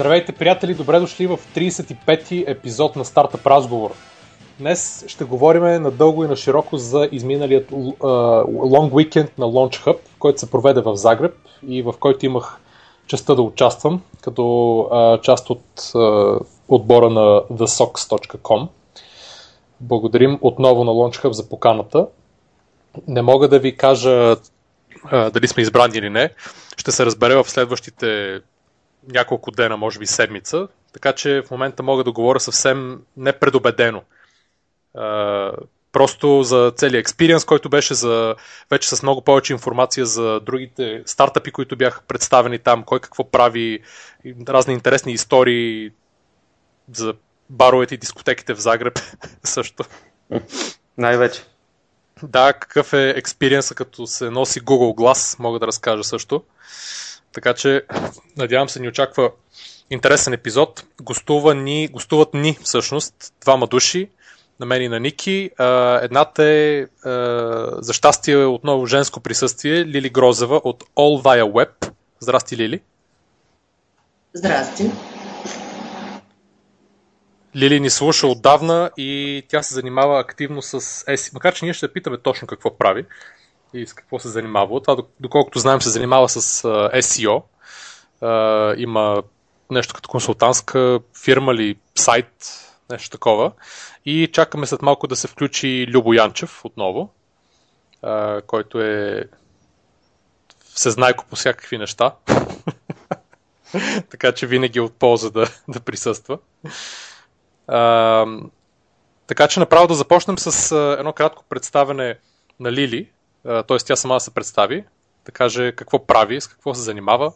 Здравейте, приятели! Добре дошли в 35-ти епизод на Стартъп Разговор. Днес ще говорим надълго и на широко за изминалият uh, уикенд на Launch Hub, който се проведе в Загреб и в който имах честа да участвам като част от отбора на thesox.com. Благодарим отново на Launch Hub за поканата. Не мога да ви кажа дали сме избрани или не. Ще се разбере в следващите няколко дена, може би седмица, така че в момента мога да говоря съвсем непредобедено. просто за целият експириенс, който беше за, вече с много повече информация за другите стартъпи, които бяха представени там, кой какво прави, разни интересни истории за баровете и дискотеките в Загреб също. Най-вече. Да, какъв е експириенса като се носи Google Glass, мога да разкажа също. Така че, надявам се, ни очаква интересен епизод. Гостува ни, гостуват ни всъщност двама души, на мен и на Ники. Едната е, за щастие, отново женско присъствие, Лили Грозева от All Via Web. Здрасти, Лили. Здрасти. Лили ни слуша отдавна и тя се занимава активно с SEO. Макар, че ние ще питаме точно какво прави и с какво се занимава. Това, доколкото знаем, се занимава с SEO. Има нещо като консултантска фирма или сайт, нещо такова. И чакаме след малко да се включи Любо Янчев отново, който е всезнайко по всякакви неща. така че винаги е от полза да, да присъства. А, така че направо да започнем с едно кратко представене на Лили, т.е. тя сама да се представи, да каже какво прави, с какво се занимава.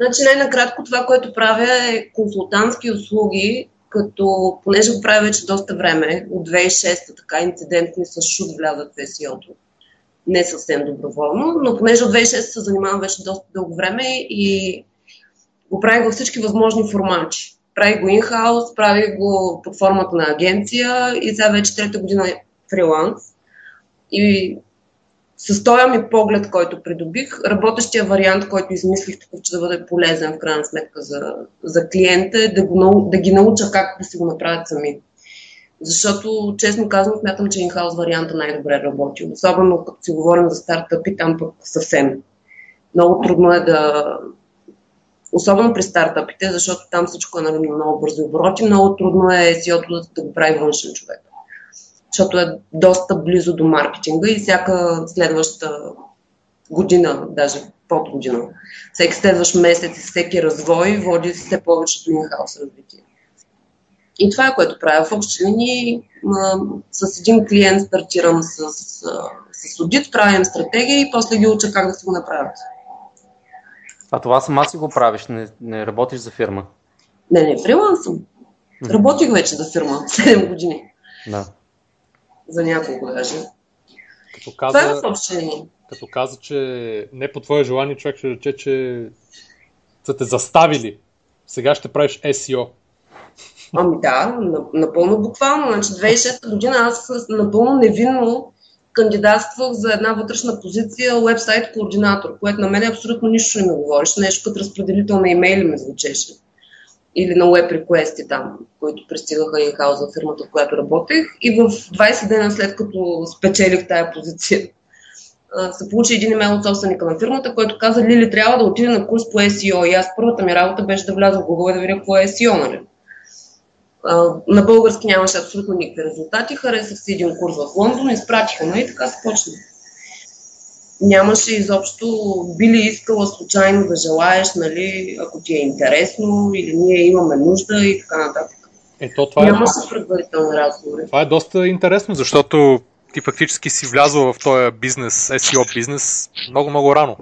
Значи най-накратко това, което правя е консултантски услуги, като понеже го правя вече доста време, от 2006 така инцидентни с шут влязат в SEO-то. Не съвсем доброволно, но понеже от 2006 се занимавам вече доста дълго време и го правих във всички възможни формати. Правих го инхаус, правих го под формата на агенция и сега вече трета година е фриланс. И с този ми поглед, който придобих, работещия вариант, който измислих такъв, че да бъде полезен в крайна сметка за, за клиента, е да, го, да ги науча как да си го направят сами. Защото, честно казвам, смятам, че инхаус варианта най-добре работи. Особено като си говорим за стартъпи, там пък съвсем. Много трудно е да... Особено при стартъпите, защото там всичко е нали, много бързи обороти, много трудно е SEO да го прави външен човек защото е доста близо до маркетинга и всяка следваща година, даже под година, всеки следващ месец и всеки развой води все повече до инхаус развитие. И това е което правя. В общи линии с един клиент стартирам с, с, аудит, правим стратегия и после ги уча как да си го направят. А това сама си го правиш, не, не работиш за фирма? Не, не, фриланс съм. Работих вече за фирма 7 години. Да за няколко даже. Като каза, Това е съобщение. Като каза, че не по твое желание, човек ще рече, че са те заставили. Сега ще правиш SEO. Ами да, напълно буквално. Значи 2006 година аз напълно невинно кандидатствах за една вътрешна позиция вебсайт координатор, което на мен абсолютно нищо не ми говориш. Нещо като разпределител на имейли ми звучеше или на web request там, които пристигаха in-house за фирмата, в която работех. И в 20 дена след като спечелих тая позиция, се получи един имейл от собственика на фирмата, който каза, Лили, трябва да отиде на курс по SEO. И аз първата ми работа беше да вляза в Google и да видя какво е SEO, нали? На български нямаше абсолютно никакви резултати. Харесах си един курс в Лондон, изпратиха ме и така се почна нямаше изобщо, би ли искала случайно да желаеш, нали, ако ти е интересно или ние имаме нужда и така нататък. Ето, това Нямаше е... предварителни разговори. Това е доста интересно, защото ти фактически си влязла в този бизнес, SEO бизнес, много-много рано.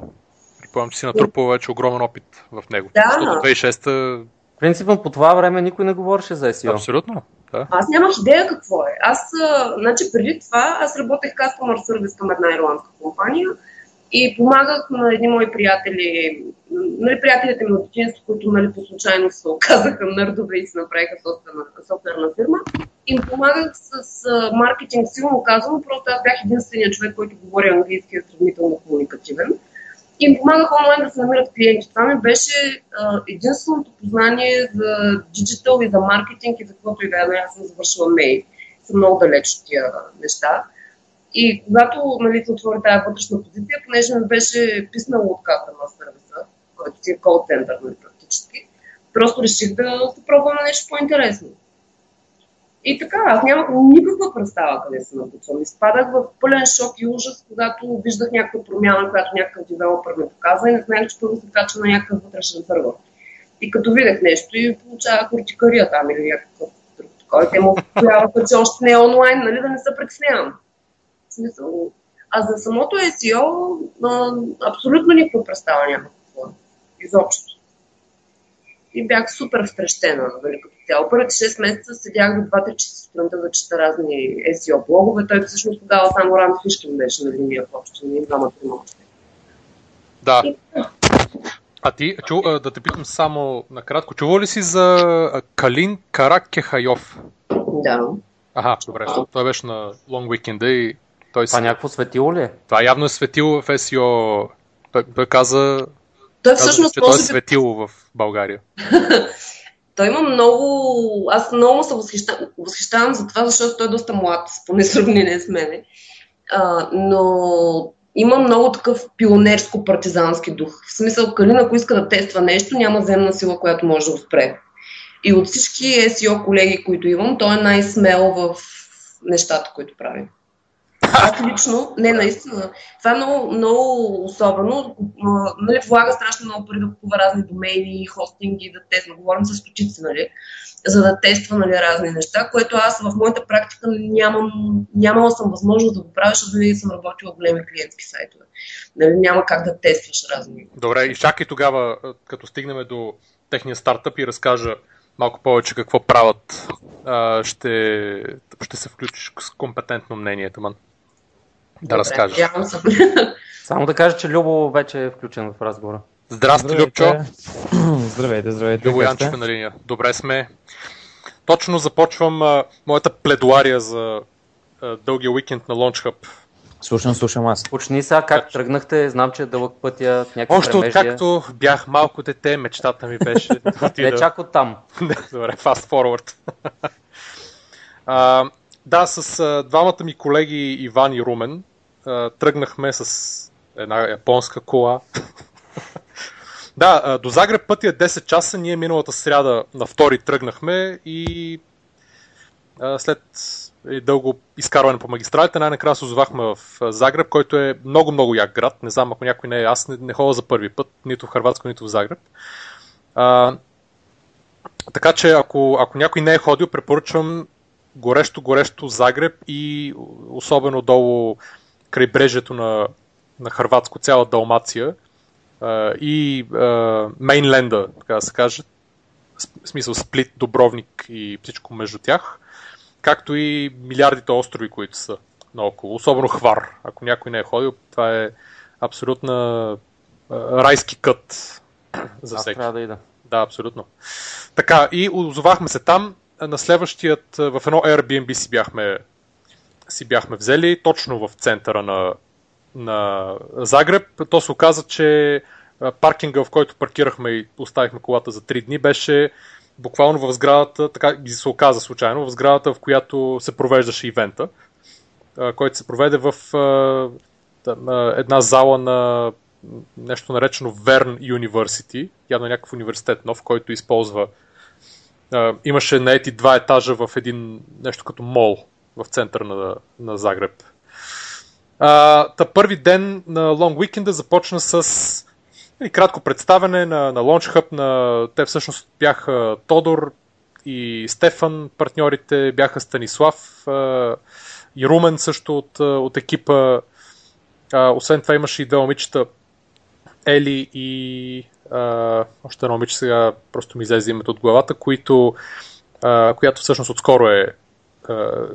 Припомням, че си натрупал вече огромен опит в него. Да. Защото 2006 Принципно по това време никой не говореше за SEO. Абсолютно. Да. Аз нямах идея какво е. Аз, значи преди това, аз работех customer service към една ирландска компания и помагах на едни мои приятели, нали, приятелите ми от детинство, които нали, по случайно се оказаха нърдове и се направиха софтуерна, софтуерна фирма. Им помагах с а, маркетинг, силно казано, просто аз бях единствения човек, който говори английски и е сравнително комуникативен. и им помагах онлайн да се намират клиенти. Това ми беше а, единственото познание за диджитал и за маркетинг и за каквото и да е. Аз съм завършила мей. Съм много далеч от тия неща. И когато нали, се отвори тази вътрешна позиция, понеже ми беше писнало от на сервиса, който си е кол център нали, практически, просто реших да се пробвам на нещо по-интересно. И така, аз нямах никаква представа къде се напутвам. Изпадах в пълен шок и ужас, когато виждах някаква промяна, която някакъв девелопър ме показва и не знаех, че първо се качва на някакъв вътрешен сървър. И като видях нещо и получавах уртикария там или някакъв друг такова, те му появаха, че още не е онлайн, нали, да не се притеснявам. Смисъл, а за самото SEO а, абсолютно никаква представа няма какво. Изобщо. И бях супер втрещена, нали, като цяло. Първите 6 месеца седях до 2-3 часа сутринта да чета разни SEO блогове. Той всъщност тогава само Ран Фишкин беше на линия в общи, ние двамата още. Да. А ти, чу, да те питам само накратко, чува ли си за Калин Каракехайов? Да. Ага, добре. Той беше на Long Weekend и той Това някакво светило ли е? Това явно е светило в SEO. Той, той каза, Той каза всъщност че той е би светило в България. Той има много... Аз много му се възхищавам, възхищавам за това, защото той е доста млад, поне сравнение с мене. А, но има много такъв пионерско-партизански дух. В смисъл, Калин, ако иска да тества нещо, няма земна сила, която може да го спре. И от всички SEO колеги, които имам, той е най-смел в нещата, които прави. Аз лично, не наистина, това е много, много особено. Нали, влага страшно много пари да купува разни домейни, хостинги, да тества. Говорим с стотици, нали, за да тества нали, разни неща, което аз в моята практика нямам, нямала съм възможност да го правя, защото винаги съм работила в големи клиентски сайтове. Нали, няма как да тестваш разни. Добре, и чакай тогава, като стигнем до техния стартъп и разкажа малко повече какво правят, ще, ще се включиш с компетентно мнение, Таман. Да Добре, разкажеш. Само да кажа, че Любо вече е включен в разговора. Здрасти, Любчо. Здравейте, здравейте. Любо Янчев е на линия. Добре сме. Точно започвам а, моята пледуария за а, дългия уикенд на Launch Hub. Слушам, слушам аз. Почни сега как тръгнахте, знам, че е дълъг пътя, някакви Още премеждия. откакто бях малко дете, мечтата ми беше да Не отида... чак от там. Не, Добре, fast forward. а, да, с а, двамата ми колеги Иван и Румен тръгнахме с една японска кола. да, до Загреб пътя е 10 часа. Ние миналата сряда на втори тръгнахме и след и дълго изкарване по магистралите, най-накрая се озовахме в Загреб, който е много-много як град. Не знам ако някой не е. Аз не, не ходя за първи път, нито в Харватско, нито в Загреб. А, така че ако, ако някой не е ходил, препоръчвам горещо, горещо Загреб и особено долу крайбрежието на, на Харватско, цяла Далмация а, и а, Мейнленда, така да се каже, в смисъл Сплит, Добровник и всичко между тях, както и милиардите острови, които са наоколо, особено Хвар. Ако някой не е ходил, това е абсолютно райски кът за Аз всеки. трябва да ида. Да, абсолютно. Така, и озовахме се там. На следващият, в едно Airbnb си бяхме, си бяхме взели, точно в центъра на, на Загреб. То се оказа, че паркинга, в който паркирахме и оставихме колата за 3 дни, беше буквално в сградата, така се оказа случайно, в сградата, в която се провеждаше ивента, който се проведе в една зала на нещо наречено Vern University, явно някакъв университет нов, който използва имаше наети два етажа в един нещо като мол в центъра на, на Загреб. А, та първи ден на Long Weekend започна с нали, кратко представяне на, на Launch Hub. На... Те всъщност бяха Тодор и Стефан, партньорите, бяха Станислав а, и Румен също от, от екипа. А, освен това имаше и две момичета, Ели и а, още едно момиче сега просто ми излезе името от главата, които, а, която всъщност отскоро е,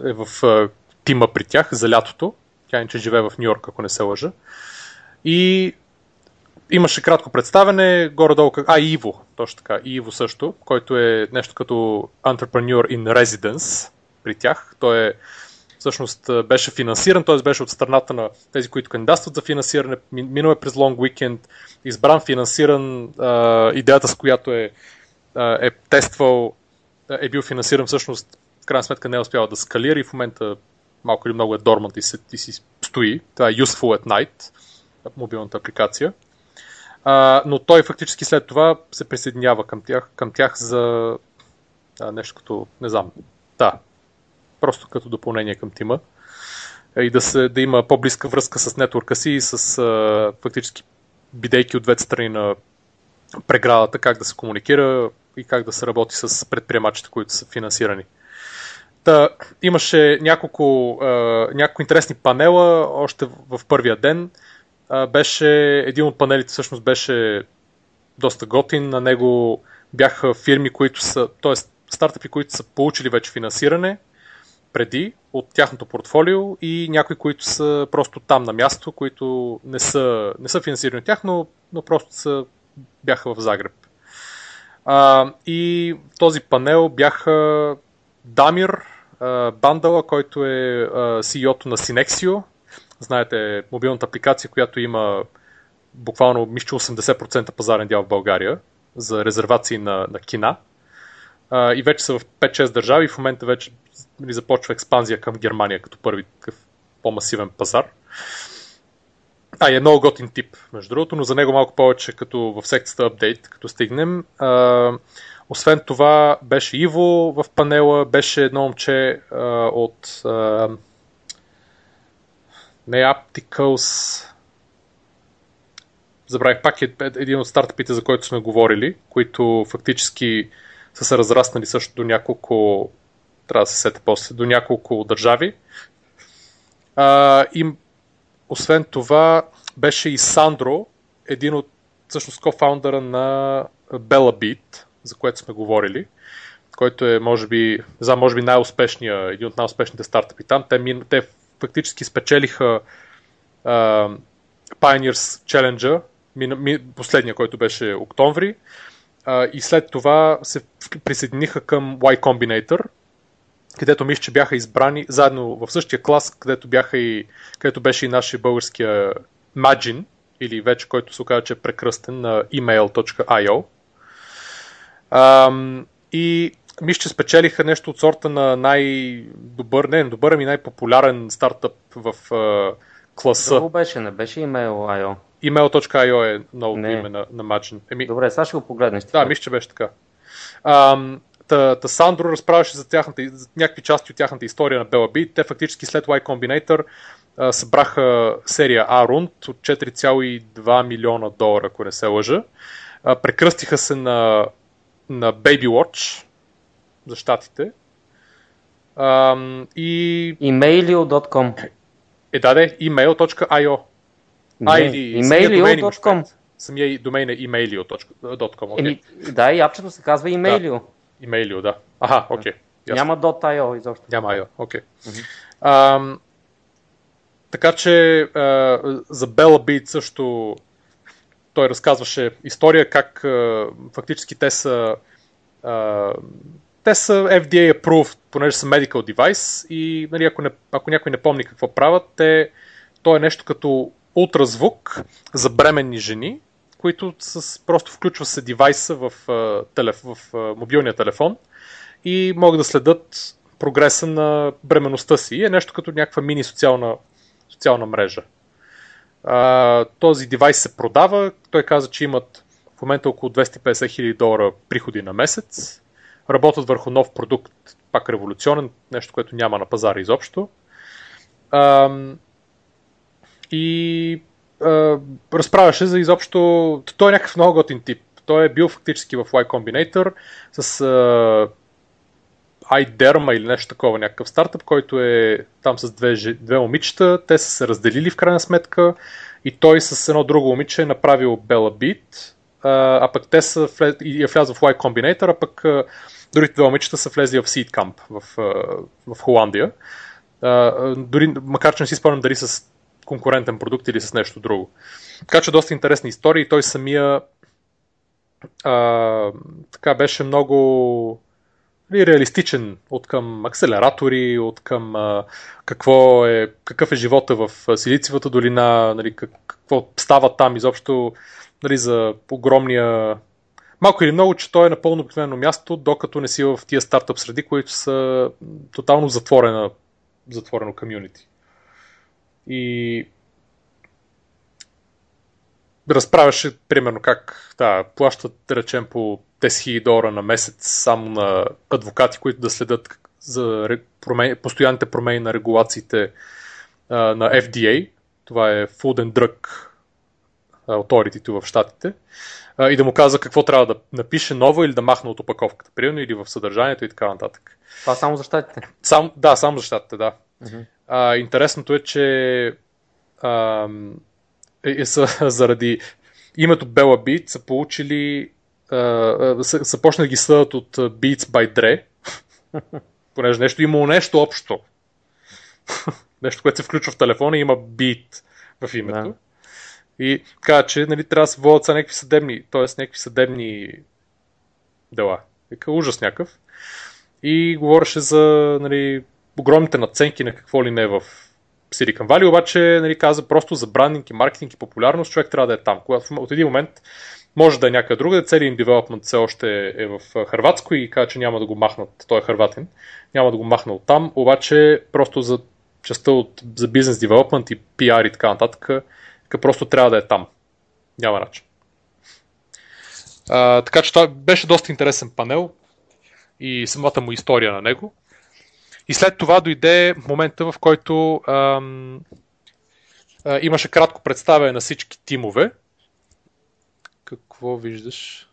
е в тима при тях за лятото. Тя иначе живее в Нью Йорк, ако не се лъжа. И имаше кратко представене, горе-долу, а Иво, точно така, и Иво също, който е нещо като Entrepreneur in Residence при тях. Той е всъщност беше финансиран, т.е. беше от страната на тези, които кандидатстват за финансиране, минал е през Long Weekend, избран, финансиран, идеята с която е, е тествал, е бил финансиран всъщност, в крайна сметка не е успял да скалира и в момента малко или много е дормант и, се, и си стои. Това е Useful at Night, мобилната апликация. А, но той фактически след това се присъединява към тях, към тях за а, нещо като, не знам, да, просто като допълнение към тима и да, се, да има по-близка връзка с нетворка си и с а, фактически бидейки от двете страни на преградата, как да се комуникира и как да се работи с предприемачите, които са финансирани. Та, имаше няколко, а, няколко интересни панела още в първия ден. А, беше, един от панелите всъщност беше доста готин. На него бяха фирми, които са, т.е. стартъпи, които са получили вече финансиране преди от тяхното портфолио и някои, които са просто там на място, които не са, не са финансирани от тях, но, но просто са, бяха в Загреб. А, и този панел бяха Дамир, Бандала, който е CEO-то на Synexio. Знаете, мобилната апликация, която има буквално мисля 80% пазарен дял в България за резервации на, на кина. и вече са в 5-6 държави. В момента вече нали, започва експанзия към Германия като първи такъв по-масивен пазар. А, е много готин тип, между другото, но за него малко повече като в секцията апдейт, като стигнем. А, освен това беше Иво в панела, беше едно момче а, от а, не Apticals, забравих пак е един от стартъпите, за който сме говорили, които фактически са се разраснали също до няколко, трябва да се сете после, до няколко държави. А, и освен това беше и Сандро, един от всъщност кофаундъра на Beat, за което сме говорили, който е, може би, за може би най-успешния, един от най-успешните стартъпи там. Те, те фактически спечелиха uh, Pioneers Challenger, ми, ми, последния, който беше октомври, uh, и след това се присъединиха към Y Combinator, където мисля, че бяха избрани заедно в същия клас, където, бяха и, където беше и нашия българския Magin, или вече който се оказа, че е прекръстен на email.io. Ам, и мисля, че спечелиха нещо от сорта на най-добър, не добър, ами най-популярен стартъп в а, класа. Друго беше, не беше email.io. Email.io е новото име на, на Magin. Еми... Добре, сега ще го погледнеш. Да, мисля, че беше така. Ам, та, та Сандро разправяше за, тяхната, за някакви части от тяхната история на Bella Те фактически след Y Combinator а, събраха серия A рунд от 4,2 милиона долара, ако не се лъжа. А, прекръстиха се на на Baby Watch за щатите. и... Emailio.com Е, да, да, email.io Emailio.com Самия домен е emailio.com okay. Еми, Да, и апчето се казва Emailio. Да. Emailio, да. Аха, окей. Okay. Няма .io изобщо. Няма .io, окей. Okay. така че а, за Bella Beat също той разказваше история как фактически те са те са FDA approved, понеже са medical device и нали, ако, не, ако някой не помни какво правят, те, то е нещо като ултразвук за бременни жени, които с, просто включва се девайса в, телеф, в мобилния телефон и могат да следят прогреса на бременността си. Е нещо като някаква мини социална, социална мрежа. А, този девайс се продава. Той каза, че имат в момента около 250 хиляди долара приходи на месец. Работят върху нов продукт, пак революционен, нещо, което няма на пазара изобщо. А, и а, разправяше за изобщо... Той е някакъв много готин тип. Той е бил фактически в Y Combinator с а, iDerma или нещо такова, някакъв стартъп, който е там с две, две момичета. Те са се разделили в крайна сметка и той с едно друго момиче е направил Bella Beat, а, пък те са влез, и е влязъл в Y Combinator, а пък другите две момичета са влезли в Seed Camp в, в Холандия. Дори, макар че не си спомням дали с конкурентен продукт или с нещо друго. Така че доста интересна история и той самия а, така беше много нали, реалистичен от към акселератори, от към а, какво е, какъв е живота в а, Силициевата долина, нали, как, какво става там изобщо нали, за огромния малко или много, че той е напълно обикновено място, докато не си в тия стартъп среди, които са тотално затворена, затворено комюнити. И разправяше примерно как да, плащат, да речем, по 10 000 долара на месец само на адвокати, които да следят за промени, постоянните промени на регулациите а, на FDA. Това е Food and Drug Authority в Штатите. А, и да му казва какво трябва да напише ново или да махне от опаковката, примерно, или в съдържанието и така нататък. Това само за щатите? Сам, да, само за щатите, да. Uh-huh. А, интересното е, че а, е, е, са, заради името Beat са получили са, са почнали да ги съдат от Beats by Dre, понеже нещо имало нещо общо. нещо, което се включва в телефона и има beat в името. Да. И каза, че нали, трябва да се водят са някакви съдебни, т.е. някакви съдебни дела. Вика, ужас някакъв. И говореше за нали, огромните наценки на какво ли не в Silicon Valley, обаче нали, каза просто за брандинг и маркетинг и популярност, човек трябва да е там. Когато от един момент може да е някъде друга, целият им девелопмент все още е в Хрватско и каза, че няма да го махнат, той е хърватин, няма да го махна от там, обаче просто за частта от, за бизнес девелопмент и PR и така нататък, просто трябва да е там. Няма начин. А, така че това беше доста интересен панел и самата му история на него. И след това дойде момента, в който ам, а, имаше кратко представяне на всички тимове. Какво виждаш?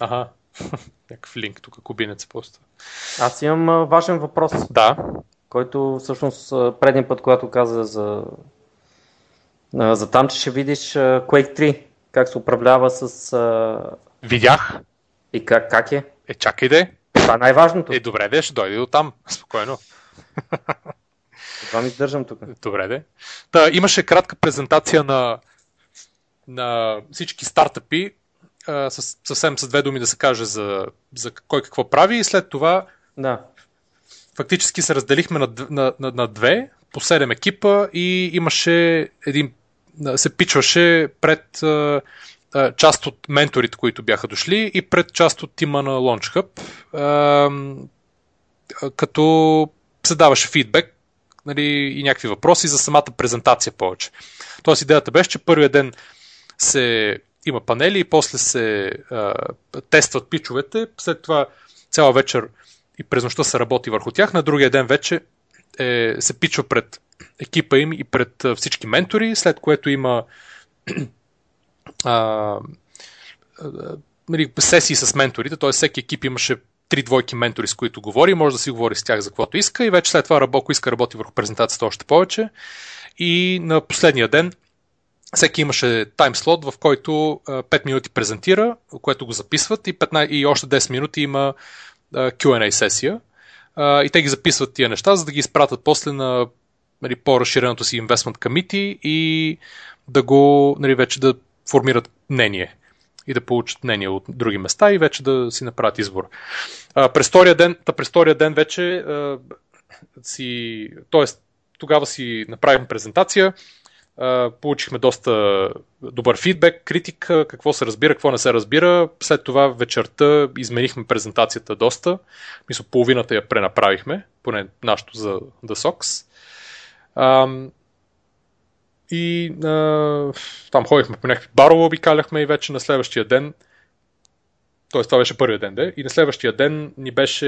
Ага, някакъв линк тук, кубинец поста. Аз имам важен въпрос. Да. Който всъщност предния път, когато каза за, за там, че ще видиш Quake 3, как се управлява с... Видях. И как, как е? Е, чакай де. Това е най-важното. Е, добре, де, ще дойде до там. Спокойно. Това ми издържам тук. Добре, де. Та, имаше кратка презентация на, на всички стартъпи, а, с, съвсем с две думи да се каже за, за кой какво прави и след това да. фактически се разделихме на, на, на, на две, по 7 екипа и имаше един, се пичваше пред а, част от менторите, които бяха дошли и пред част от тима на Launch Hub, като се даваше фидбек нали, и някакви въпроси за самата презентация повече. Тоест идеята беше, че първия ден се има панели и после се а, тестват пичовете, след това цяла вечер и през нощта се работи върху тях, на другия ден вече е, се пичва пред екипа им и пред всички ментори, след което има а, нали, сесии с менторите, т.е. всеки екип имаше три двойки ментори, с които говори, може да си говори с тях за каквото иска и вече след това, ако иска, работи върху презентацията още повече. И на последния ден всеки имаше таймслот, в който 5 минути презентира, което го записват и, 15, и още 10 минути има Q&A сесия. И те ги записват тия неща, за да ги изпратят после на нали, по-разширеното си investment committee и да го, нали, вече да формират мнение и да получат мнение от други места и вече да си направят избор. През втория ден, та през втория ден вече си, т.е. тогава си направим презентация, получихме доста добър фидбек, критика, какво се разбира, какво не се разбира. След това вечерта изменихме презентацията доста. Мисля, половината я пренаправихме, поне нашото за The Sox. И а, там ходихме по някакви барове, обикаляхме и вече на следващия ден, т.е. това беше първия ден, де, и на следващия ден ни беше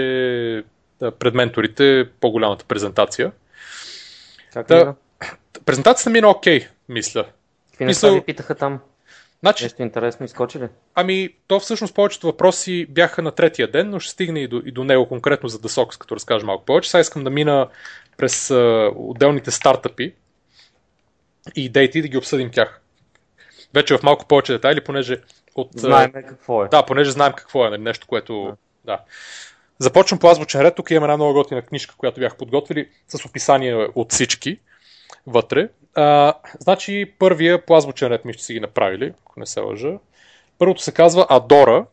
пред менторите по-голямата презентация. Как да, презентацията мина окей, okay, мисля. Какви неща ви питаха там? Значи, Нещо интересно изкочи ли? Ами, то всъщност повечето въпроси бяха на третия ден, но ще стигне и до, и до него конкретно за Dasok, като разкажа малко повече. Сега искам да мина през а, отделните стартъпи, и идеите и да ги обсъдим тях. Вече в малко повече детайли, понеже от... Знаем какво е. Да, понеже знаем какво е, нали, нещо, което... Да. да. Започвам по азбучен ред. Тук имаме една много готина книжка, която бях подготвили с описание от всички вътре. А, значи първия по азбучен ще си ги направили, ако не се лъжа. Първото се казва Адора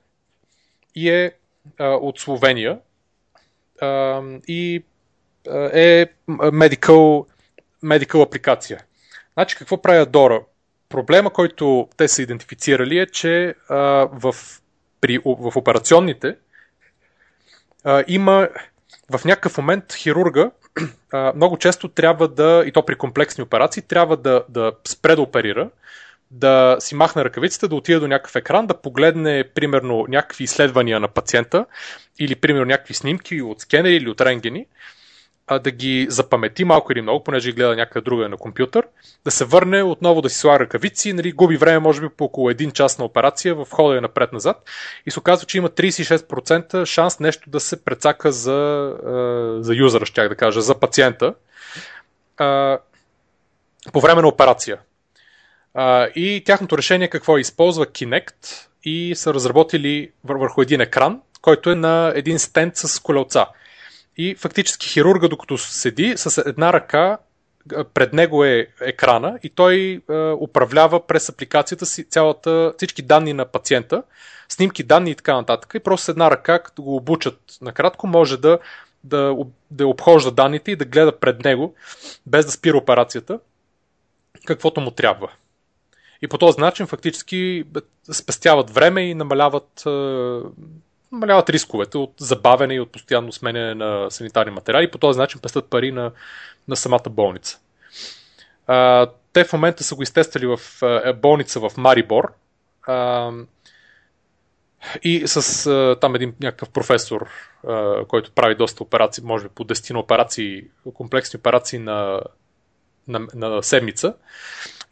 и е а, от Словения а, и а, е medical, medical апликация. Значи какво прави Adora? Проблема, който те са идентифицирали е, че а, в, при, в операционните а, има в някакъв момент хирурга а, много често трябва да, и то при комплексни операции, трябва да, да спре да оперира, да си махне ръкавиците, да отиде до някакъв екран, да погледне примерно някакви изследвания на пациента или примерно някакви снимки от скенери или от рентгени, а да ги запамети малко или много, понеже ги гледа някъде друга на компютър, да се върне отново да си слага ръкавици, нали, губи време може би по около един час на операция в хода напред-назад и се оказва, че има 36% шанс нещо да се прецака за, за юзера, щях да кажа, за пациента по време на операция. И тяхното решение какво е? Използва Kinect и са разработили върху един екран, който е на един стенд с колелца – и фактически хирурга, докато седи, с една ръка пред него е екрана и той е, управлява през апликацията си цялата, всички данни на пациента, снимки, данни и така нататък. И просто с една ръка, като го обучат накратко, може да, да, да обхожда данните и да гледа пред него, без да спира операцията, каквото му трябва. И по този начин фактически спестяват време и намаляват намаляват рисковете от забавяне и от постоянно сменяне на санитарни материали. По този начин пестят пари на, на самата болница. А, те в момента са го изтествали в а, болница в Марибор. А, и с а, там един някакъв професор, а, който прави доста операции, може би по 10 операции, комплексни операции на, на, на седмица.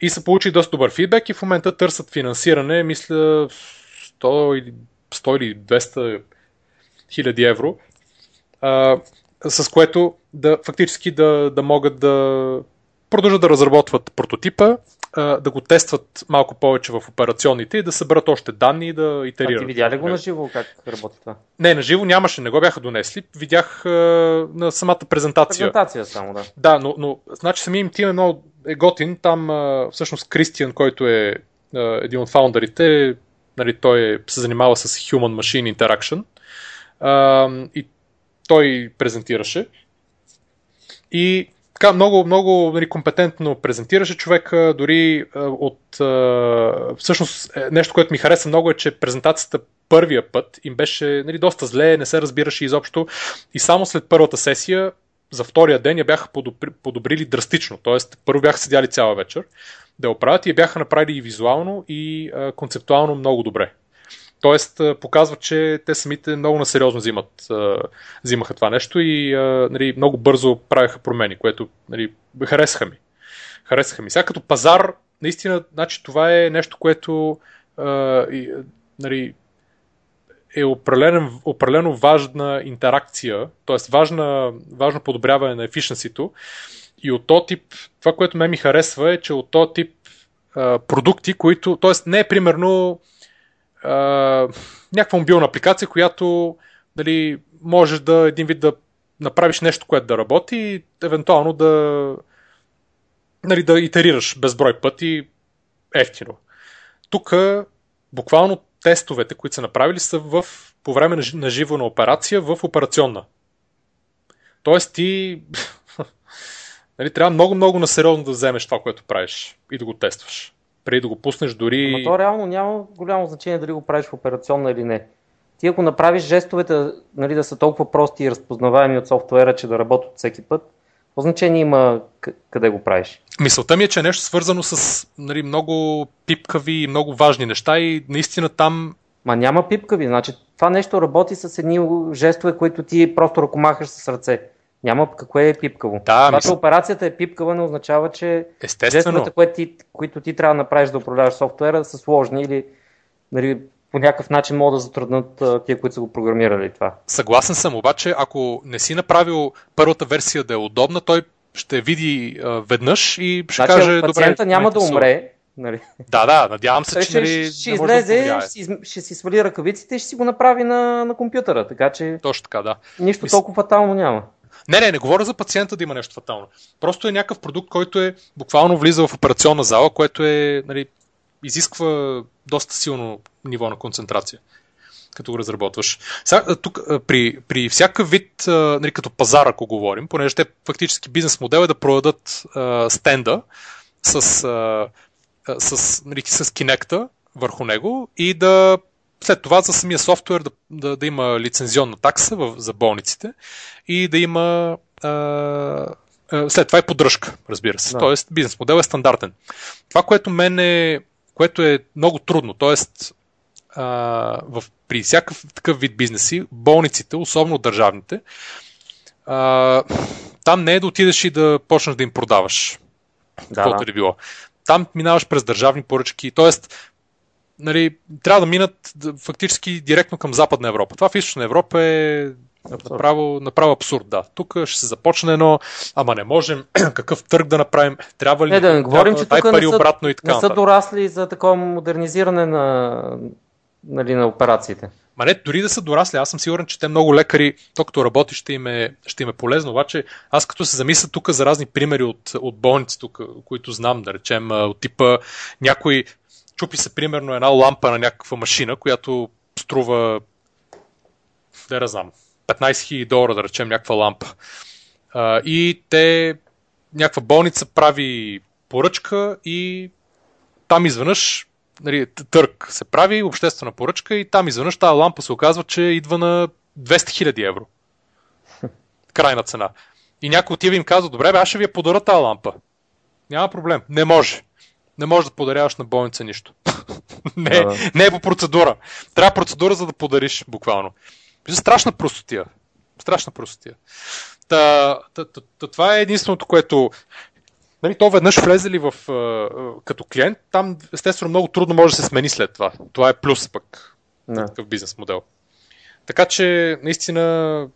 И са получили доста добър фидбек и в момента търсят финансиране, мисля, 100 или 100 или 200 хиляди евро, а, с което да фактически да, да могат да продължат да разработват прототипа, а, да го тестват малко повече в операционните и да съберат още данни и да итерират. А ти видя ли го на живо как работи това? Не, на живо нямаше, не го бяха донесли. Видях а, на самата презентация. Презентация само, да. Да, но, но значи самия им тим е много е готин. Там а, всъщност Кристиан, който е един от фаундърите, нали, той се занимава с Human-Machine Interaction а, и той презентираше. И така много, много нали, компетентно презентираше човека, дори от... А, всъщност, е, нещо, което ми хареса много е, че презентацията първия път им беше нали, доста зле, не се разбираше изобщо и само след първата сесия за втория ден я бяха подобри, подобрили драстично. Тоест, първо бяха седяли цяла вечер да я оправят и я бяха направили и визуално, и а, концептуално много добре. Тоест, показва, че те самите много насериозно взимат, взимаха това нещо и нали, много бързо правяха промени, което нали, харесаха ми. Харесаха ми. Сега като пазар, наистина, значи, това е нещо, което нали, е определен, определено важна интеракция, т.е. важно подобряване на ефишенсито и от то тип, това, което ме ми харесва е, че от то тип а, продукти, които, т.е. не е примерно а, някаква мобилна апликация, която дали, можеш да един вид да направиш нещо, което да работи и евентуално да нали, да итерираш безброй пъти ефтино. Тук буквално тестовете, които са направили, са в, по време на живо на операция в операционна. Тоест ти Нали, трябва много-много насериозно да вземеш това, което правиш и да го тестваш. Преди да го пуснеш дори... Но то реално няма голямо значение дали го правиш в операционна или не. Ти ако направиш жестовете нали, да са толкова прости и разпознаваеми от софтуера, че да работят всеки път, какво значение има къде го правиш? Мисълта ми е, че е нещо свързано с нали, много пипкави и много важни неща и наистина там... Ма няма пипкави, значи това нещо работи с едни жестове, които ти просто ръкомахаш с ръце. Няма какво е пипкаво. Да, Това, мисля... операцията е пипкава, не означава, че жестовете, които ти, които ти трябва да направиш да управляваш софтуера, са сложни или нали, по някакъв начин могат да затруднат тия, които са го програмирали това. Съгласен съм, обаче ако не си направил първата версия да е удобна, той ще види а, веднъж и ще значи, каже, пациента няма да умре, Нали? Да, да, надявам се, че нали, ще, ще излезе, да ще, ще си свали ръкавиците и ще си го направи на, на компютъра, така че Точно така, да. нищо толкова фатално няма. Не, не, не говоря за пациента да има нещо фатално. Просто е някакъв продукт, който е буквално влиза в операционна зала, което е, нали, изисква доста силно ниво на концентрация. като го разработваш. Сега, тук, при, при всякакъв вид, нали, като пазар, ако говорим, понеже те фактически бизнес модел е да продадат а, стенда с, а, с, нали, с Kinect върху него и да след това за самия софтуер да, да, да има лицензионна такса в, за болниците и да има а, а, след това и поддръжка, разбира се. Да. Тоест бизнес модел е стандартен. Това, което мен е, което е много трудно, т.е. в, при всякакъв такъв вид бизнеси, болниците, особено държавните, а, там не е да отидеш и да почнеш да им продаваш. Да. Каквото е било. Там минаваш през държавни поръчки, т.е нали, трябва да минат фактически директно към Западна Европа. Това в Източна Европа е направо, направо абсурд, да. Тук ще се започне едно, ама не можем, какъв търг да направим, трябва ли не, да не говорим, че тук пари не са, обратно и така. Не са дорасли за такова модернизиране на, нали, на операциите. Ма не, дори да са дорасли, аз съм сигурен, че те много лекари, то като работи, ще им е, ще им е полезно. Обаче, аз като се замисля тук за разни примери от, от болници, тук, които знам, да речем, от типа някой чупи се примерно една лампа на някаква машина, която струва, да не знам, 15 000 долара, да речем, някаква лампа. А, и те, някаква болница прави поръчка и там изведнъж нали, търг се прави, обществена поръчка и там изведнъж тази лампа се оказва, че идва на 200 000 евро. Крайна цена. И някой отива им казва, добре, бе, аз ще ви я подаря тази лампа. Няма проблем. Не може не можеш да подаряваш на болница нищо. не, да, да. не е по процедура. Трябва процедура, за да подариш, буквално. Страшна простотия. Страшна простотия. Та, та, та, та, това е единственото, което Нали, то веднъж влезе ли в, като клиент, там естествено много трудно може да се смени след това. Това е плюс пък на такъв бизнес модел. Така че наистина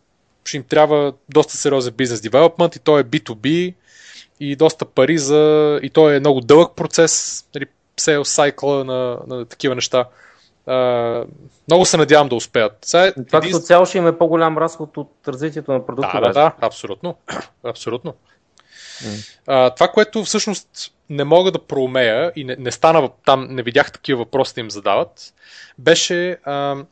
ще им трябва доста сериозен бизнес девелопмент и то е B2B и доста пари за... и то е много дълъг процес, нали, sales cycle на, на такива неща. Uh, много се надявам да успеят. Сега, Това като цяло ще има по-голям разход от развитието на продукта. Да, да, да, абсолютно. абсолютно. Mm. Uh, това, което всъщност не мога да проумея и не, не стана там, не видях такива въпроси да им задават, беше uh,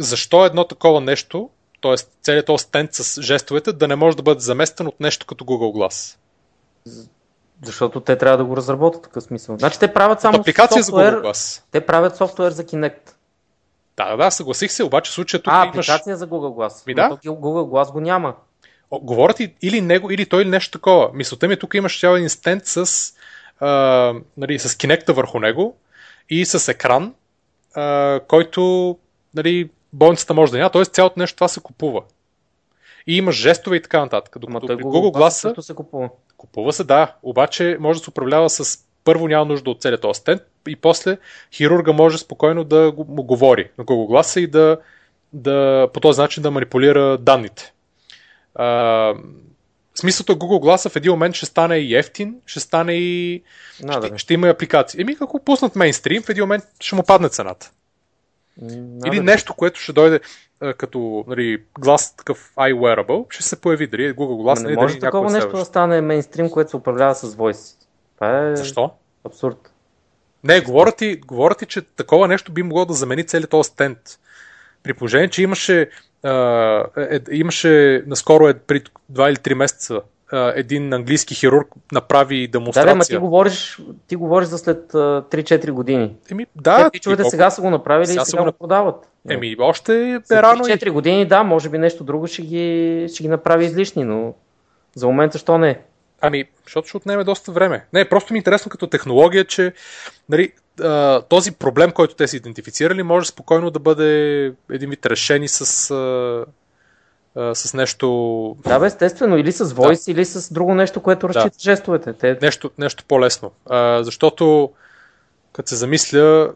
защо едно такова нещо, т.е. целият този стенд с жестовете, да не може да бъде заместен от нещо като Google Glass. Защото те трябва да го разработят такъв смисъл. Значи те правят само апликация софтуер, за Google Glass. Те правят софтуер за Kinect. Да, да, съгласих се, обаче в случая тук а, имаш... апликация за Google Glass. Ми, да? Google Glass го няма. О, говорят или него, или той, или нещо такова. Мисълта ми е, тук имаш цял един стенд с, а, нали, с Kinect върху него и с екран, а, който нали, болницата може да няма, т.е. цялото нещо това се купува. И имаш жестове и така нататък. Докато при Google Glass се купува. Купува се, да, обаче може да се управлява с първо няма нужда от целият този стенд и после хирурга може спокойно да му говори на Google гласа и да, да по този начин да манипулира данните. А, смисълто Google гласа в един момент ще стане и ефтин, ще стане и Надо. ще, ще има и апликации. Еми, ако пуснат мейнстрим, в един момент ще му падне цената. Надо. Или нещо, което ще дойде като нали, глас такъв iWearable, ще се появи дали Google глас. Не, не може такова нещо да стане мейнстрим, което се управлява с voice. Това е Защо? абсурд. Не, говоря ти, говоря ти, че такова нещо би могло да замени целият този стенд. При положение, че имаше, а, е, имаше наскоро е, при 2 или 3 месеца един английски хирург направи демонстрация. Да, ма ти говориш, ти говориш за след 3-4 години. Еми, да. Те сега са го направили сега и сега го продават. Еми, още е рано. 4 години, да, може би нещо друго ще ги, ще ги направи излишни, но за момента що не? Ами, защото ще отнеме доста време. Не, просто ми е интересно като технология, че нали, този проблем, който те са идентифицирали, може спокойно да бъде един вид решени с с нещо... Да, бе, естествено, или с Voice, да. или с друго нещо, което разчита да. жестовете. Те... Нещо, нещо по-лесно. А, защото, като се замисля,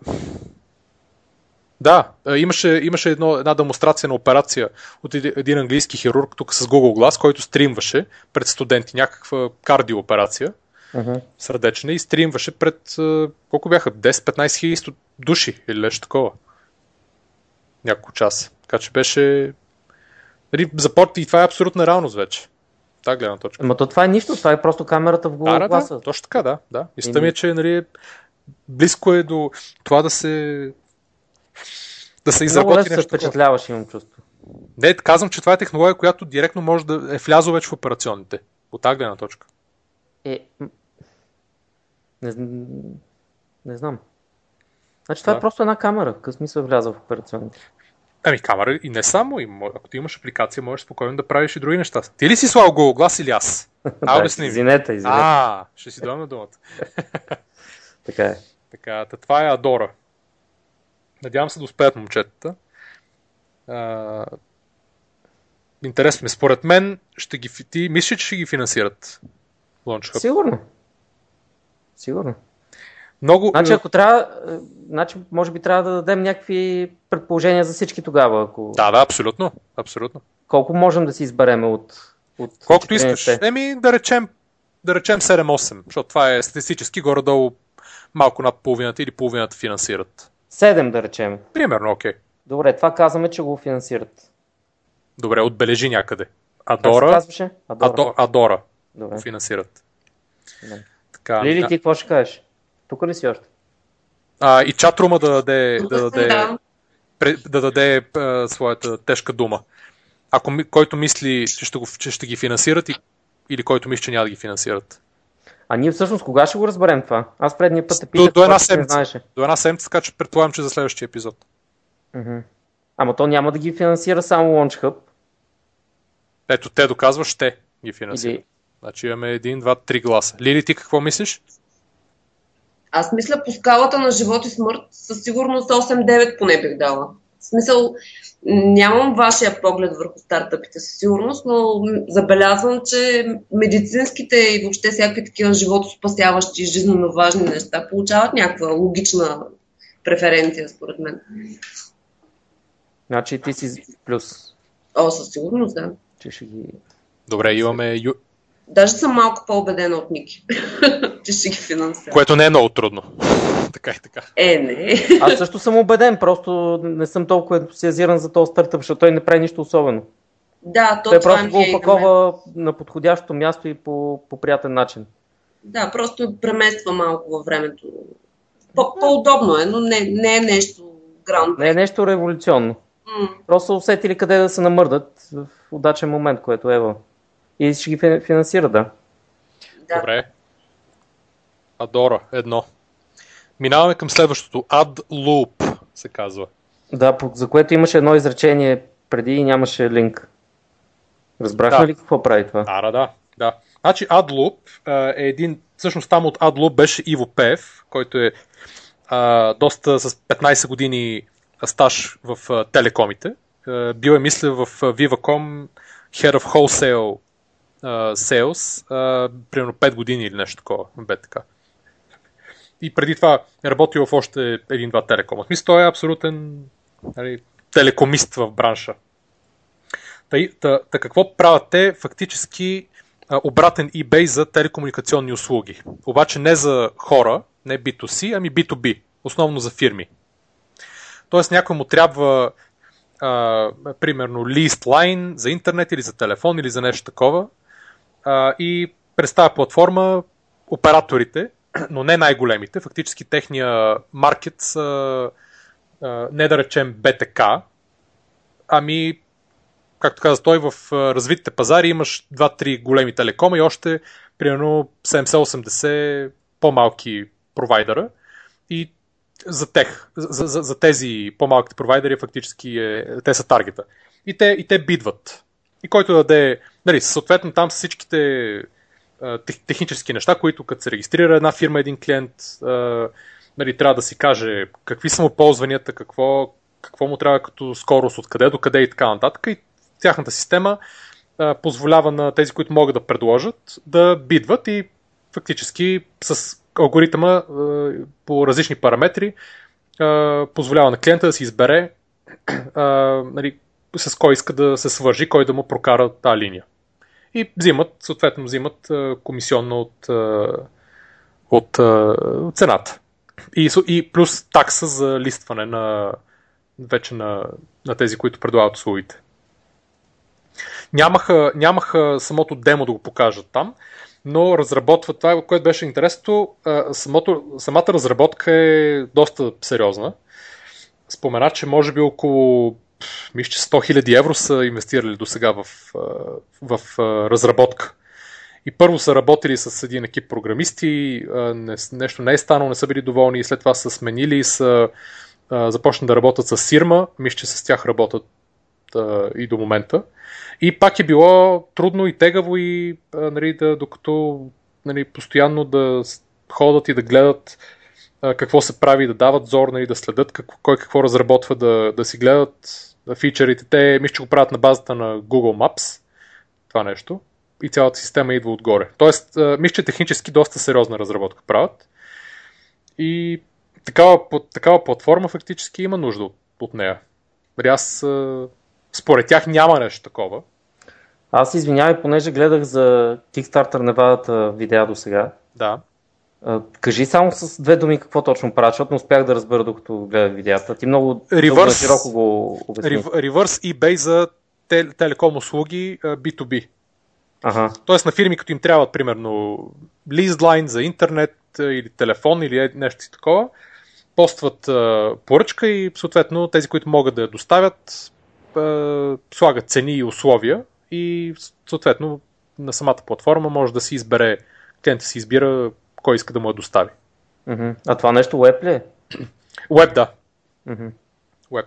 да, имаше, имаше едно, една демонстрация на операция от един английски хирург тук с Google Glass, който стримваше пред студенти някаква кардиооперация uh-huh. сърдечна и стримваше пред колко бяха? 10-15 хиляди души или нещо такова. Няколко часа. Така че беше Нали, запорти и това е абсолютна реалност вече. Та гледна точка. Ама то това е нищо, това е просто камерата в Google да, Glass. Да, точно така, да. да. Мисля ми е, че нали, близко е до това да се да се Много изработи се нещо. такова. впечатляваш, имам чувство. Не, казвам, че това е технология, която директно може да е влязла вече в операционните. От тази гледна точка. Е, не, не знам. Значи това Да. е просто една камера. Какъв смисъл е вляза в операционните? Ами камера и не само, и ако ти имаш апликация, можеш спокойно да правиш и други неща. Ти ли си слал Google глас или аз? А, обясни. Извинете, извинете. А, ще си дам на думата. Така е. Така, та това е Адора. Надявам се да успеят момчетата. А, интересно ми. Според мен, ще ги, ти мислиш, че ще ги финансират? Launch Hub. Сигурно. Сигурно. Много... Значи, ако трябва, е, значи, може би трябва да дадем някакви предположения за всички тогава. Ако... Да, да, абсолютно. Абсолютно. Колко можем да си избереме от, от Колкото 14-те? искаш. Еми, да речем, да речем 7-8, защото това е статистически горе-долу малко над половината или половината финансират. Седем, да речем. Примерно, окей. Добре, това казваме, че го финансират. Добре, отбележи някъде. Как се Адора, казваше? Адора. Адо, Адора Добре. го финансират. Добре. Така, Лили, ти какво ще кажеш? Тук ли си още? А, и чатрума да даде, да даде, Да. даде а, своята тежка дума. Ако ми, който мисли, че ще, го, че ще ги финансират и, или който мисли, че няма да ги финансират. А ние всъщност кога ще го разберем това? Аз предния път те До, питах, до една обаче не седмица. знаеше. До една седмица, така че предполагам, че за следващия епизод. Мгм. Ама то няма да ги финансира само Launch Hub. Ето, те доказват, ще ги финансират. Или... Значи имаме един, два, три гласа. Лили, ти какво мислиш? Аз мисля по скалата на живот и смърт със сигурност 8-9 поне бих дала. В смисъл, нямам вашия поглед върху стартъпите със сигурност, но забелязвам, че медицинските и въобще всякакви такива животоспасяващи и жизненно важни неща получават някаква логична преференция, според мен. Значи ти си плюс, О, със сигурност, да. че ще ги... Добре, имаме... Даже съм малко по-убедена от Ники, че ще ги финансира. Което не е много трудно. така и така. Е, не. Аз също съм убеден, просто не съм толкова ентусиазиран за този стартъп, защото той не прави нищо особено. Да, то той това просто го е опакова на подходящо място и по, по приятен начин. Да, просто премества малко във времето. По- по-удобно е, но не, не е нещо гранд. Не е нещо революционно. М, Просто са усетили къде да се намърдат в удачен момент, което е ева. И ще ги фин- финансира, да. да. Добре. Адора, едно. Минаваме към следващото. AdLoop се казва. Да, за което имаше едно изречение преди и нямаше линк. Разбрахме Да. ли какво прави това? Ара, да. да. Значи AdLoop е един, всъщност там от AdLoop беше Иво Пев, който е а, доста с 15 години стаж в а, телекомите. А, бил е, мисля, в Viva.com Head of Wholesale а, Sales, а, примерно 5 години или нещо такова, бе така. И преди това е работил в още един-два телекома. Мисля, той е абсолютен нали, телекомист в бранша. Та, та, та какво правят те? Фактически а, обратен eBay за телекомуникационни услуги. Обаче не за хора, не B2C, ами B2B. Основно за фирми. Тоест някой му трябва а, примерно list line за интернет или за телефон или за нещо такова. А, и през тази платформа операторите, но не най-големите, фактически техния маркет са не да речем БТК, ами както каза той, в развитите пазари имаш 2-3 големи телекома и още примерно 70-80 по-малки провайдера и за тех, за, за, за тези по-малките провайдери фактически е, те са таргета. И те, и те бидват. И който даде, нали, съответно там всичките тех, технически неща, които като се регистрира една фирма, един клиент, нали, трябва да си каже какви са му ползванията, какво, какво му трябва като скорост, откъде до къде и така нататък. И тяхната система позволява на тези, които могат да предложат, да бидват и фактически с алгоритъма по различни параметри позволява на клиента да си избере нали, с кой иска да се свържи, кой да му прокара тази линия. И взимат, съответно взимат комисионно от, от а, цената. И, и плюс такса за листване на вече на, на тези, които предлагат услугите. Нямаха, нямаха самото демо да го покажат там, но разработват това, което беше интересно. а, Самото, самата разработка е доста сериозна. спомена, че може би около мисля, че 100 000 евро са инвестирали до сега в, в, разработка. И първо са работили с един екип програмисти, нещо не е станало, не са били доволни и след това са сменили и са започнат да работят с Сирма. Мисля, че с тях работят и до момента. И пак е било трудно и тегаво и нали, да, докато нали, постоянно да ходят и да гледат какво се прави, да дават зор, нали, да следят какво, кой какво разработва, да, да си гледат фичерите. Те, мисля, че го правят на базата на Google Maps, това нещо, и цялата система идва отгоре. Тоест, мисля, че технически доста сериозна разработка правят. И такава, такава платформа фактически има нужда от, от нея. Нали, аз, според тях няма нещо такова. Аз извинявай, понеже гледах за Kickstarter Невадата видеа до сега. Да. Кажи само с две думи какво точно правят, защото не успях да разбера докато гледах видеята. Ти много Reverse, широко го обясни. Reverse eBay за телеком услуги B2B. Ага. Тоест на фирми, като им трябват, примерно, лизлайн за интернет или телефон или е, нещо си такова, постват поръчка и съответно тези, които могат да я доставят, слагат цени и условия и съответно на самата платформа може да си избере, клиентът си избира кой иска да му я достави. Uh-huh. А това нещо веб ли е? Веб, да. Uh-huh. Веб.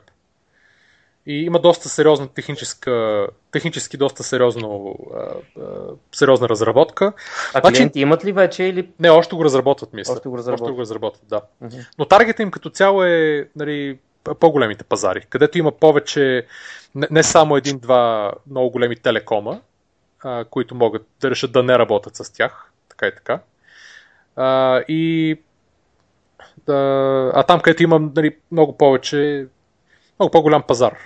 И има доста сериозна техническа, технически доста сериозно, а, а, сериозна разработка. А значи, клиенти имат ли вече или? Не, още го разработват, мисля. Още го разработват. Още го разработват, да. Uh-huh. Но таргета им като цяло е нали, по-големите пазари, където има повече, не, не само един-два много големи телекома, а, които могат да решат да не работят с тях, така и така. А, и а, а там, където има нали, много повече, много по-голям пазар.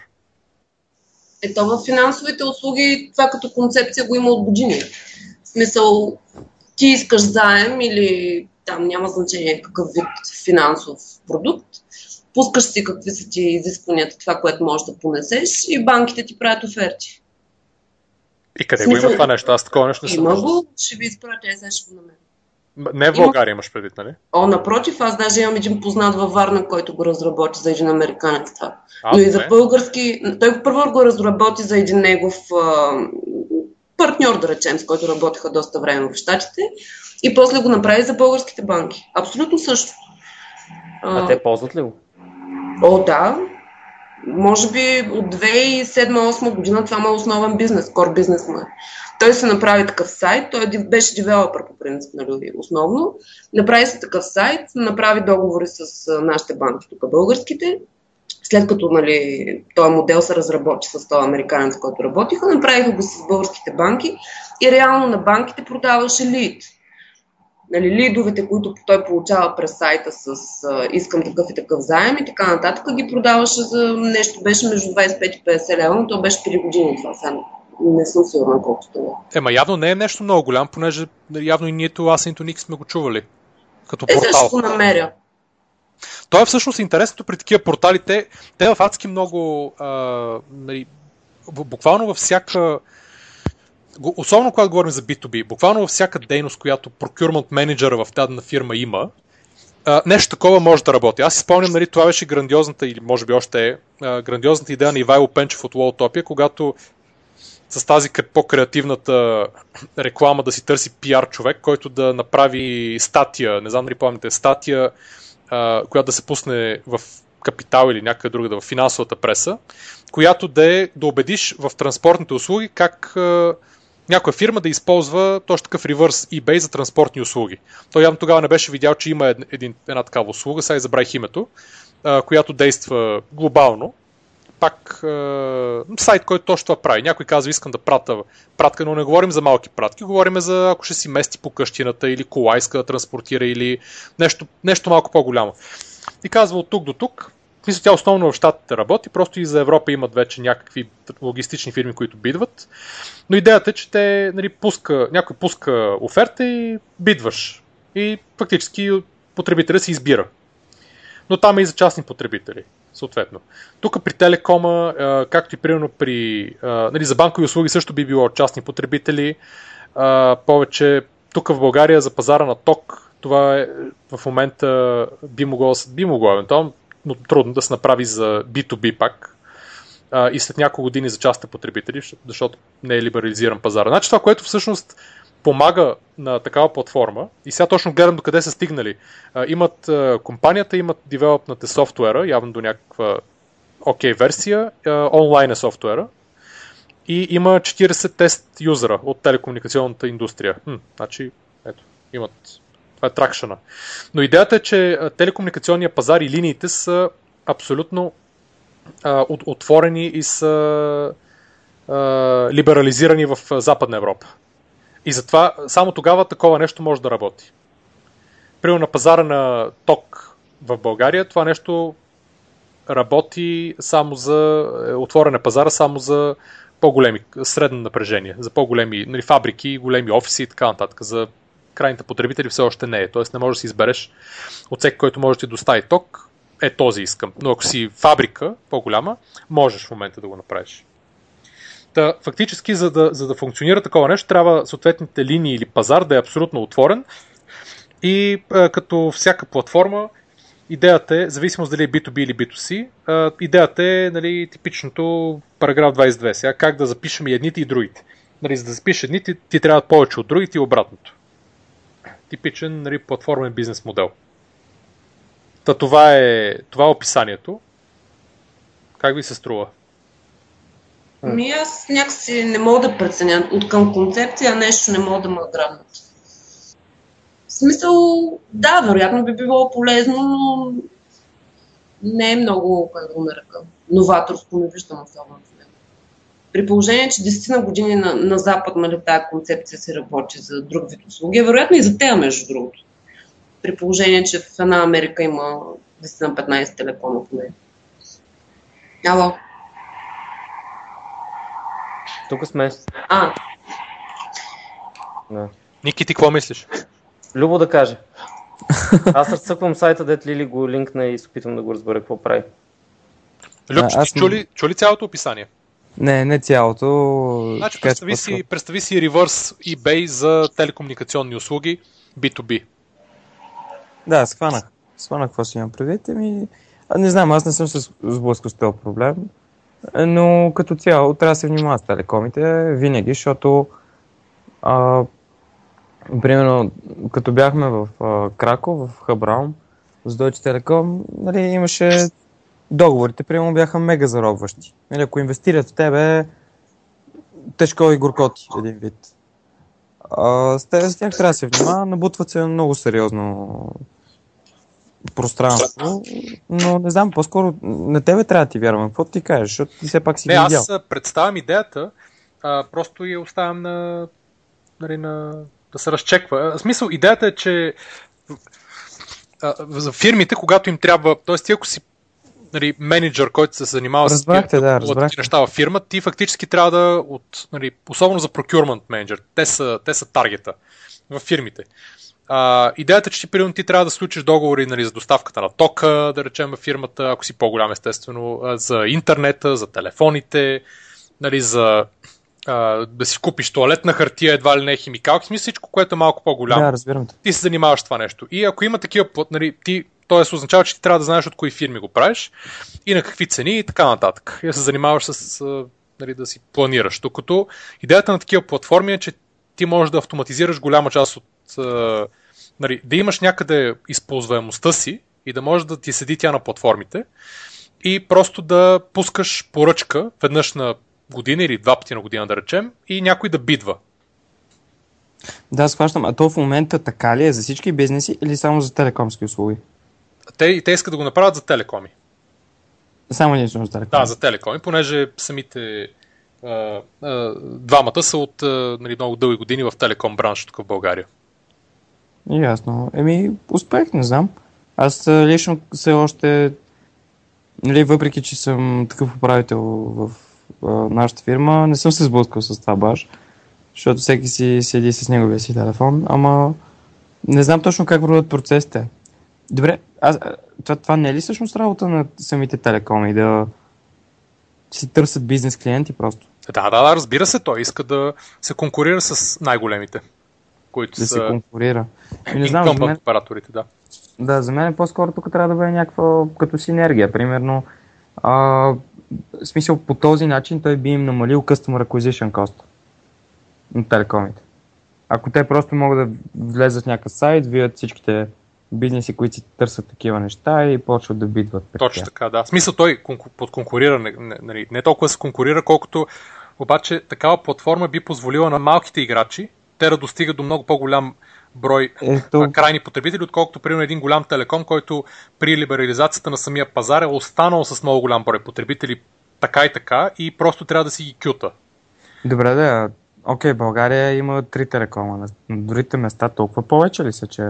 Ето в финансовите услуги това като концепция го има от години. В смисъл, ти искаш заем или там няма значение какъв вид финансов продукт, пускаш си какви са ти изискванията, това, което можеш да понесеш и банките ти правят оферти. И къде Смисъл, го има това нещо? Аз такова нещо не съм. Има го, ще ви изпратя, сега ще го намеря. Не в България имаш предвид, нали? О, напротив, аз даже имам един познат във Варна, който го разработи за един американец това. А, Но и за български... Той първо го разработи за един негов а, партньор, да речем, с който работеха доста време в Штатите. И после го направи за българските банки. Абсолютно също. А, а те ползват ли го? О, да. Може би от 2007-2008 година това е основен бизнес, кор бизнес му е. Той се направи такъв сайт, той беше девелопър по принцип, нали, основно. Направи се такъв сайт, направи договори с нашите банки, тук българските. След като нали, този модел се разработи с този американец, който работиха, направиха го с българските банки и реално на банките продаваше лид. Нали, лидовете, които той получава през сайта с а, искам такъв и такъв заем и така нататък, ги продаваше за нещо, беше между 25 и 50 лева, но то беше 3 години това сега не съм сигурна колко това. Ема явно не е нещо много голям, понеже явно и ние това Ник сме го чували. Като е, портал. го намеря. То е всъщност интересното при такива портали. Те, те в адски много, а, нали, буквално във всяка, особено когато говорим за B2B, буквално във всяка дейност, която procurement менеджера в дадена фирма има, нещо такова може да работи. Аз си спомням, нали, това беше грандиозната, или може би още е, грандиозната идея на Ивайло Пенчев от Лоутопия, когато с тази по-креативната реклама да си търси пиар човек, който да направи статия, не знам дали помните, статия, която да се пусне в Капитал или някъде друга, в финансовата преса, която да, е, да убедиш в транспортните услуги как някоя фирма да използва точно такъв ревърс eBay за транспортни услуги. Той явно тогава не беше видял, че има един, една такава услуга, сега забравих името, а, която действа глобално пак е, сайт, който точно това прави. Някой казва, искам да прата пратка, но не говорим за малки пратки, говорим за ако ще си мести по къщината или кола иска да транспортира или нещо, нещо малко по-голямо. И казва от тук до тук. Мисля, тя основно в Штатите работи, просто и за Европа имат вече някакви логистични фирми, които бидват. Но идеята е, че те, нали, пуска, някой пуска оферта и бидваш. И фактически потребителя се избира. Но там е и за частни потребители съответно. Тук при Телекома, както и примерно при, нали, за банкови услуги също би било частни потребители, повече тук в България за пазара на ток, това е, в момента би могло, би могло евентуално, но трудно да се направи за B2B пак а, и след няколко години за частните потребители, защото не е либерализиран пазар. Значи това, което всъщност помага на такава платформа, и сега точно гледам до къде са стигнали. А, имат а, компанията, имат девелопната софтуера, явно до някаква окей okay, версия, а, онлайн е софтуера, и има 40 тест юзера от телекомуникационната индустрия. Хм, значи, ето, имат. Това е тракшена. Но идеята е, че телекомуникационния пазар и линиите са абсолютно а, от, отворени и са а, либерализирани в Западна Европа. И затова само тогава такова нещо може да работи. Примерно на пазара на ток в България това нещо работи само за е, отворена пазара само за по-големи, средно напрежение, за по-големи нали, фабрики, големи офиси и така нататък. За крайните потребители все още не е. Тоест не можеш да си избереш от всеки, който може да ти достави ток, е този искам. Но ако си фабрика по-голяма, можеш в момента да го направиш. Та, фактически, за да, за да функционира такова нещо, трябва съответните линии или пазар да е абсолютно отворен и е, като всяка платформа, идеята е, зависимост дали е B2B или B2C, е, идеята е нали, типичното параграф 22. Сега как да запишем и едните и другите. Нали, за да запишеш едните, ти трябва повече от другите и обратното. Типичен нали, платформен бизнес модел. Та това е, това е описанието. Как ви се струва? Ми аз някакси не мога да преценя. От към концепция нещо не мога да ме грабнат. В смисъл, да, вероятно би било полезно, но не е много, как да го нарека, новаторско, не виждам особено. При положение, че 10 на години на, на Запад нали, тази концепция се работи за друг вид услуги, вероятно и за тея, между другото. При положение, че в една Америка има 10 на 15 телефона поне. Ало. Тук сме. А, Да. Ники, ти какво мислиш? Любо да каже. Аз разцъквам сайта, дет Лили го линкна и се опитвам да го разбера какво прави. Любче, аз ти чули, чули цялото описание? Не, не цялото. Значи, така че представи си, представи си reverse eBay за телекомуникационни услуги B2B. Да, схванах. Схванах какво си имам предвид. Ами, не знам, аз не съм се сблъскал с този проблем. Но като цяло трябва да се внимава с телекомите винаги, защото а, примерно като бяхме в а, Краков, в Хабраум, с Deutsche Telekom, нали, имаше договорите, примерно бяха мега заробващи. Нали, ако инвестират в тебе, тежко и горкоти, един вид. А, с, те, с тях трябва да се внимава, набутват се много сериозно пространство, но не знам, по-скоро на тебе трябва да ти вярвам. Какво ти кажеш, защото ти все пак си Не, ги видял. аз представям идеята, а, просто я оставям на, нали, на, да се разчеква. В смисъл, идеята е, че а, за фирмите, когато им трябва, т.е. ти ако си нали, менеджер, който се занимава Разбрахте, с да, неща във фирма, ти фактически трябва да, от, нали, особено за procurement менеджер, те са, те са таргета в фирмите. А, идеята е, че ти, примерно, ти трябва да случиш договори нали, за доставката на тока, да речем, във фирмата, ако си по-голям, естествено, за интернета, за телефоните, нали, за а, да си купиш туалетна хартия, едва ли не химикалки, смисъл всичко, което е малко по-голямо Да, разбирам ти се занимаваш това нещо. И ако има такива, нали, ти, т.е. означава, че ти трябва да знаеш от кои фирми го правиш и на какви цени и така нататък. И да се занимаваш с, нали, да си планираш. Докато идеята на такива платформи е, че ти можеш да автоматизираш голяма част от, нали, да имаш някъде използваемостта си и да може да ти седи тя на платформите и просто да пускаш поръчка веднъж на година или два пъти на година, да речем, и някой да бидва. Да, схващам. А то в момента така ли е за всички бизнеси или само за телекомски услуги? Те, те искат да го направят за телекоми. Само единствено за телеком. Да, за телекоми, понеже самите а, а, двамата са от а, нали, много дълги години в телеком бранш тук в България. Ясно. Еми, успех, не знам. Аз лично все още, нали, въпреки че съм такъв управител в а, нашата фирма, не съм се сблъскал с това баш, защото всеки си седи с неговия си телефон, ама не знам точно как върват процесите. Добре, аз, това, това не е ли всъщност работа на самите телекоми, да си търсят бизнес клиенти просто? Да, да, да, разбира се, той иска да се конкурира с най-големите, които Да се са конкурира. Ами не знам, за мен, операторите, да. Да, за мен по-скоро тук трябва да бъде някаква като синергия. Примерно, а, в смисъл по този начин той би им намалил Customer Acquisition Cost на телекомите. Ако те просто могат да влезат в някакъв сайт, видят всичките бизнеси, които си търсят такива неща и почват да бидват. Точно така, да. В смисъл той конку- подконкурира, не, не, нали, не толкова се конкурира, колкото обаче такава платформа би позволила на малките играчи те да достигат до много по-голям брой Ето, крайни потребители, отколкото примерно един голям телеком, който при либерализацията на самия пазар е останал с много голям брой потребители така и така и просто трябва да си ги кюта. добре да, окей, България има три телекома. На другите места толкова повече ли са, че...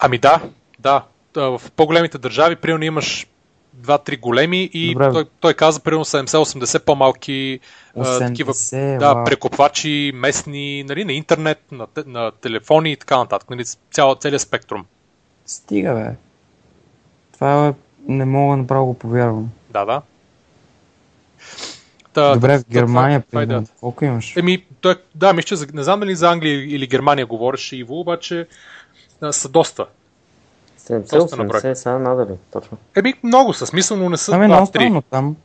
Ами да, да. В по-големите държави, примерно имаш два-три големи и Добре. той, той каза примерно 70-80 по-малки а, такива 80, да, вау. прекопвачи местни нали, на интернет, на, на телефони и така нататък. Нали, цял, целият спектрум. Стига, бе. Това е... не мога направо го повярвам. Да, да. Та, Добре, в Германия, това- е примерно, колко имаш? Еми, той, да, мисля, не знам дали за Англия или Германия говореше Иво, обаче са доста. Доста на брой. 70-80 са надали, точно. Еми, много са, смисъл, но не са Ами много 2-3. странно там.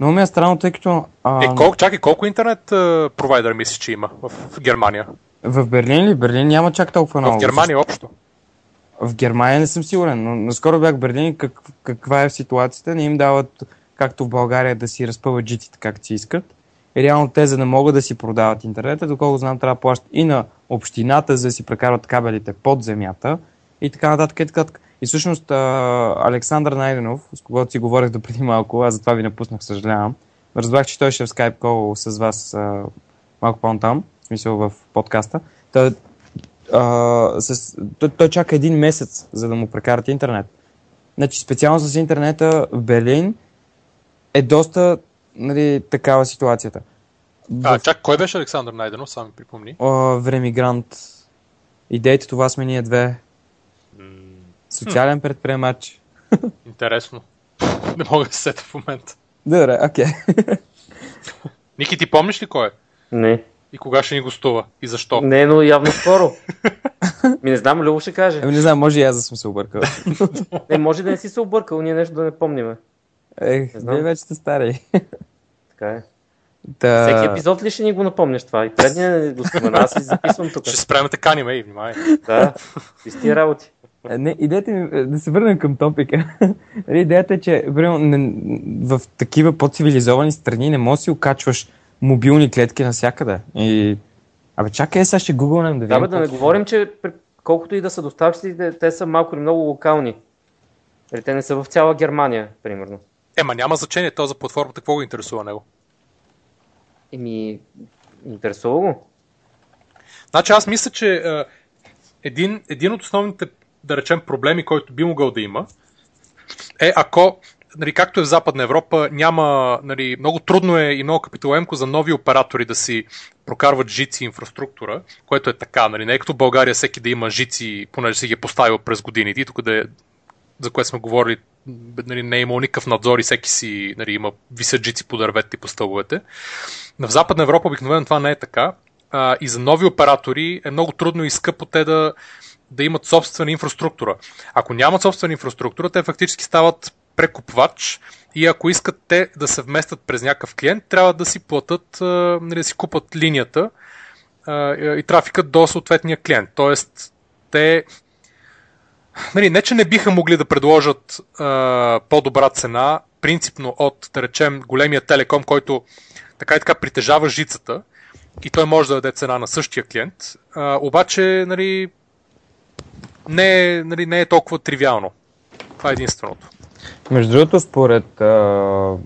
Много ми е странно, тъй като а, Е, колко, чакай, колко интернет а, провайдер мислиш, че има в Германия? в Берлин ли? Берлин няма чак толкова много. В Германия общо. В Германия не съм сигурен, но наскоро бях в Берлин и как, каква е ситуацията. Не им дават, както в България, да си разпъват жиците както си искат. И реално те, за да могат да си продават интернета, доколко знам, трябва да плащат и на общината, за да си прекарват кабелите под земята и така нататък. И, така, и всъщност Александър Найденов, с когото си говорих до преди малко, аз затова ви напуснах, съжалявам. Разбрах, че той ще е в скайп кол с вас малко по-натам, в смисъл в подкаста. Той, а, с, той, той чака един месец, за да му прекарат интернет. Значи специално с интернета в Берлин е доста нали, такава ситуацията. А, В чак, кой беше Александър Найденов, само ми припомни. а, Времигрант, идеята това сме ние две, М, социален предприемач. интересно. не мога да се сета в момента. Добре, окей. Ники, ти помниш ли кой е? Не. И кога ще ни гостува? И защо? Не, но явно скоро. Ми не знам, Любо ще каже. Ами не знам, може и аз да съм се объркал. Не, може да не си се объркал, ние нещо да не помниме. Ех, Не знам. вие вече сте стари. Така е. Та... Всеки епизод ли ще ни го напомняш това? И предния го спомена, аз си записвам тук. Ще спреме те каним, ей, внимай. Да, и с тия работи. Е, Не, идеята ми е да се върнем към топика. Нали, идеята е, че примерно, не, в такива по-цивилизовани страни не можеш да си окачваш мобилни клетки навсякъде. И... Абе, чакай, сега ще гугълнем да Да, видим. бе, да не говорим, че колкото и да са доставчици, те, те са малко или много локални. Нали, Те не са в цяла Германия, примерно. Ема няма значение, то за платформата какво го интересува него. Еми, интересува го. Значи аз мисля, че един, един от основните, да речем, проблеми, който би могъл да има, е ако, нали, както е в Западна Европа, няма, нали, много трудно е и много капиталоемко за нови оператори да си прокарват жици инфраструктура, което е така, нали, не е като България всеки да има жици, понеже си ги е поставил през годините, и тук да е, за което сме говорили, нали, не е имал никакъв надзор и всеки си нали, има висят жици по дърветите и по стълбовете. Но в Западна Европа обикновено това не е така. А, и за нови оператори е много трудно и скъпо те да, да имат собствена инфраструктура. Ако нямат собствена инфраструктура, те фактически стават прекупвач и ако искат те да се вместят през някакъв клиент, трябва да си платят, нали, да си купат линията и трафикът до съответния клиент. Тоест, те нали, не, че не биха могли да предложат а, по-добра цена, принципно от, да речем, големия телеком, който така и така притежава жицата и той може да даде цена на същия клиент, а, обаче нали, не, е, нали, не е толкова тривиално. Това е единственото. Между другото, според а,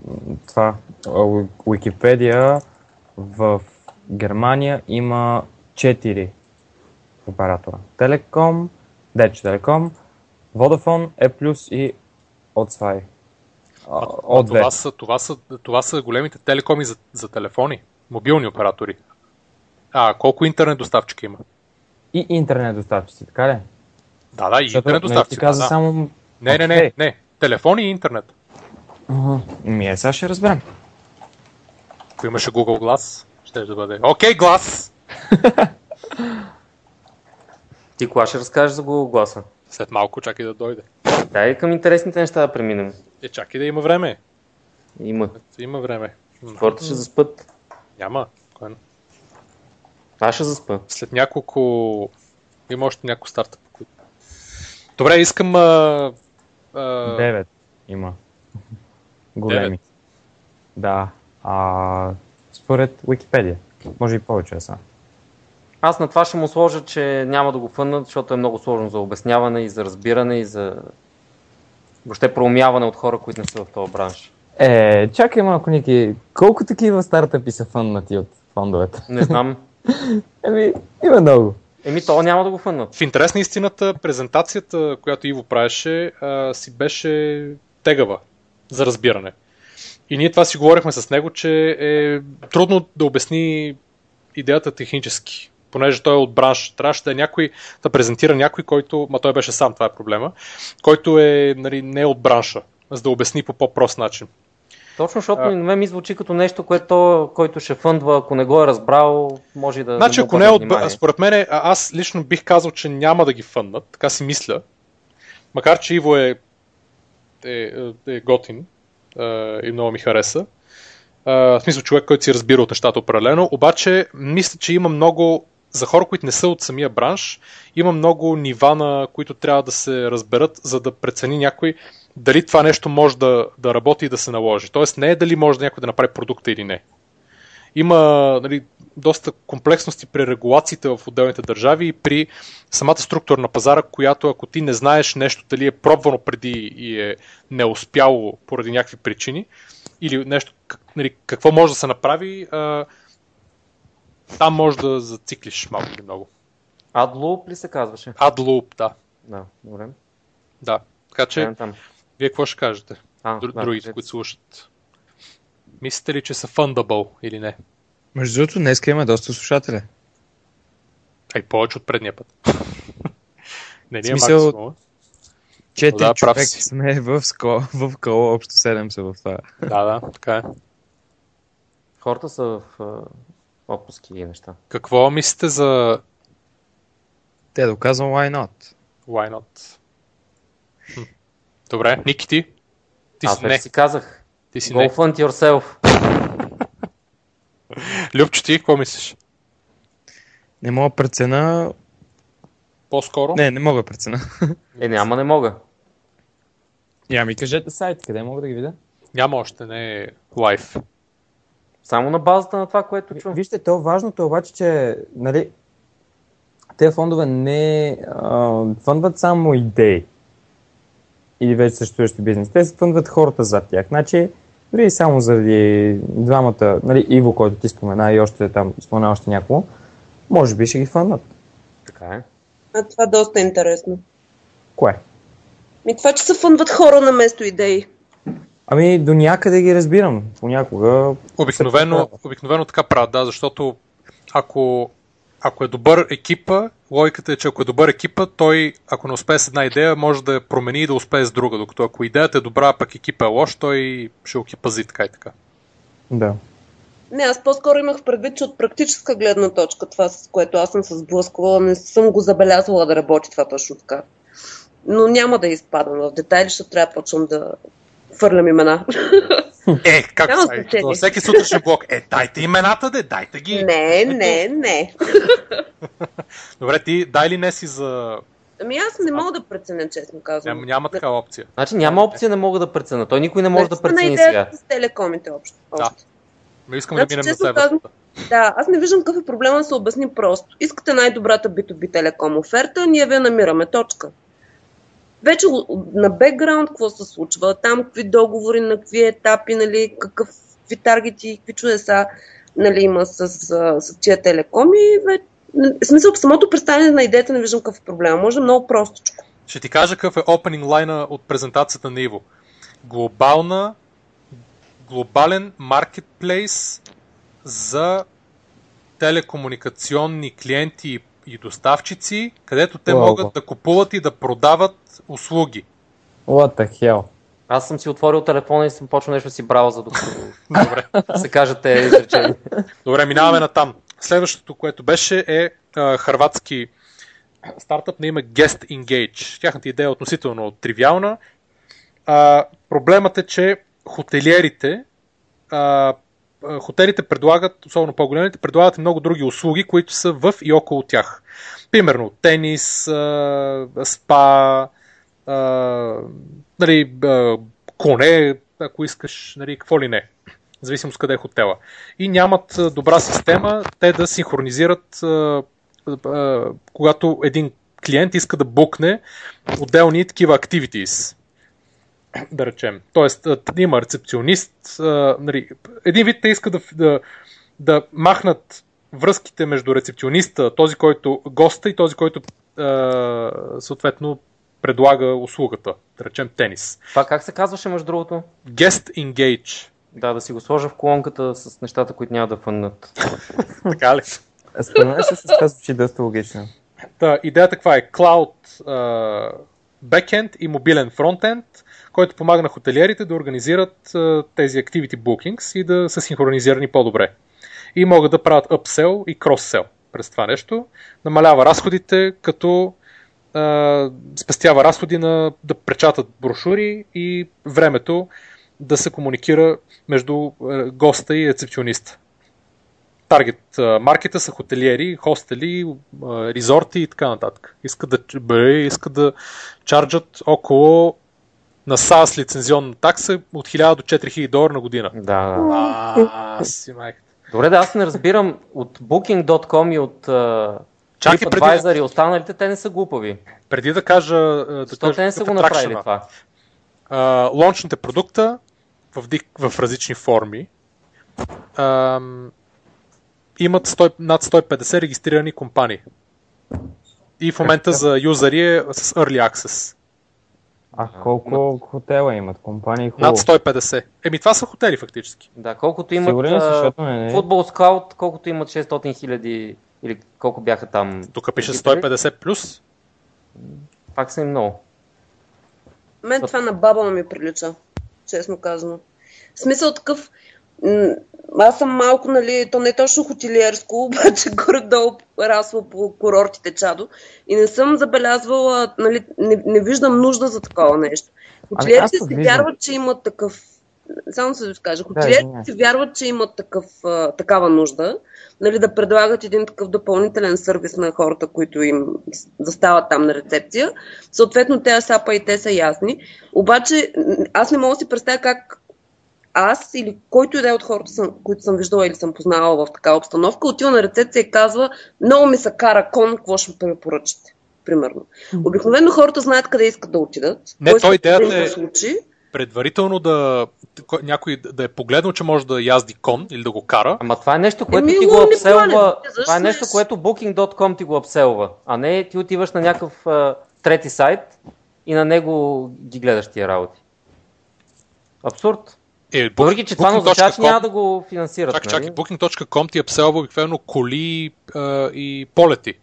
това, а, Википедия, в Германия има 4 оператора. Телеком, Deutsche Телеком, Vodafone, E+, и Otzwei. А, А, От това, са, това, са, това са големите телекоми за, за телефони, мобилни оператори. А, колко интернет доставчика има? И интернет доставчици, така ли? Да, да, и Защото, интернет ти доставчика. каза да. само... Не, не, не, не. Телефони и интернет. Ага. Ми е, сега ще разберем. Ако имаше Google Glass, ще да бъде. Окей, глас! Ти кога ще разкажеш за Google гласа? След малко чакай да дойде. Дай към интересните неща да преминем. Е, чакай да има време. Има. Има време. Хората ще заспът. Няма. Кой? Аз ще заспа. След няколко... Има още няколко старта, които... Добре, искам... А... А... Девет има. Големи. Девет. Да. А, според Википедия. Може и повече да са. Аз на това ще му сложа, че няма да го фъннат, защото е много сложно за обясняване и за разбиране и за въобще проумяване от хора, които не са в този бранш. Е, чакай малко, Ники. Колко такива стартъпи са фъннати от фондовете? Не знам. Еми, има много. Еми, то няма да го фъннат. В интерес на истината, презентацията, която Иво правеше, а, си беше тегава за разбиране. И ние това си говорихме с него, че е трудно да обясни идеята технически, понеже той е от бранш. Трябваше да е някой, да презентира някой, който, ма той беше сам, това е проблема, който е нали, не е от бранша, за да обясни по по-прост начин. Точно, защото А. на мен ми звучи като нещо, което който ще фъндва, ако не го е разбрал, може да. Значи, ако не е от... Според мен, аз лично бих казал, че няма да ги фъннат, така си мисля. Макар, че Иво е, е, е готин е, и много ми хареса. Е, в смисъл човек, който си разбира от нещата определено. Обаче, мисля, че има много... За хора, които не са от самия бранш, има много нива, на които трябва да се разберат, за да прецени някой дали това нещо може да, да работи и да се наложи. Тоест не е дали може някой да направи продукта или не. Има нали, доста комплексности при регулациите в отделните държави и при самата структура на пазара, която ако ти не знаеш нещо дали е пробвано преди и е неуспяло поради някакви причини, или нещо, нали, какво може да се направи, там може да зациклиш малко или много. AdLoop ли се казваше? AdLoop, да. Да, добре. да. Така че, там. вие какво ще кажете? А, Дру, да, другите, които слушат. Мислите ли, че са fundable или не? Между другото, днес има доста слушатели. Ай, повече от предния път. не ни е Смисъл- максимум. Четири Да, човек си. сме в, ско, в кола, общо 7 са в това. Да, да, така е. Хората са в отпуски и неща. Какво мислите за Те доказвам why not. Why not? Хм. Добре, Ники ти? Ти Аз си не. си казах. Ти си Go не. fund yourself. Любчо ти, какво мислиш? Не мога да прецена... По-скоро? Не, не мога да прецена. Е, няма, не мога. Я ми кажете сайт, къде мога да ги видя? Няма още, не е лайф. Само на базата на това, което чувам. Вижте, то важното е обаче, че нали, те фондове не а, фъндват само идеи или вече съществуващи бизнес. Те фъндват хората зад тях. Значи, дори само заради двамата, нали, Иво, който ти спомена и още там спомена още няколко, може би ще ги фъндват. Така е. А това е доста интересно. Кое? Ми това, че се фъндват хора на место идеи. Ами до някъде ги разбирам. Понякога Обикновено, обикновено така правят, да, защото ако, ако е добър екипа, логиката е, че ако е добър екипа, той, ако не успее с една идея, може да я промени и да успее с друга. Докато ако идеята е добра, пък екипа е лош, той ще ги пази така и така. да. Не, аз по-скоро имах предвид, че от практическа гледна точка, това с което аз съм се сблъсквала, не съм го забелязала да работи това точно така. Но няма да изпадам в детайли, защото трябва да почвам да фърлям имена. Е, как са? Във всеки сутрешен блок. Е, дайте имената, де, дайте ги. не, не, не. Добре, ти дай ли не си за... Ами аз не мога да преценя, честно казвам. Няма, няма такава опция. Значи няма опция не мога да преценя. Той никой не може да Значи сме на прецени сега. с телекомите общо. Да. Но искам Значи, да минем на следващата. Да, аз не виждам какъв е проблема да се обясни просто. Искате най-добрата B2B телеком оферта, ние ви я намираме. Точка. Вече на бекграунд какво се случва, там какви договори, на какви етапи, нали, какъв, какви таргети, какви чудеса нали, има с, с, с тия телекоми. Ве, в смисъл, в самото представяне на идеята не виждам какъв е проблема. Може да е много простичко. Ще ти кажа какъв е опенинг лайна от презентацията на Иво. Глобална, глобален маркетплейс за телекомуникационни клиенти и- и доставчици, където те Уау. могат да купуват и да продават услуги. What the hell? Аз съм си отворил телефона и съм почнал нещо да си брауза, докато Добре. се кажат те изречения. Добре, минаваме на там. Следващото, което беше е а, харватски стартъп на име Guest Engage. Тяхната идея е относително тривиална. А, проблемът е, че хотелиерите а, хотелите предлагат, особено по-големите, предлагат и много други услуги, които са в и около тях. Примерно тенис, а, спа, а, нали, а, коне, ако искаш, нали, какво ли не. Зависимо с къде е хотела. И нямат добра система те да синхронизират а, а, когато един клиент иска да букне отделни такива activities да речем. Тоест, има рецепционист, а, нали, един вид те иска да, да, да махнат връзките между рецепциониста, този, който госта и този, който а, съответно предлага услугата, да речем тенис. Това как се казваше между другото? Guest Engage. Да, да си го сложа в колонката с нещата, които няма да фъннат. така ли? Според мен се казва, че доста логично. Та, идеята каква е? Cloud uh, backend и мобилен фронтенд който помага на хотелиерите да организират тези activity bookings и да са синхронизирани по-добре. И могат да правят upsell и cross-sell през това нещо. Намалява разходите, като а, спестява разходи на да пречатат брошури и времето да се комуникира между госта и рецепциониста. Таргет маркета са хотелиери, хостели, резорти и така нататък. Искат да, искат да чарджат около на SaaS лицензионна такса от 1000 до 4000 долара на година. Да, да. си майката. Добре, да, аз не разбирам от Booking.com и от uh, Чакай, преди... и останалите, те не са глупави. Преди да кажа... Да Защо те не са го направили това? Лончните продукта в, в различни форми uh, имат 100, над 150 регистрирани компании. И в момента за юзери е с Early Access. А колко над... хотела имат? Компании хубаво. Над 150. Еми това са хотели фактически. Да, колкото имат Сигурен си, защото не, не. Футбол скаут, колкото имат 600 хиляди или колко бяха там. Тук пише 150 плюс. Пак са и много. Мен това на баба ми прилича, честно казано. В смисъл такъв, аз съм малко, нали, то не е точно хотелиерско, обаче горе-долу расла по курортите чадо и не съм забелязвала, нали, не, не виждам нужда за такова нещо. Ами хотелиерите си вярват, че имат такъв само се да кажа, хотелиерите да, си вярват, че имат такъв, а, такава нужда, нали, да предлагат един такъв допълнителен сервис на хората, които им застават там на рецепция. Съответно, те сапа и те са ясни. Обаче, аз не мога да си представя как аз или който и да е от хората, които съм виждала или съм познавала в такава обстановка, отива на рецепция и казва, много ми се кара кон, какво ще препоръчате? Примерно. Обикновено хората знаят къде искат да отидат. Не, той идеята е случи. Предварително да някой да е погледнал, че може да язди кон или да го кара. Ама това е нещо, което Еми, ти го апселва. Това е нещо, което Booking.com ти го апселва, а не ти отиваш на някакъв а, трети сайт и на него ги гледаш тия работи. Абсурд. Е, Въпреки, че това не означава, че няма да го финансират. Чакай, чакай, нали? Booking.com ти е апселва обикновено коли а, и полети.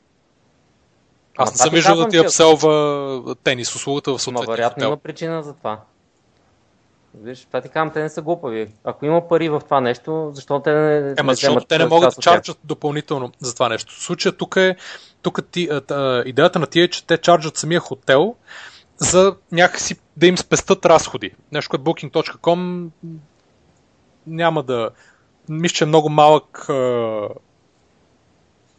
Аз не съм виждал да ти апселва тенис услугата в съответния вероятно има причина за това. Виж, това ти казвам, те не са глупави. Ако има пари в това нещо, защо те не. Ема, защото те не могат да чарджат допълнително за това нещо. Случая тук е, тук ти, а, а, идеята на тия е, че те чарджат самия хотел, за някакси да им спестат разходи. Нещо като Booking.com няма да... Мисля, че е много малък... А...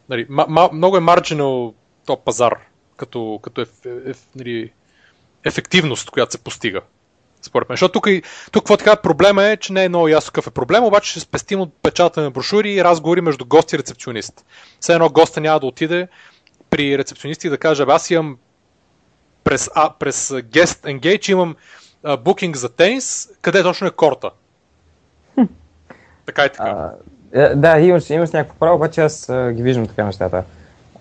Нали, ма, много е марджинал то пазар, като, като еф, еф, нали, ефективност, която се постига. Според мен. Защото тук, тук какво така проблема е, че не е много ясно какъв е проблем, обаче ще спестим от печата на брошури и разговори между гост и рецепционист. Все едно госта няма да отиде при рецепционисти и да каже, аз имам през, а, през Guest Engage имам а, букинг за тенис, къде точно е корта. така и така. А, е, да, имаш, имаш някакво право, обаче аз а, ги виждам така нещата.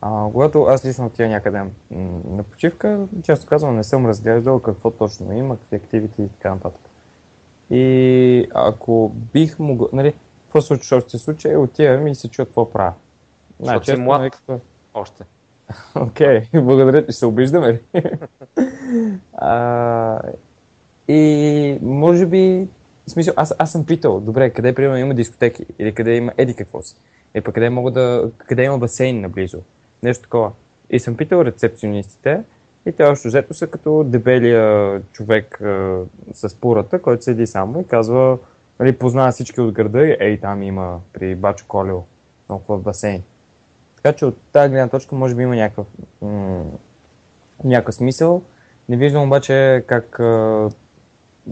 А, когато аз лично отида някъде на почивка, често казвам, не съм разглеждал какво точно има, какви активити и така нататък. И ако бих могъл, нали, какво случва още случай, отивам и се чуя какво правя. Значи, си млад. Нали, още. Окей, okay, благодаря, че се обиждаме. а, и може би, в смисъл, аз, аз съм питал, добре, къде примерно има дискотеки или къде има еди какво си, пък къде, мога да, къде има басейн наблизо, нещо такова. И съм питал рецепционистите и те още взето са като дебелия човек а, с пурата, който седи само и казва, нали, познава всички от града и ей, там има при Бачо Колео толкова басейн. Така че от тази гледна точка може би има някакъв, м- някакъв смисъл. Не виждам обаче как а,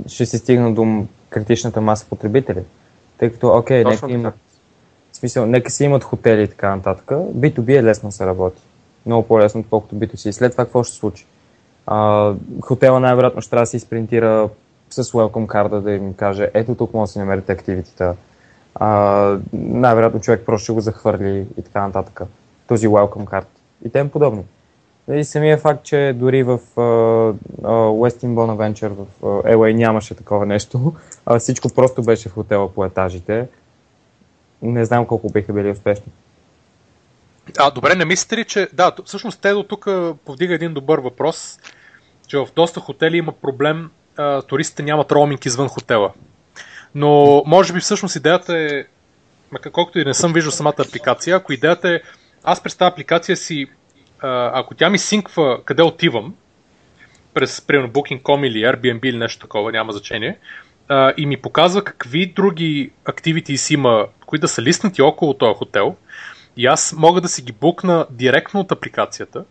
ще се стигна до критичната маса потребители. Тъй като, окей, нека така. В смисъл, нека си имат хотели и така нататък. B2B е лесно да се работи. Много по-лесно, отколкото B2C. И след това какво ще случи? А, хотела най-вероятно ще трябва да се изпринтира с welcome карта да им каже, ето тук може да си намерите активитета. Най-вероятно човек просто ще го захвърли и така нататък. Този welcome карт. И тем подобни. И самия факт, че дори в uh, Westin Bonaventure в uh, LA нямаше такова нещо, а всичко просто беше в хотела по етажите, не знам колко биха били успешни. А, добре, не мислите ли, че... Да, всъщност Тедо тук повдига един добър въпрос, че в доста хотели има проблем, а, туристите нямат роуминг извън хотела. Но може би всъщност идеята е, колкото и не съм виждал самата апликация, ако идеята е, аз през тази апликация си, а, ако тя ми синква къде отивам, през, примерно, Booking.com или Airbnb или нещо такова, няма значение, а, и ми показва какви други activities има, които да са листнати около този хотел, и аз мога да си ги букна директно от апликацията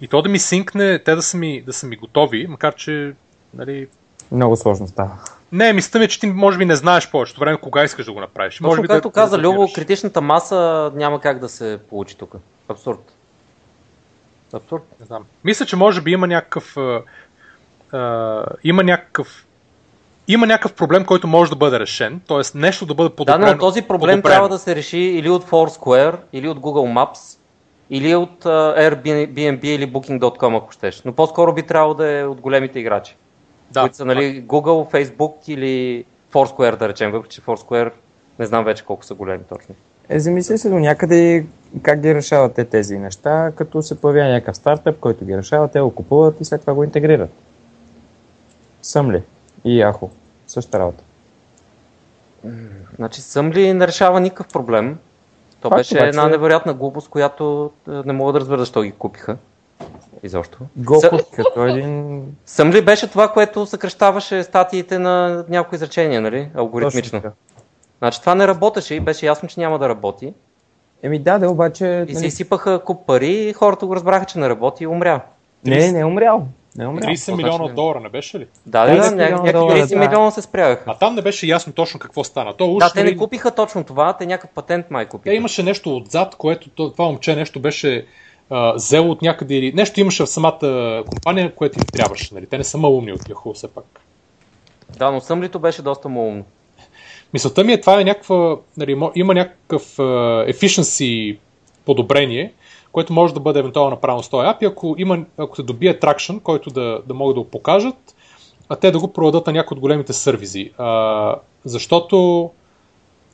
и то да ми синкне, те да са ми, да са ми готови, макар че нали, Много сложно става. не, мисълта ми че ти може би не знаеш повечето време кога искаш да го направиш. може Точно би както да, каза да Любо, критичната маса няма как да се получи тук. Абсурд. Абсурд. Не знам. Мисля, че може би има някакъв. А, а, има някакъв. Има някакъв проблем, който може да бъде решен, т.е. нещо да бъде Да, подобрено. но този проблем подобрено. трябва да се реши или от Foursquare, или от Google Maps, или от Airbnb или Booking.com, ако щеш. Но по-скоро би трябвало да е от големите играчи. да. които са нали, Google, Facebook или Foursquare, да речем, въпреки че Foursquare не знам вече колко са големи точно. Е, замисли се до някъде как ги решават те тези неща, като се появява някакъв стартъп, който ги решава, те го купуват и след това го интегрират. Съм ли? И Яхо. Същата работа. Значи съм ли не решава никакъв проблем? То Факт, беше обаче- една невероятна глупост, която е, не мога да разбера защо ги купиха. Изобщо. GoPut Съ- като един... Съм ли беше това, което съкръщаваше статиите на някои изречения, нали? Алгоритмично. Значи това не работеше и беше ясно, че няма да работи. Еми да, да, обаче... И се нали, изсипаха куп пари и хората го разбраха, че не работи и умря. Не, не е умрял. Не умрял. 30 милиона значи не? долара, не беше ли? Да, да, да, 30 ня- милиона някакви долара, 30 да. милиона се спрягаха. А там не беше ясно точно какво стана. То уж, Да, те нали, не купиха точно това, те някакъв патент май купиха. Те имаше нещо отзад, което то- това момче нещо беше а, взело от някъде или нещо имаше в самата компания, което им трябваше. Нали? Те не са малумни от Yahoo все пак. Да, но съмлито беше доста малумно. Мисълта ми е, това е някаква, нали, има някакъв а, efficiency подобрение, което може да бъде евентуално направено с този API, ако, има, ако се добие traction, който да, да могат да го покажат, а те да го продадат на някои от големите сервизи. А, защото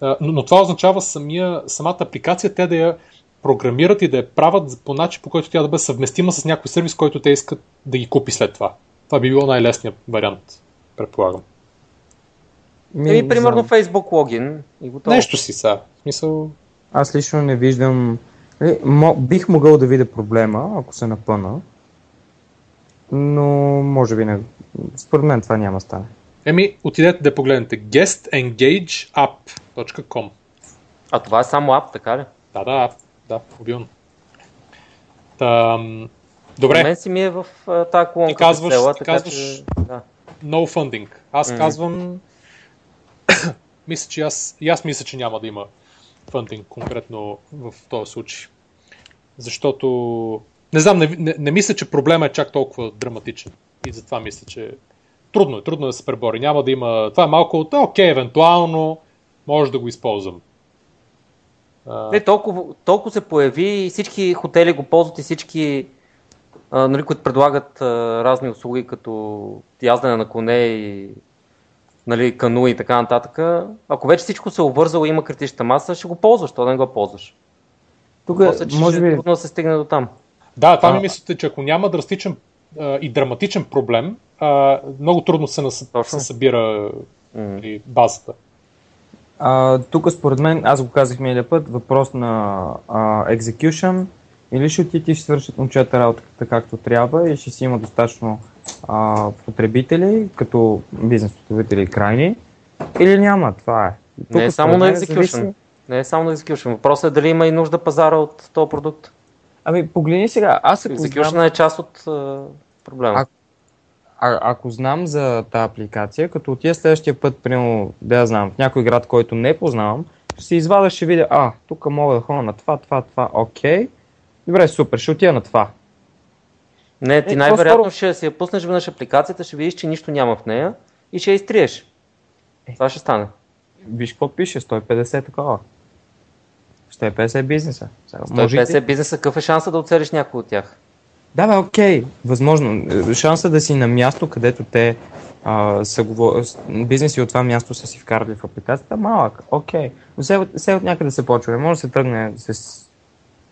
а, но, но това означава самия, самата апликация, те да я програмират и да я правят по начин, по който тя да бъде съвместима с някой сервис, който те искат да ги купи след това. Това би било най-лесният вариант, предполагам. Ми, Еми, не примерно знам. Facebook логин и готово. Нещо си са. В смисъл, Аз лично не виждам... Нали, бих могъл да видя проблема, ако се напъна, но може би не... Според мен това няма да стане. Еми, отидете да погледнете guestengageapp.com А това е само ап, така ли? Да, да, да, обилно. Там, добре, мен си ми е в тази колонка Ти казваш- цела, ти така казваш- че... Да. no funding. Аз Мгм. казвам, мисля, че аз, и аз мисля, че няма да има фандинг конкретно в този случай. Защото, не знам, не, не, не мисля, че проблема е чак толкова драматичен. И затова мисля, че трудно е, трудно е да се пребори. Няма да има, това е малко от, окей, евентуално, може да го използвам. Не, толкова, толкова се появи и всички хотели го ползват и всички, а, нали, които предлагат а, разни услуги, като яздене на коне и нали, кануи и така нататък. Ако вече всичко се е обвързало и има критична маса, ще го ползваш, то да не го ползваш. Тук, После, че може е би, трудно да се стигне до там. Да, това ми А. мислите, че ако няма драстичен а, и драматичен проблем, а, много трудно се, нас... Се събира нали, базата. А, тук според мен, аз го казах миналия път, въпрос на а, execution Или ще отидете и ще свършат момчета работата както трябва и ще си има достатъчно а, потребители, като бизнес потребители крайни, или няма, това е. Тук Не е само на execution. зависи- Не е само на execution. Въпросът е дали има и нужда пазара от този продукт. Ами, погледни сега, аз знам, Execution е част от а, проблема. А- а, ако знам за тази апликация, като отида следващия път, примерно, да я знам, в някой град, който не познавам, ще си извада, ще видя, а, тук мога да ходя на това, това, това, окей. Добре, супер, ще отида на това. Не, ти Е, най-вероятно ще си я пуснеш веднъж апликацията, ще видиш, че нищо няма в нея и ще я изтриеш. Е. Това ще стане. Виж какво пише, 150 такова. 150 е бизнеса. Сега, може и 150 бизнеса, какъв е шанса да оцелиш някой от тях? Да, бе, окей, възможно. Е, Шансът да си на място, където те а, са говор... бизнеси от това място са си вкарали в апликацията, малък, окей. Но все, от- все от някъде се почва. Не може да се тръгне с...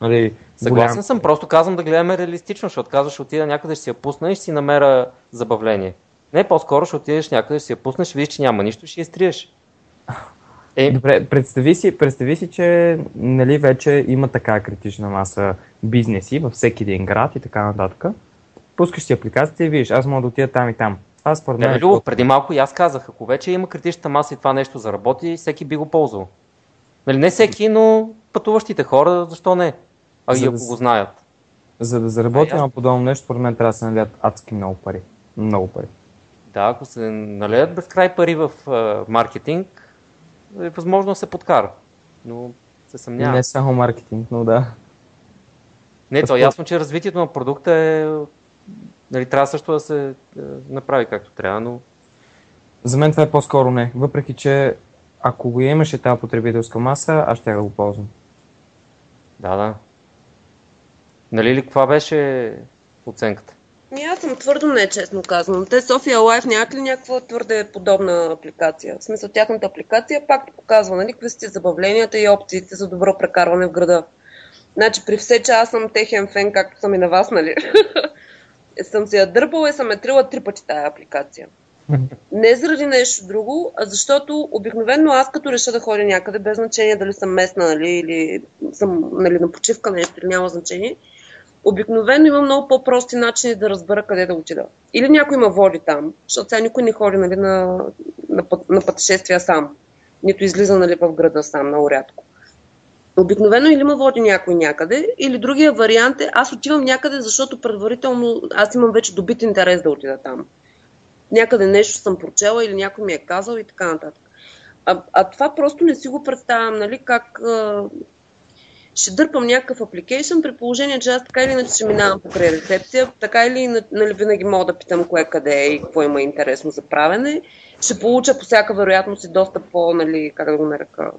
Нали, Съгласен голям- съм, просто казвам да гледаме реалистично, защото казваш, ще отида някъде, ще си я пусна и ще си намеря забавление. Не, по-скоро ще отидеш някъде, ще си я пуснеш, ще видиш, че няма нищо, ще изтриеш. Е, Добре, представи си, представи си, че нали, вече има така критична маса бизнеси във всеки един град и така нататък. Пускаш си апликацията и видиш, аз мога да отида там и там. Това според мен не, е Любо, преди малко и аз казах, ако вече има критичната маса и това нещо заработи, всеки би го ползвал. Нали, не всеки, но пътуващите хора, защо не? А и да ако с- го знаят. За да заработи А, ясно. на подобно нещо, според мен трябва да се налият адски много пари. Много пари. Да, ако се налеят безкрай пари в а, маркетинг, е възможно да се подкара. Но се съмнявам. не само маркетинг, но да. Не, то е ясно, че развитието на продукта е... Нали, трябва също да се е, направи както трябва, но За мен това е по-скоро не. Въпреки, че ако го имаше тази потребителска маса, аз ще да го ползвам. да, да. Нали ли, каква беше оценката? Ми аз съм твърдо не, честно казвам. Те София Лайф нямат ли някаква твърде подобна апликация? В смисъл, тяхната апликация пак показва, нали, какви са забавленията и опциите за добро прекарване в града. Значи, при все, че аз съм техен фен, както съм и на вас, нали? съм се я дърпала и съм я трила три пъти тая апликация. Не заради нещо друго, а защото обикновено аз като реша да ходя някъде, без значение дали съм местна, нали, или съм нали, на почивка нещо, няма значение, обикновено има много по-прости начини да разбера къде да отида. Или някой ме води там, защото сега никой не ходи нали, на, на, път, на пътешествия сам. Нито излиза нали, в града сам, много рядко. Обикновено или ме води някой някъде, или другия вариант е аз отивам някъде, защото предварително аз имам вече добит интерес да отида там. Някъде нещо съм прочела или някой ми е казал и така нататък. А, а това просто не си го представям, нали, как ще дърпам някакъв апликейшн, при положение, че аз така или иначе ще минавам покрай рецепция, така или нали, винаги мога да питам кое къде е и какво има интересно за правене. Ще получа по всяка вероятност и доста по, нали, как да го нарека,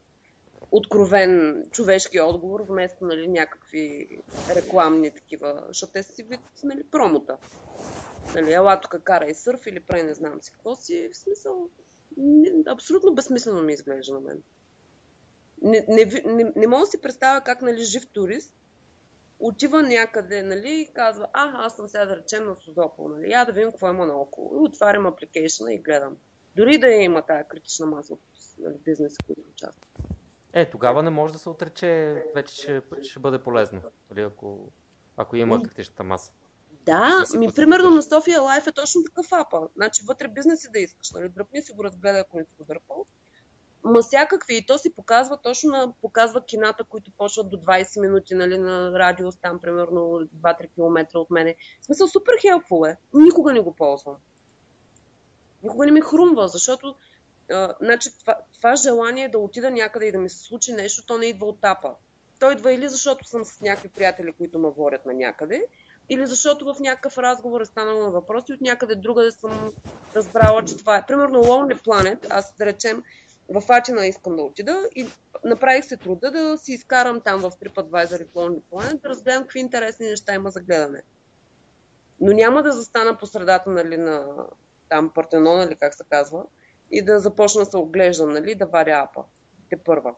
откровен човешки отговор, вместо нали, някакви рекламни такива, защото те си вид нали, промота. Нали, ела тук кара и сърф или прави не знам си какво си. В смисъл, абсолютно безсмислено ми изглежда на мен. Не, не, не, не мога да си представя как нали, жив турист отива някъде нали, и казва, а, аз съм сега да речем на Созопол, нали, я да видим какво има наоколо. И отварям апликейшна и гледам. Дори да я има тая критична маса от нали, бизнеса, които участват. Е, тогава не може да се отрече, вече ще, ще бъде полезно, нали, ако, ако има критичната маса. Да, ми примерно на София Лайф е точно такъв апа. Значи вътре бизнеси да искаш, нали? Дръпни си го, разгледай, ако не си го дърпал. Ма всякакви. И то си показва точно на, показва кината, които почват до 20 минути, нали, на радиус, там примерно 2-3 км от мене. В смисъл супер хелпфул е. Никога не го ползвам. Никога не ми хрумва, защото а, значи, това, това желание да отида някъде и да ми се случи нещо, то не идва от тапа. То идва или защото съм с някакви приятели, които ме водят на някъде, или защото в някакъв разговор е станало на въпрос и от някъде друга да съм разбрала, че това е. Примерно Lonely Planet, аз да речем в Атина искам да отида и направих се труда да си изкарам там в TripAdvisor и Lonely Planet, да разгледам какви интересни неща има за гледане. Но няма да застана по средата нали, на там Партенона, или как се казва, и да започна да се оглеждам, нали, да варя апа. Те първа.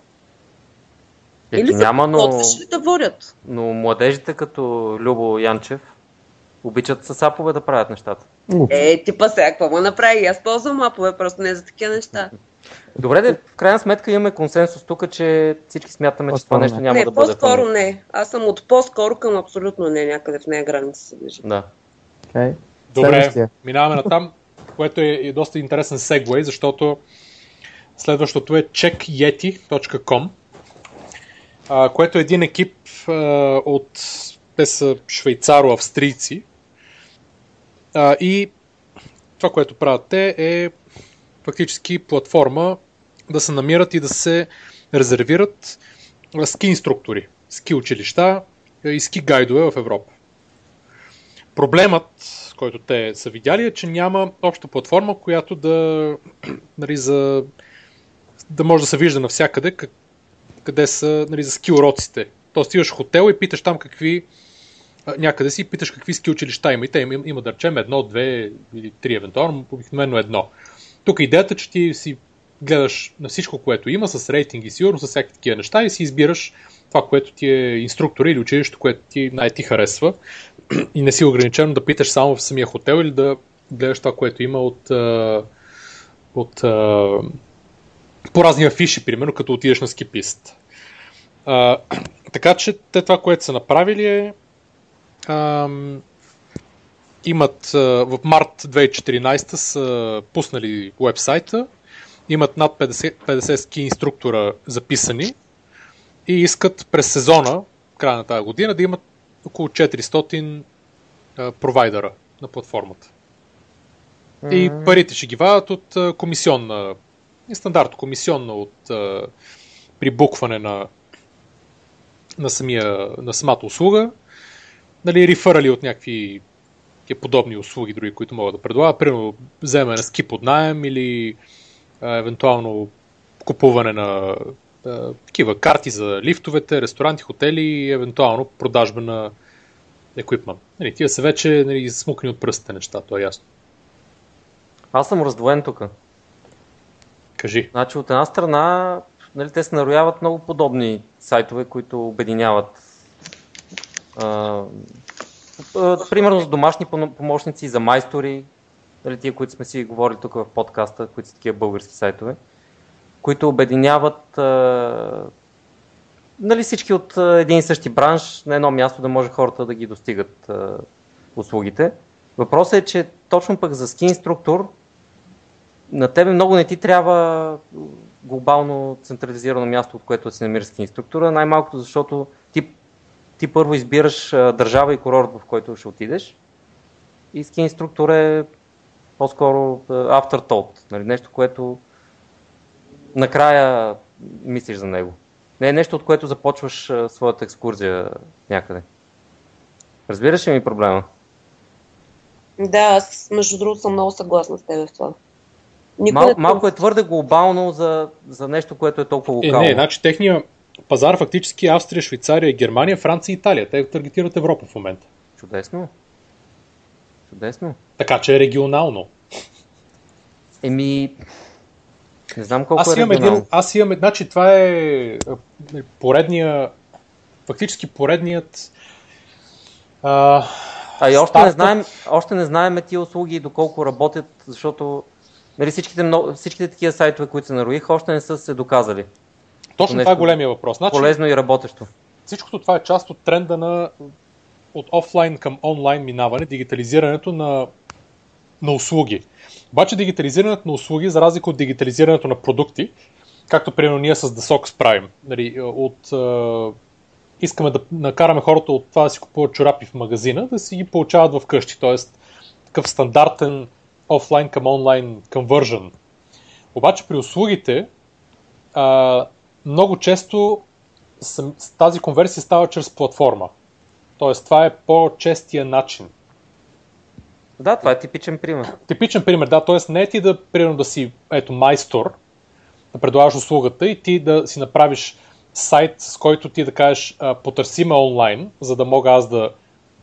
Ето, Или няма, но, ли да водят? но младежите като Любо Янчев обичат с апове да правят нещата. Е, типа сега, какво му направи? Аз ползвам апове, просто не за такива неща. Добре, де, в крайна сметка имаме консенсус тук, че всички смятаме, че това По-скоро нещо не. няма не, да бъде по-скоро фамилия. не. Аз съм от по-скоро към абсолютно не, някъде в нея граница се движи. Да. Okay. Добре, Следващия. минаваме на там, което е, е доста интересен сегвей, защото следващото е checkyeti.com, а, което е един екип а, от те са швейцаро-австрийци а, и това, което правят те е фактически платформа да се намират и да се резервират ски инструктори, ски училища и ски гайдове в Европа. Проблемът, който те са видяли, е, че няма обща платформа, която да, нали, за, да може да се вижда навсякъде как, къде са нали, за ски уроците. Тоест, в хотел и питаш там какви някъде си питаш какви ски училища има. И те има, има да речем едно, две или три евентуално, обикновено едно. Тук идеята че ти си гледаш на всичко, което има, с рейтинги, сигурно, с всякакви такива неща и си избираш това, което ти е инструктора или училището, което ти най-ти харесва и не си ограничено да питаш само в самия хотел или да гледаш това, което има от, от по разни афиши, примерно, като отидеш на ски пист. А, така че те това, което са направили е имат в март 2014 са пуснали вебсайта, имат над 50, 50 ски инструктора записани и искат през сезона, края на тази година, да имат около 400 а, провайдера на платформата. И парите ще ги вадят от а, комисионна, и стандартно комисионна от а, прибукване на, на, самия, на самата услуга, нали, рефърали от някакви такива подобни услуги, други, които могат да предлагат. Примерно, вземане на ски под найем или а, евентуално купуване на а, такива карти за лифтовете, ресторанти, хотели и евентуално продажба на еквипмент. Нали, тия са вече нали, смукани от пръстите неща, то е ясно. Аз съм раздвоен тук. Кажи. Значи от една страна, нали, те се нарояват много подобни сайтове, които обединяват а, примерно за домашни пом- помощници, за майстори, нали, тия, които сме си говорили тук в подкаста, които са такива български сайтове, които обединяват а, нали, всички от а, един и същи бранш на едно място да може хората да ги достигат а, услугите. Въпросът е, че точно пък за ски инструктор на тебе много не ти трябва глобално централизирано място, от което да си намираш ски инструктора, най-малкото защото ти, първо избираш държава и курорт, в който ще отидеш и ски инструктор е по-скоро afterthought, нали, нещо, което накрая мислиш за него. Не е нещо, от което започваш своята екскурзия някъде. Разбираш ли ми проблема? Да, аз между другото съм много съгласна с теб в това. Никой Мал, не- малко е твърде глобално за, за нещо, което е толкова Е, локално. не, значи техния пазар фактически е Австрия, Швейцария, Германия, Франция и Италия. Те таргетират Европа в момента. Чудесно. Чудесно. Така че е регионално. Еми, не знам колко Аз е имам регионално. един, аз имам, значи това е а, поредния, фактически поредният а, А и още не, знаем, още не знаем тия услуги доколко работят, защото нали, всичките, много, всичките такива сайтове, които се нароиха, още не са се доказали. Точно това е големия въпрос. Значи, Полезно и работещо. всичкото това е част от тренда на от офлайн към онлайн минаване, дигитализирането на, на услуги. Обаче дигитализирането на услуги, за разлика от дигитализирането на продукти, както примерно ние с Socks правим, нали, от, е, искаме да накараме хората от това да си купуват чорапи в магазина, да си ги получават в къщи, т.е. такъв стандартен офлайн към онлайн conversion. Обаче при услугите а, много често тази конверсия става чрез платформа. Тоест, това е по-честия начин. Да, това е типичен пример. Типичен пример, да, т.е. не е ти да, примерно, да си, ето, майстор, да предлагаш услугата и ти да си направиш сайт, с който ти да кажеш, потърси ме онлайн, за да мога аз да,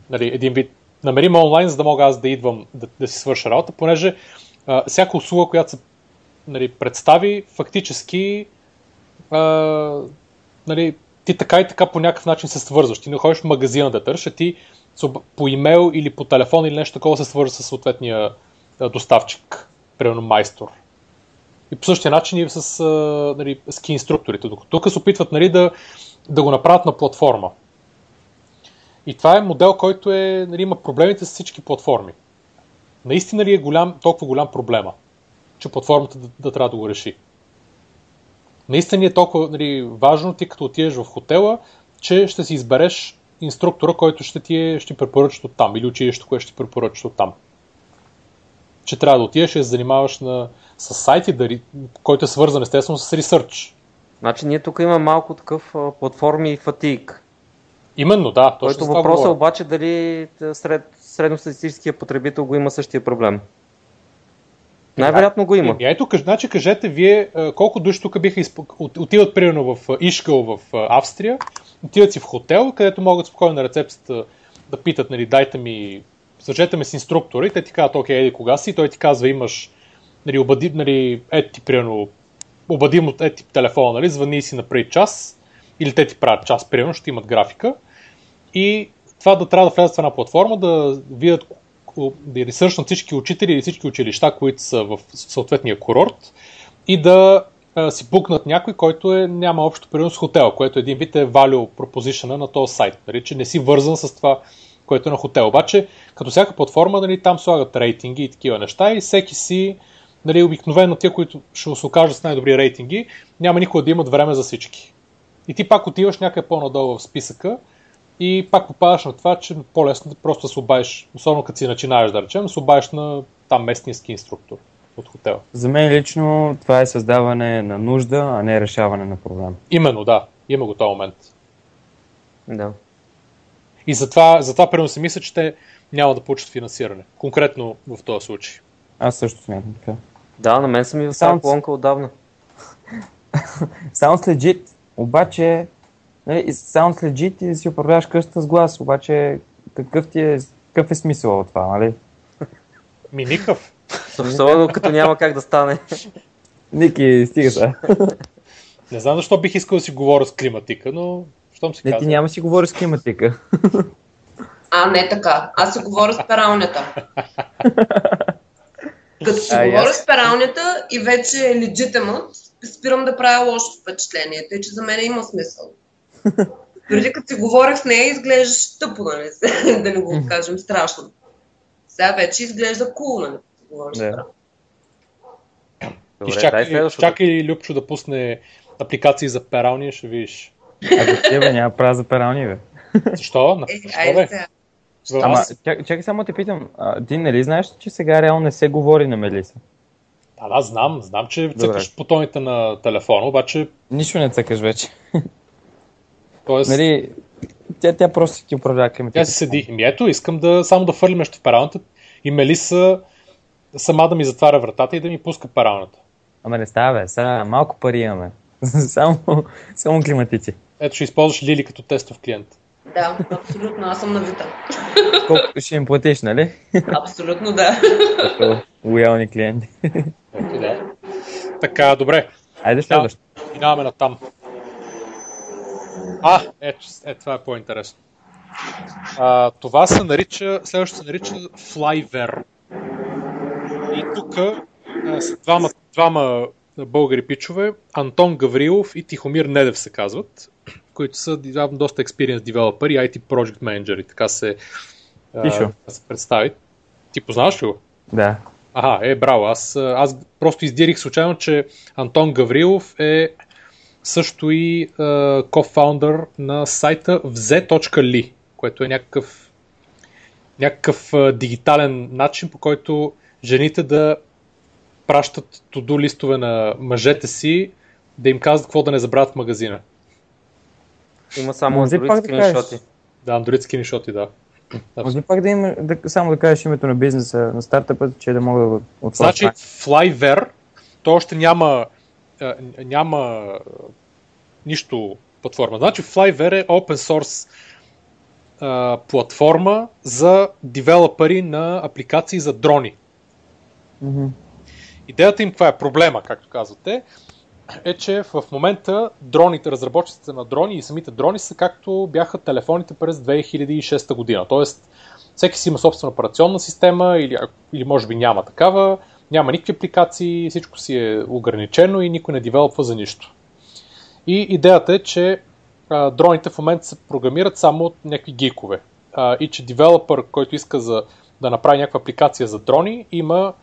нали, един вид, намери ме онлайн, за да мога аз да идвам да, да си свърша работа, понеже а, всяка услуга, която се нали, представи, фактически а, нали, ти така и така по някакъв начин се свързваш. Ти не ходиш в магазина да търсиш, ти по имейл или по телефон или нещо такова се свързва с съответния доставчик, примерно майстор. И по същия начин и с а, нали, ски инструкторите. Тук се опитват нали, да, да го направят на платформа. И това е модел, който е, нали, има проблемите с всички платформи. Наистина ли е голям, толкова голям проблема, че платформата да, да трябва да го реши? Наистина е толкова нали, важно ти като отидеш в хотела, че ще си избереш инструктора, който ще ти, е, ще препоръчат от там или училището, което ще ти препоръчат от там. Че трябва да отидеш и да се занимаваш на, с сайти, да, който е свързан естествено с ресърч. Значи ние тук има малко такъв а, платформи и фатик. Именно, да. Точно Който въпрос е обаче дали сред средностатистическия потребител го има същия проблем. Най-вероятно го има. И ето, значи кажете вие колко души тук биха изп... отиват примерно в Ишкал в Австрия, отиват си в хотел, където могат спокойно на рецепцията да питат, нали, дайте ми, свържете ме с инструктора и те ти казват, окей, еди кога си, и той ти казва, имаш, нали, обади, нали, ето ти примерно, обадим от ети телефона, нали, звъни си напред час, или те ти правят час, примерно, ще имат графика. И това да трябва да влязат в една платформа, да видят да ресършнат всички учители или всички училища, които са в съответния курорт и да си букнат някой, който е, няма общо примерно с хотел, което един вид е value proposition на този сайт, нали, че не си вързан с това, което е на хотел. Обаче, като всяка платформа, нали, там слагат рейтинги и такива неща и всеки си, нали, обикновено тия, които ще се окажат с най-добри рейтинги, няма никога да имат време за всички. И ти пак отиваш някъде по-надолу в списъка и пак попадаш на това, че по-лесно да просто се обадиш, особено като си начинаеш да речем, се обадиш на там местния ски инструктор от хотела. За мен лично това е създаване на нужда, а не решаване на проблем. Именно, да. Има го този момент. Да. И затова, затова примерно си мисля, че те няма да получат финансиране. Конкретно в този случай. Аз също смятам така. Да, на мен съм и в тази колонка отдавна. Sounds legit, обаче нали, sounds legit и да си управляваш къщата с глас, обаче какъв ти е, какъв е смисъл от това, нали? Ми никакъв. Особено като няма как да стане. Ники, стига се. Не знам защо бих искал да си говоря с климатика, но щом си Не, ти няма си говори с климатика. А, не така. Аз си говоря с пералнята. Като си А, говоря ясно. с пералнята и вече е legitimate, спирам да правя лошо впечатление, тъй че за мен има смисъл. Преди като си говорех с нея, изглеждаш тъпо, нали? да не го кажем страшно. Сега вече изглежда кул, нали? като си говориш Да. дай Изчакай, чакай Любчо да пусне апликации за перални, ще видиш. А за тебе няма права за перални, бе. Защо? На- Е, Защо, айде бе? Ама, нас- чак, чакай само те питам, а, ти нали знаеш, че сега реално не се говори на Мелиса? Да, да, знам. Знам, че Добре. цъкаш бутоните на телефона, обаче, Нищо не цъкаш вече. т.е. Нали, тя, тя просто ти управлява климатика. Тя си седи. Еми ето, искам да само да фърлим нещо в пералната и Мелиса сама да ми затваря вратата и да ми пуска пералната. Ама не става, бе. Сега малко пари имаме. само, само климатици. Ето ще използваш Лили като тестов клиент. Да, абсолютно. Аз съм навита. Колко ще им платиш, нали? Абсолютно да. Като лоялни клиенти. Ето, да. Така, добре. Айде следващо. Минаваме на там. А, ето, е, това е по-интересно. А, това се нарича, следващото се нарича Flyver. И тук са двама, двама българи пичове, Антон Гаврилов и Тихомир Недев се казват, които са доста experience девелопери, IT project manageri, така се, а, се представи. Ти познаваш ли го? Да. Ага, е, браво. Аз, аз просто издирих случайно, че Антон Гаврилов е също и е, кофаундър на сайта vze.li, което е някакъв, някакъв дигитален начин, по който жените да пращат туду листове на мъжете си, да им казват какво да не забравят в магазина. Има само Може пак да скриншоти. Да, Android скриншоти, да. Може пак да има, да, само да кажеш името на бизнеса, на стартъпа, че да мога да го отворя? Значи Flyver, то още няма, а, няма нищо платформа. Значи Flyver е open source а, платформа за девелопери на апликации за дрони. Мгм. Идеята им каква е? Проблема, както казвате, е, че в момента дроните, разработчиците на дрони и самите дрони са както бяха телефоните през 2006 година. Тоест, всеки си има собствена операционна система или, или може би няма такава, Няма никакви апликации, всичко си е ограничено и никой не девелопва за нищо. И идеята е, че а, дроните в момента се програмират само от някакви гикове. А, и че девелопър, който иска за, да направи някаква апликация за дрони, има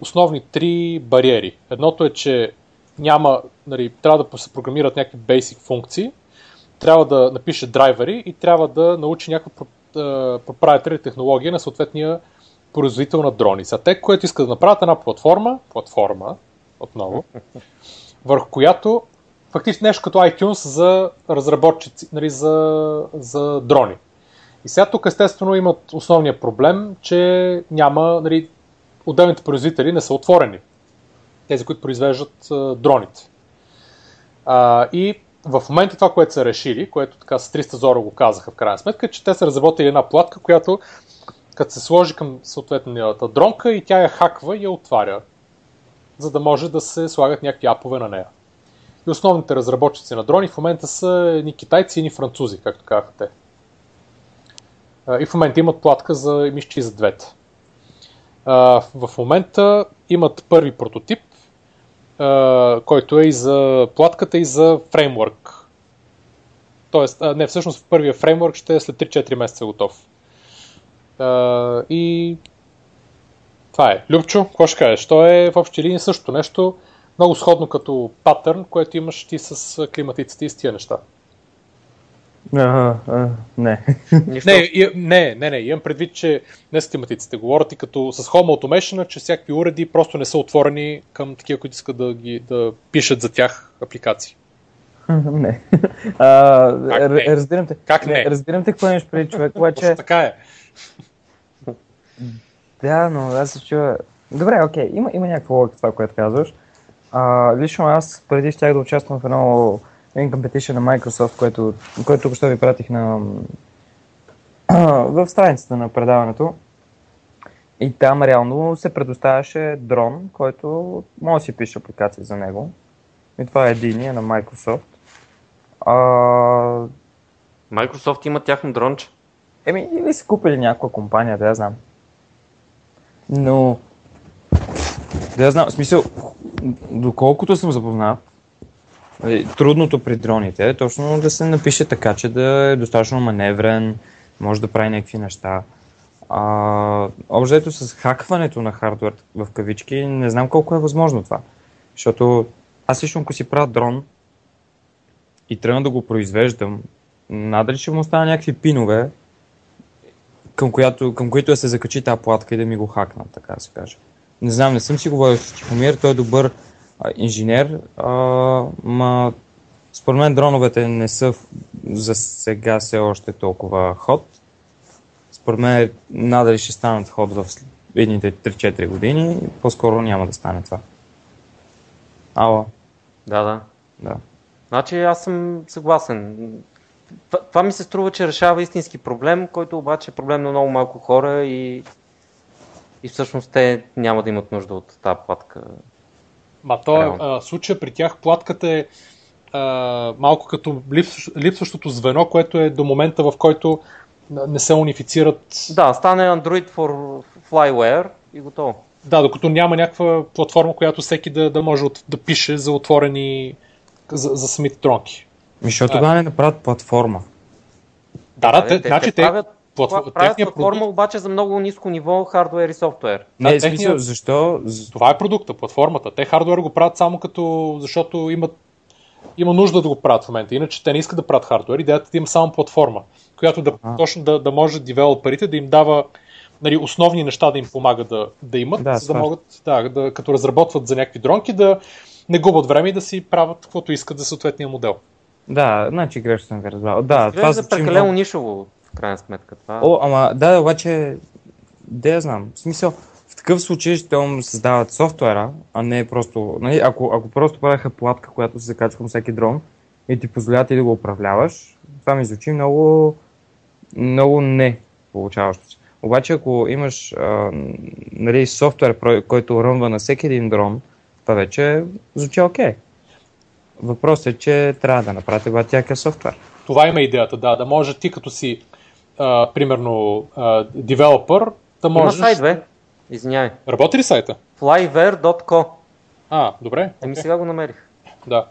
основни три бариери. Едното е, че няма, нали, трябва да се програмират някакви basic функции, трябва да напише драйвери и трябва да научи някаква proprietary технология на съответния производител на дрони. За те, което искат да направят една платформа, платформа, отново, върху която фактически нещо като iTunes за разработчици, нали, за, за дрони. И сега тук естествено имат основния проблем, че няма, нали, отделните производители не са отворени. Тези, които произвеждат а, дроните. А, и в момента това, което са решили, което така с 300 зора го казаха в крайна сметка, че те са разработили една платка, която като се сложи към съответната дронка и тя я хаква и я отваря, за да може да се слагат някакви апове на нея. И основните разработчици на дрони в момента са ни китайци и ни французи, както казаха те. И в момента имат платка за мишчи за двете. В момента имат първи прототип, който е и за платката, и за фреймворк. Тоест, не, всъщност първия фреймворк ще е след 3-4 месеца готов. И това е. Любчо, какво ще кажеш? То е в общи линии също нещо, много сходно като патърн, което имаш ти с климатиците и с тия неща. А, а, не. не, не, не, не, имам предвид, че не с климатиците. Говорят и като с Home Automation, че всякакви уреди просто не са отворени към такива, които искат да, ги, да пишат за тях апликации. Не. А, Как не? Разбирам те. Как не? Разбирам те какво имаш преди човек, обаче... Така е. Да, но аз се чува... Добре, окей, има, има някаква логика това, което казваш. А, лично аз преди щях да участвам в едно един competition на Microsoft, тук ще ви пратих на, в страницата на предаването. И там реално се предоставяше дрон, който може да си пише апликация за него. И това е единия на Microsoft. А, Microsoft има тяхно дронче. еми, или са купили някаква компания, да я знам. Но, да знам, в смисъл, доколкото съм запознат, нали, трудното при дроните е точно да се напише така, че да е достатъчно маневрен, може да прави някакви неща. А, общо с хакването на хардвер в кавички, не знам колко е възможно това. Защото аз лично ако си правя дрон и тръгна да го произвеждам, надали ще му оставя някакви пинове, към, която, към които да се закачи тази платка и да ми го хакнат, така да се каже. Не знам, не съм си говорил с Тихомир, той е добър а, инженер, а, ма според мен дроновете не са за сега все още толкова ход. Според мен надали ще станат ход в едните 3-4 години, по-скоро няма да стане това. Ало, Да, да. да. Значи аз съм съгласен. Това, това ми се струва, че решава истински проблем, който обаче е проблем на много малко хора и, и всъщност те няма да имат нужда от тази платка. Ма то е, а, случая при тях платката е а, малко като липсващ, липсващото звено, което е до момента, в който не се унифицират. Да, стане Android for Flyware и готово. Да, докато няма някаква платформа, която всеки да, да може от, да пише за отворени за, за самите тронки. Ми, защото тогава не направят платформа. Да, да, те, те, значи те те, правят, платфо- правят техния платформа продукт, обаче за много ниско ниво хардвер и софтуер. Не, Да, в смисъл, техния- защо? Това е продукта, платформата. Те хардвер го правят само като, защото имат има нужда да го правят в момента. Иначе те не искат да правят хардвер. Идеята е да има само платформа, която да, А. точно да, да може девелоперите да им дава нали, основни неща да им помага да, да имат, Да, за да свърши. могат, да, да, като разработват за някакви дронки, да не губят време и да си правят каквото искат за съответния модел. Да, значи грешно съм ви разбрал. Да, това е звучи прекалено много- нишово, в крайна сметка. Това. О, ама да, обаче, да я знам. В смисъл, в такъв случай ще му създават софтуера, а не просто... Нали, ако, ако просто правяха платка, която се закачва към всеки дрон и ти позволява ти да го управляваш, това ми звучи много, много не получаващо се. Обаче, ако имаш а, нали, софтуер, който ръмва на всеки един дрон, това вече звучи окей. Въпросът е, че трябва да направите батяка софтуер. Това има идеята, да, да може ти като си а, примерно а, девелопър, да Има можеш... сайт, бе. Извинявай. Работи ли сайта? flyver.co. А, добре. Еми окей. сега го намерих. Да.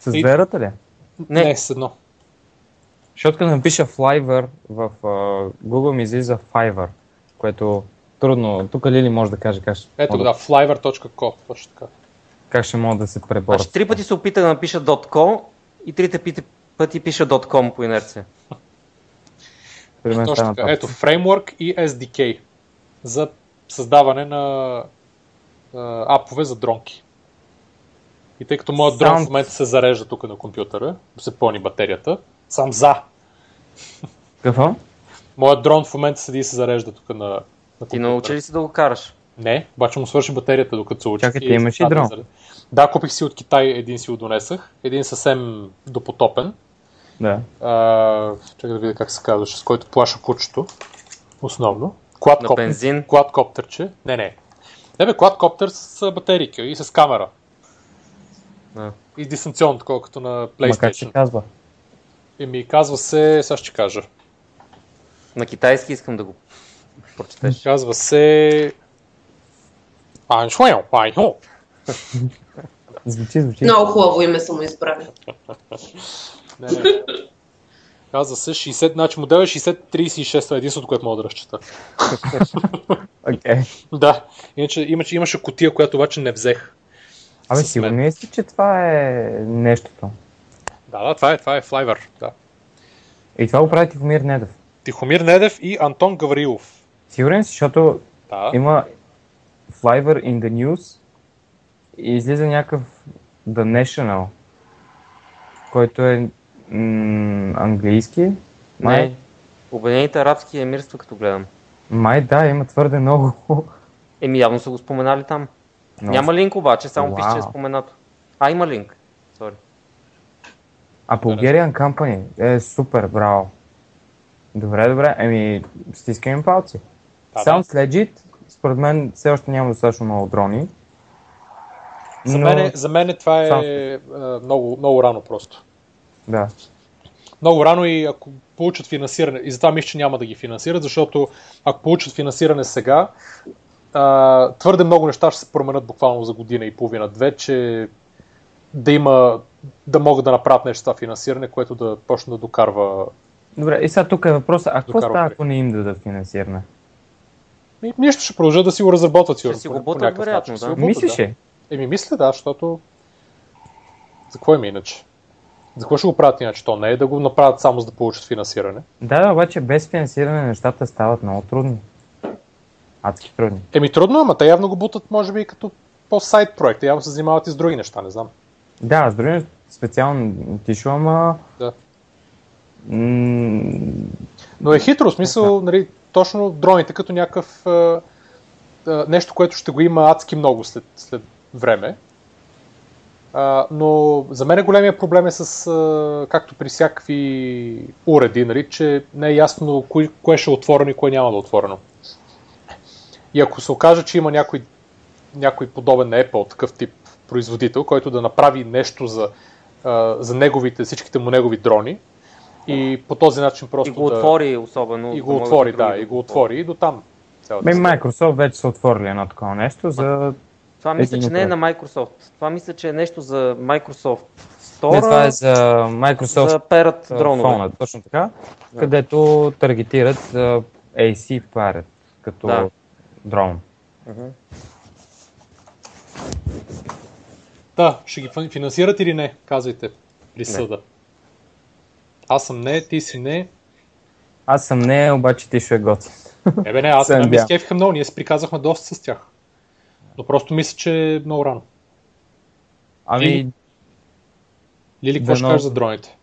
С И- верата ли? Не. Не, с едно. Защото като напиша Flyver в а, Google ми излиза Fiverr, което трудно. Тук Лили може да каже как ще, Ето да, flyver.co, точно така. Как ще мога да се преборя. Значи три пъти се опита да напиша .co и трите пъти пиша .com по инерция. Точно така. Ето, фреймворк и SDK за създаване на а, апове за дронки. И тъй като моят дрон в момента се зарежда тук на компютъра, се пълни батерията, сам за. Какво? Моят дрон в момента седи и се зарежда тук на, на компютъра. Ти научи ли си да го караш? Не, обаче му свърши батерията докато се учи. Чакай, ти имаш ли дрон? Да, купих си от Китай, един си го донесах. Един съвсем допотопен. Да. А, чакай да видя как се казваше, с който плаша кучето. Основно. На Quadcopter. бензин? Quadcopterче. Не, не. Не бе, quadcopter с батерийка и с камера. А. И дистанционно, такова като на Ма как се PlayStation. казва? Еми, казва се, сега ще кажа. На китайски искам да го прочетеш. Казва се... Аншуел, айхо. Звучи, звучи. Много хубаво име съм изправил. Не, не. Казва се 60, значи модел е 6036, това е единството, което мога да разчита. Окей. Да, иначе имаше, имаше котия, която обаче не взех. Абе, мен. сигурно ли си, че това е нещото? Да, да, това е, това е Flyver, да. И това го прави Тихомир Недев. Тихомир Недев и Антон Гаврилов. Сигурен си, защото Да. има Flyver in the News и излиза някакъв The National, който е м- английски. Май, Не. Обединените арабски емирства, като гледам. май да, има твърде много. Еми, явно са го споменали там. много. Няма линк обаче, само пише, че е споменато. А, има линк. Сори. А Bulgarian Company е супер, браво. Добре, добре, еми, стискаме палци. Да, Sounds legit, според мен все още няма достатъчно много дрони. За, но- мен, за мен това е е, много, много рано просто. Да. Много рано и ако получат финансиране, и затова мисля, че няма да ги финансират, защото ако получат финансиране сега, а, твърде много неща ще се променят буквално за година и половина-две, че да има, да могат да направят нещо с това финансиране, което да почне да докарва. Добре, и сега тук е въпросът, а какво става, ако не им дадат финансиране? И, нищо ще продължат да си го разработват сигурно. си го бутат, вероятно. Ще да. Мислиш ли? Еми, мисля, да, защото... За какво им е иначе? За какво ще го правят иначе? То не е да го направят само за да получат финансиране. Да, да, обаче без финансиране нещата стават много трудни. Адски трудни. Еми, трудно, ама те явно го бутат, може би, като по-сайт проект. Явно се занимават и с други неща, не знам. Да, с други специално тишо, ама... Да. М- Но е хитро, в смисъл, нали, точно дроните като някакъв а, а, нещо, което ще го има адски много след, след време. Но за мен големия проблем е с, а, както при всякакви уреди, нали, че не е ясно кое, кое ще е отворено и кое няма да е отворено. И ако се окаже, че има някой, някой подобен на Apple, такъв тип производител, който да направи нещо за, за неговите, всичките му негови дрони, и по този начин просто И го да... отвори особено. И да го отвори, да, и го отвори и до там. история. Microsoft вече са отворили едно такова нещо за... Това мисля, че не е на Microsoft. Това мисля, че е нещо за Microsoft Не, Store, това е за Microsoft за перат дронове. фона, точно така, където таргетират AC Pirate като Да. дрон. Мгм. Да, ще ги фин- финансират или не? Казвайте при съда. Аз съм не, ти си не. Аз съм не, обаче ти ще е готин. Ебе не, аз не ми скефиха много, ние се приказахме доста с тях. Но просто мисля, че е много рано. Ами, Или- Лили, какво ще кажеш за дроните?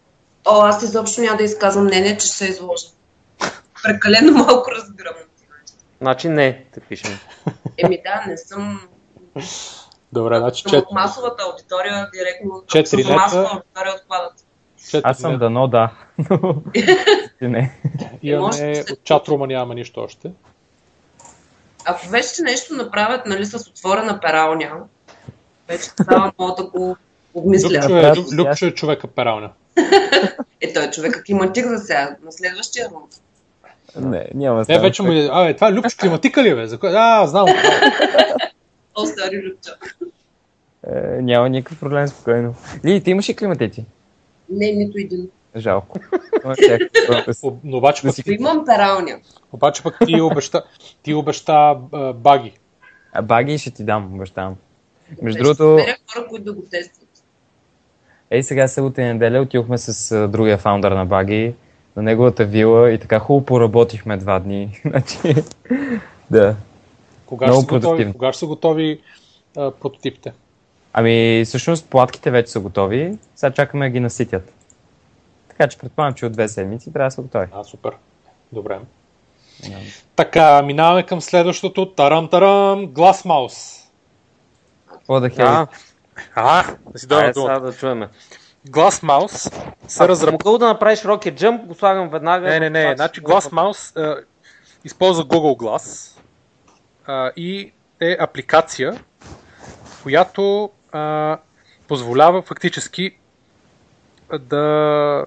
О, аз изобщо няма да изказвам мнение, че ще се изложа. Прекалено малко разбирам. Значи не, те пишем. Еми да, не съм Добре, значи съм чет, от масовата аудитория, директно Четири лета. аудитория отпадат. Чет, аз съм дано да. но не. Имаме се- от чатрума нямаме нищо още. Ако вече нещо направят нали, с отворена пералня, вече тогава мога да го обмисля. Любчо е, Люб- Любчо е човека пералня. Е, той човек климатик за сега, на следващия рунд. Не, няма Не, става. вече му е... А, е, това е Любчо климатика ли е, бе? За кое? А, знам. О, стари любча. Е, няма никакъв проблем, спокойно. Ли, ти имаш ли климатици? Не, нито един. Жалко. Но е- Но обаче пък, Имам пералня. обаче пък ти обеща, ти обеща а, баги. А баги ще ти дам, обещавам. Между другото, хора, които да го тестват. ей сега събота и неделя отидохме с а, другия фаундър на баги на неговата вила и така хубаво поработихме два дни. Значи, да. Кога, Много ще са готови, кога ще са готови а, прототипите? Ами, всъщност платките вече са готови, сега чакаме да ги наситят. Така че предполагам, че от две седмици трябва да са готови. А, супер. Добре. Така, минаваме към следващото. Тарам-тарам, Glass Mouse. Какво да? А, А, да си думата. сега да чуеме. Glass Mouse се Ако разработва. могъл да направиш Rocket Jump, го слагам веднага. Не, не, не. Това Значи ще- Glass Mouse а, използва Google Glass а, и е апликация, която а, позволява фактически да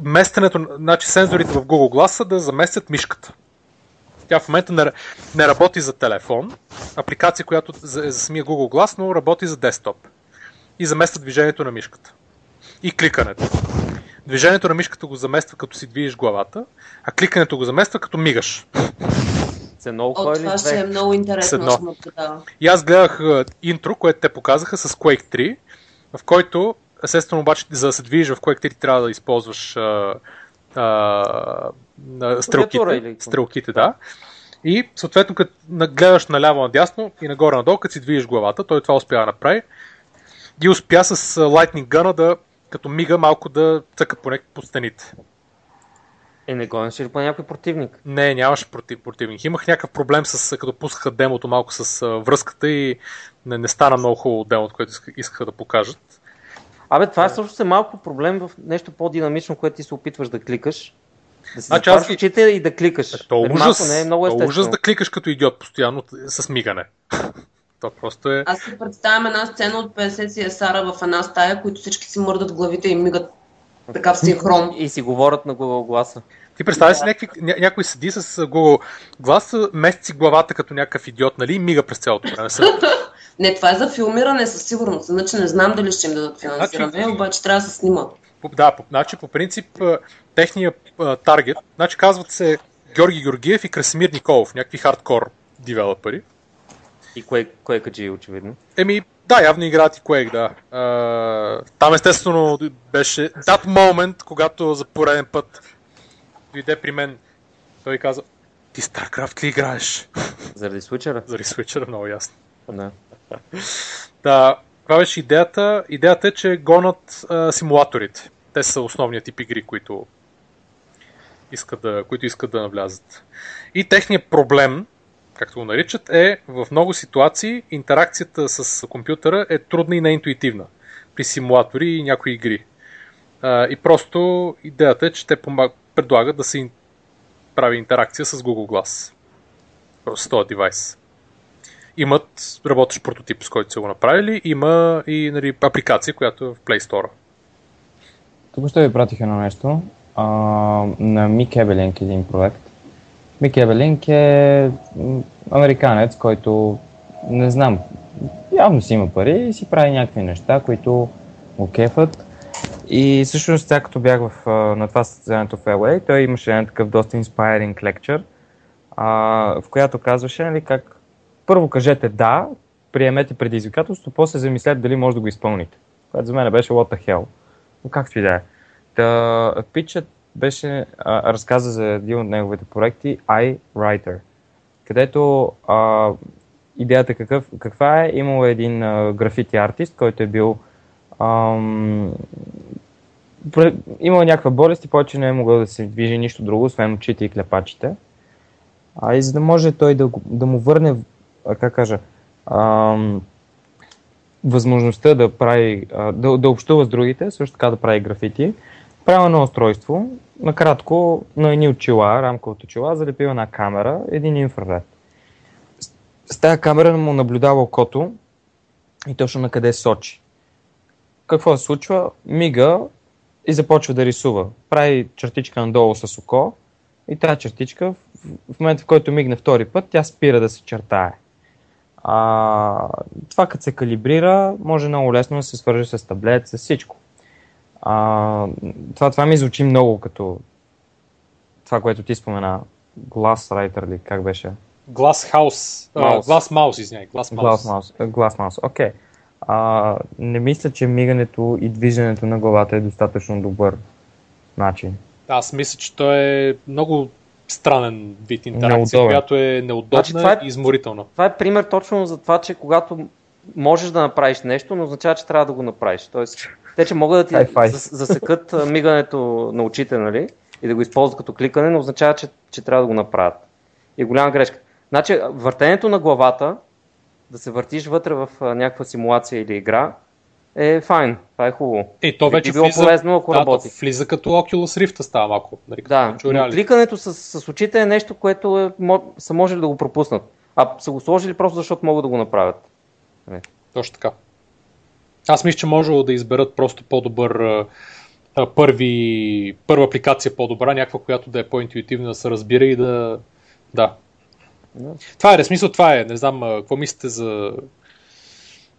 местенето, значи сензорите в Google Glass да заместят мишката. Тя в момента не, не работи за телефон, апликация, която е за самия Google Glass, но работи за десктоп. И замества движението на мишката. И кликането. Движението на мишката го замества като си движиш главата, а кликането го замества като мигаш. Се много хора това ще е много интересно. едно. И аз гледах интро, което те показаха с Quake 3, в който, естествено обаче, за да се движиш в Quake 3 трябва да използваш а, а, а, стрелките. Стрелките, да. И съответно, като на- гледаш наляво надясно и нагоре надолу, като си движиш главата, той това успя да направи. И успя с Lightning Gun да като мига малко да цъка поне по стените. Е, не гонеше ли по някой противник? Не, нямаше против, противник. Имах някакъв проблем с, като пускаха демото малко с а, връзката и не, не стана много хубаво демото, което иска- искаха да покажат. Абе, това е също е малко проблем в нещо по-динамично, което ти се опитваш да кликаш. Да си Значи аз очите и да кликаш. То Нали, ужас, малко не е много то естествено. ужас да кликаш като идиот постоянно с мигане. То просто е... Аз си представям една сцена от 50 CSR в една стая, които всички си мърдат главите и мигат така в синхрон. И си говорят на Google гласа. Ти представяш си някакви, ня, някой седи с Google глас, мести главата като някакъв идиот, нали, и мига през цялото време. Не, това е за филмиране със сигурност. Иначе не знам дали ще им дадат финансиране, Значи- обаче трябва да се снима. По- Да, по, значи по принцип техния а, таргет, значи казват се Георги Георгиев и Красимир Николов, някакви хардкор девелопери. И кое, кое каджи, очевидно. Еми, да, явно играят и Quake, да. А, там естествено беше that moment, когато за пореден път дойде при мен. Той каза, ти StarCraft ли играеш? Заради свичера? Заради свичера, много ясно. Да. Да, това беше идеята. Идеята е, че гонат а, симулаторите. Те са основният тип игри, които искат да, които искат да навлязат. И техният проблем, както го наричат, е в много ситуации интеракцията с компютъра е трудна и неинтуитивна при симулатори и някои игри. А, и просто идеята е, че те помаг... предлагат да се прави интеракция с Google Glass. Просто с този девайс имат работещ прототип, с който са го направили. Има и нали, апликация, която е в Play Store. Тук ще ви пратих едно нещо а, на Мик Ебелинг, един проект. Мик Ебелинг е американец, който не знам, явно си има пари и си прави някакви неща, които го кефат. И всъщност, сега като бях в, на това състезанието в LA, той имаше един такъв доста inspiring lecture, а, в която казваше нали, как първо кажете да, приемете предизвикателство, после замислете дали може да го изпълните. Което за мен беше what the hell. Но както и да е. Та, беше, а, разказа за един от неговите проекти iWriter, където а, идеята какъв, каква е, имал един а, графити артист, който е бил ам, имал някаква болест и повече не е могъл да се движи нищо друго, освен очите и клепачите. А и за да може той да, да му върне, а, как кажа, ам, възможността да прави, а, да, да общува с другите, също така да прави графити. Правил едно устройство, накратко на едни очила, рамка от очила, залепил една камера, един инфраред. С- тази камера му наблюдава окото и точно на къде сочи. Какво се случва? Мига и започва да рисува. Прави чертичка надолу с око и тази чертичка, в момента в който мигне втори път, тя спира да се чертае. А, това като се калибрира, може много лесно да се свържи с таблет, с всичко. А, това, това ми звучи много като това, което ти спомена. Glass Writer ли, как беше? Uh, Mouse. Glass Mouse, извиняй. Glass Mouse. Glass Mouse. Glass Mouse, окей. А, не мисля, че мигането и движенето на главата е достатъчно добър начин. Аз мисля, че той е много странен вид интеракция, Неудобен. която е неудобна Значи това е- и изморителна. Това е пример точно за това, че когато можеш да направиш нещо, но означава, че трябва да го направиш. Тоест, те, че могат да ти засекат мигането на очите, нали? И да го използват като кликане, но означава, че, че трябва да го направят. И е голяма грешка. Значи, въртенето на главата, да се въртиш вътре в някаква симулация или игра, е файн. Това е хубаво. Е, то Би вече било влиза, полезно, ако да, работи. то влиза като Oculus Rift става малко. Нали, Да, но кликането с, с очите е нещо, което е, са можели да го пропуснат. А са го сложили просто защото могат да го направят. Точно така. Аз мисля, че можело да изберат просто по-добър първи, първа апликация по-добра, някаква, която да е по-интуитивна, да се разбира и да... Да. Да. Това е, смисъл това е. Не знам, какво мислите за...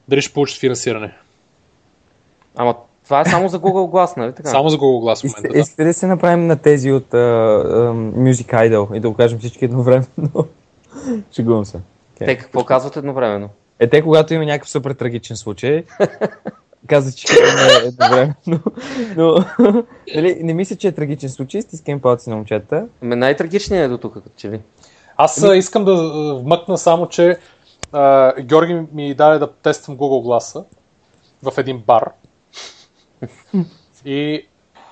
Дали ще получат финансиране? Ама това е само за Google Glass, нали така? Само за Google Glass в момента, да. искате да се направим на тези от а, Music Idol и да го кажем всички едновременно? Шегувам се. Okay. Те какво казват едновременно? Е, те когато има някакъв супер трагичен случай, казват, че не е едновременно. Но, нали, не мисля, че е трагичен случай, стискам палци на момчета. Ами най-трагичният е до тук, като че ли. Аз а, искам да вмъкна само, че а, Георги ми даде да тествам Google Glass в един бар. И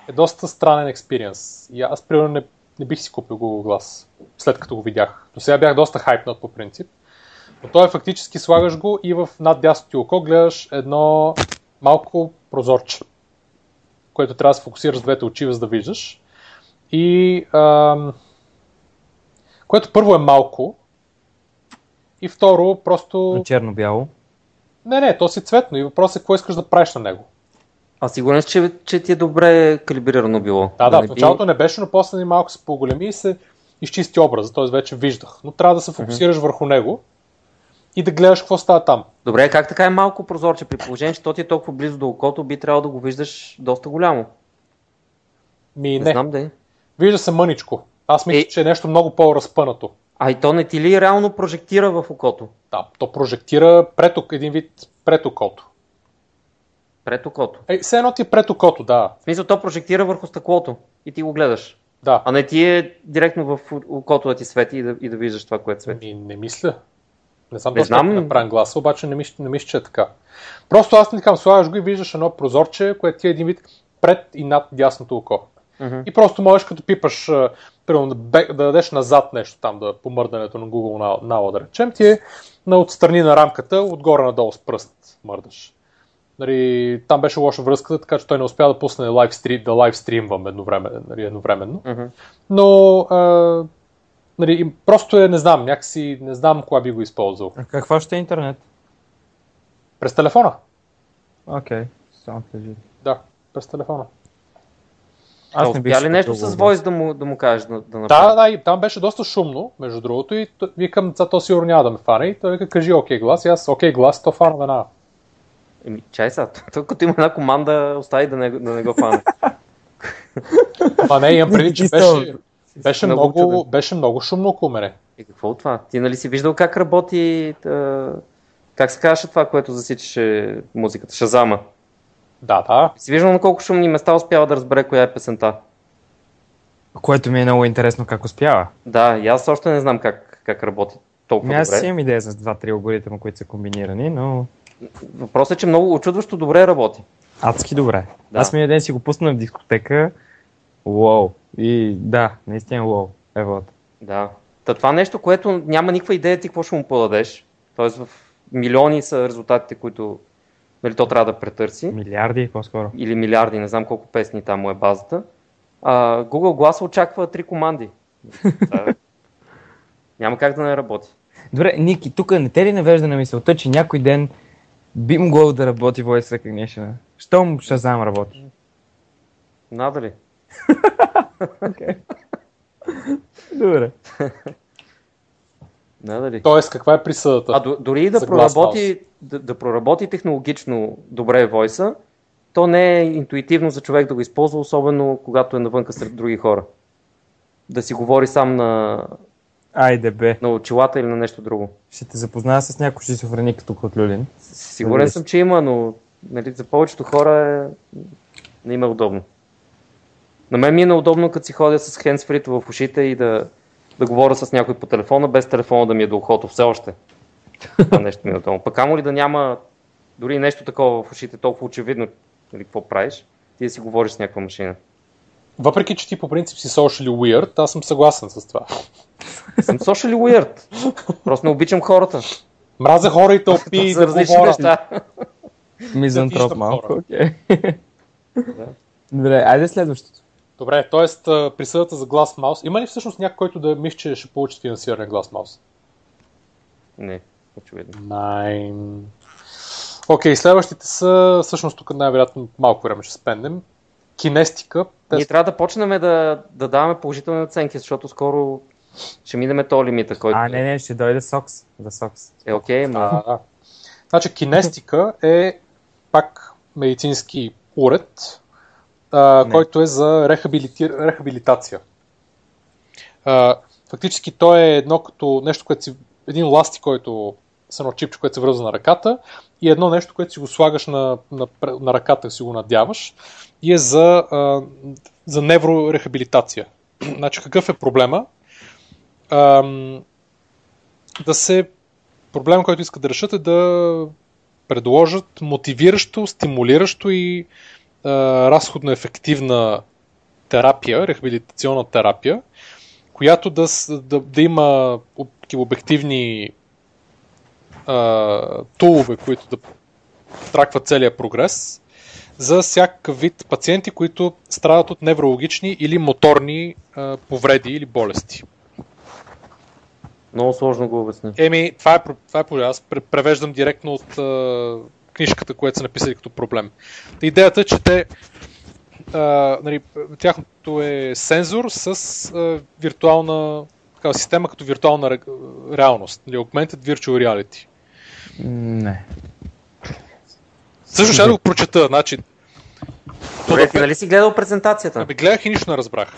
е доста странен експириенс. И аз, примерно, не, не бих си купил Google Glass, след като го видях. Но сега бях доста хайпнат по принцип. Но той е фактически слагаш го и в над дясното ти око гледаш едно малко прозорче, което трябва да се фокусираш с двете очи, за да виждаш. И ам, което първо е малко и второ просто... На черно-бяло. Не, не, то си цветно и въпросът е какво искаш да правиш на него. А сигурен си, че, че ти е добре калибрирано било. Да, да, не в началото не беше, но после малко се поголеми и се изчисти образа, т.е. вече виждах. Но трябва да се фокусираш върху него и да гледаш какво става там. Добре, как така е малко прозорче? При положение, че то ти е толкова близо до окото, би трябвало да го виждаш доста голямо. Ми Не, не, знам да е. вижда се мъничко. Аз мисля, Е. че е нещо много по-разпънато. А и то не ти ли реално прожектира в окото? Да, то прожектира пред, един вид пред окото. Пред окото. Е, все едно ти е пред окото, да. В смисъл, то прожектира върху стъклото и ти го гледаш. Да. А не ти е директно в окото да ти свети и да, и да виждаш това, което свети. Ми, не мисля. Не знам Не знам. е направен гласа, обаче не мисля, не мисля, че е така. Просто аз не казвам, слагаш го и виждаш едно прозорче, което ти е един вид пред и над дясното око. Мгм. И просто можеш като пипаш, примерно да, бе- да дадеш назад нещо там, да по мърдането на Google Now, Now да речем, ти е на отстрани на рамката, отгоре надолу с пръст мърдаш. Нали, там беше лоша връзката, така че той не успя да пусне лайвстрим, да лайвстримвам едновременно. Нали, едновременно. Мгм. Но а, нали, просто е, не знам, някакси не знам кога би го използвал. А какво ще е интернет? През телефона. Окей, само кажи. Да, през телефона. Аз Аз не бих ли нещо с. Voice да му, да му кажеш да, да направи? Да, да, и там беше доста шумно, между другото, и викам, за то сигурно няма да ме фане. И той вика, кажи окей глас, и аз окей глас, то фана веднага. Еми, чай сега, той като има една команда, остави да не, да не го фане. Ма не, имам преди, че беше, беше, много много, чуден. беше много шумно около мене. И какво от това? Ти нали си виждал как работи, а, как се казваше това, което засичаше музиката? Шазама. Да, да. Си виждал на колко шумни места успява да разбере коя е песента. Което ми е много интересно как успява. Да, и аз още не знам как, как работи толкова Ами аз добре. си имам идея за два-три алгоритъма, които са комбинирани, но Въпросът е, че много очудващо добре работи. адски добре. Да. Аз миналия ден си го пусна в дискотека. Уоу. И да, наистина уоу. Ево. Да. Та това нещо, което няма никаква идея ти какво ще му подадеш. Тоест в милиони са резултатите, които нали, то трябва да претърси. Милиарди по-скоро. Или милиарди, не знам колко песни там му е базата. А, Google Glass очаква три команди. Е- Няма как да не работи. Добре, Ники, тук не те ли навежда на мисълта, че някой ден би могло да работи Voice Recognition? Щом Shazam работи? Надали. Добре. Да, дали? Тоест, каква е присъдата? А дори и да проработи, да, да проработи технологично добре войса, то не е интуитивно за човек да го използва, особено когато е навънка сред други хора. Да си говори сам на, Айде бе. на очилата или на нещо друго. Ще те запозная с някой шизофреник като Котлюлин. Сигурен Нали? съм, че има, но нали, за повечето хора е... не им е удобно. На мен ми е неудобно, като си ходя с хендсфрито в ушите и да, да говоря с някой по телефона, без телефона да ми е до ухото. Все още. Това нещо ми е удобно. Пък камо ли да няма дори нещо такова в ушите, толкова очевидно, нали, какво правиш, ти да си говориш с някаква машина. Въпреки, че ти по принцип си socially weird, аз съм съгласен с това. Съм socially weird. Просто не обичам хората. Мразя хора и тълпи и да различни говоря. неща. Мизантроп малко, окей. Добре, айде следващото. Добре, т.е. присъдата за Glass Mouse. Има ли всъщност някой, който да мисли, че ще получи финансиране Glass Mouse? Не, очевидно. Найн. Окей, следващите са, всъщност тук най-вероятно малко време ще спендем. Кинестика. Те Ние трябва да почнем да, да даваме положителни оценки, защото скоро ще минеме то лимита, който А, не, не, ще дойде Сокс. За Сокс. е окей, но А, да. Значи, кинестика е пак медицински уред, а, Не. който е за рехабилити... рехабилитация. А, фактически той е едно като нещо, което си... един ласти, който с едно чипче, което се връзва на ръката и едно нещо, което си го слагаш на, на, на ръката си го надяваш и е за, а, за неврорехабилитация. значи какъв е проблема? Ам, да се проблема, който искат да решат е да предложат мотивиращо, стимулиращо и а, разходно ефективна терапия, рехабилитационна терапия, която да, да, да има обективни а, тулове, които да тракват целия прогрес за всякакъв вид пациенти, които страдат от неврологични или моторни а, повреди или болести. много сложно го обясня. Еми, това е, това е проблем. Аз пре- превеждам директно от а, книжката, която са написали като проблем. Та идеята е, че те а, нали, тяхното е сензор с а, виртуална такава система като виртуална ре, реалност. Нали, augmented Virtual Reality. Не. Също ще да го прочета. Значи, Добре, ти нали си гледал презентацията? Ами гледах и нищо не разбрах.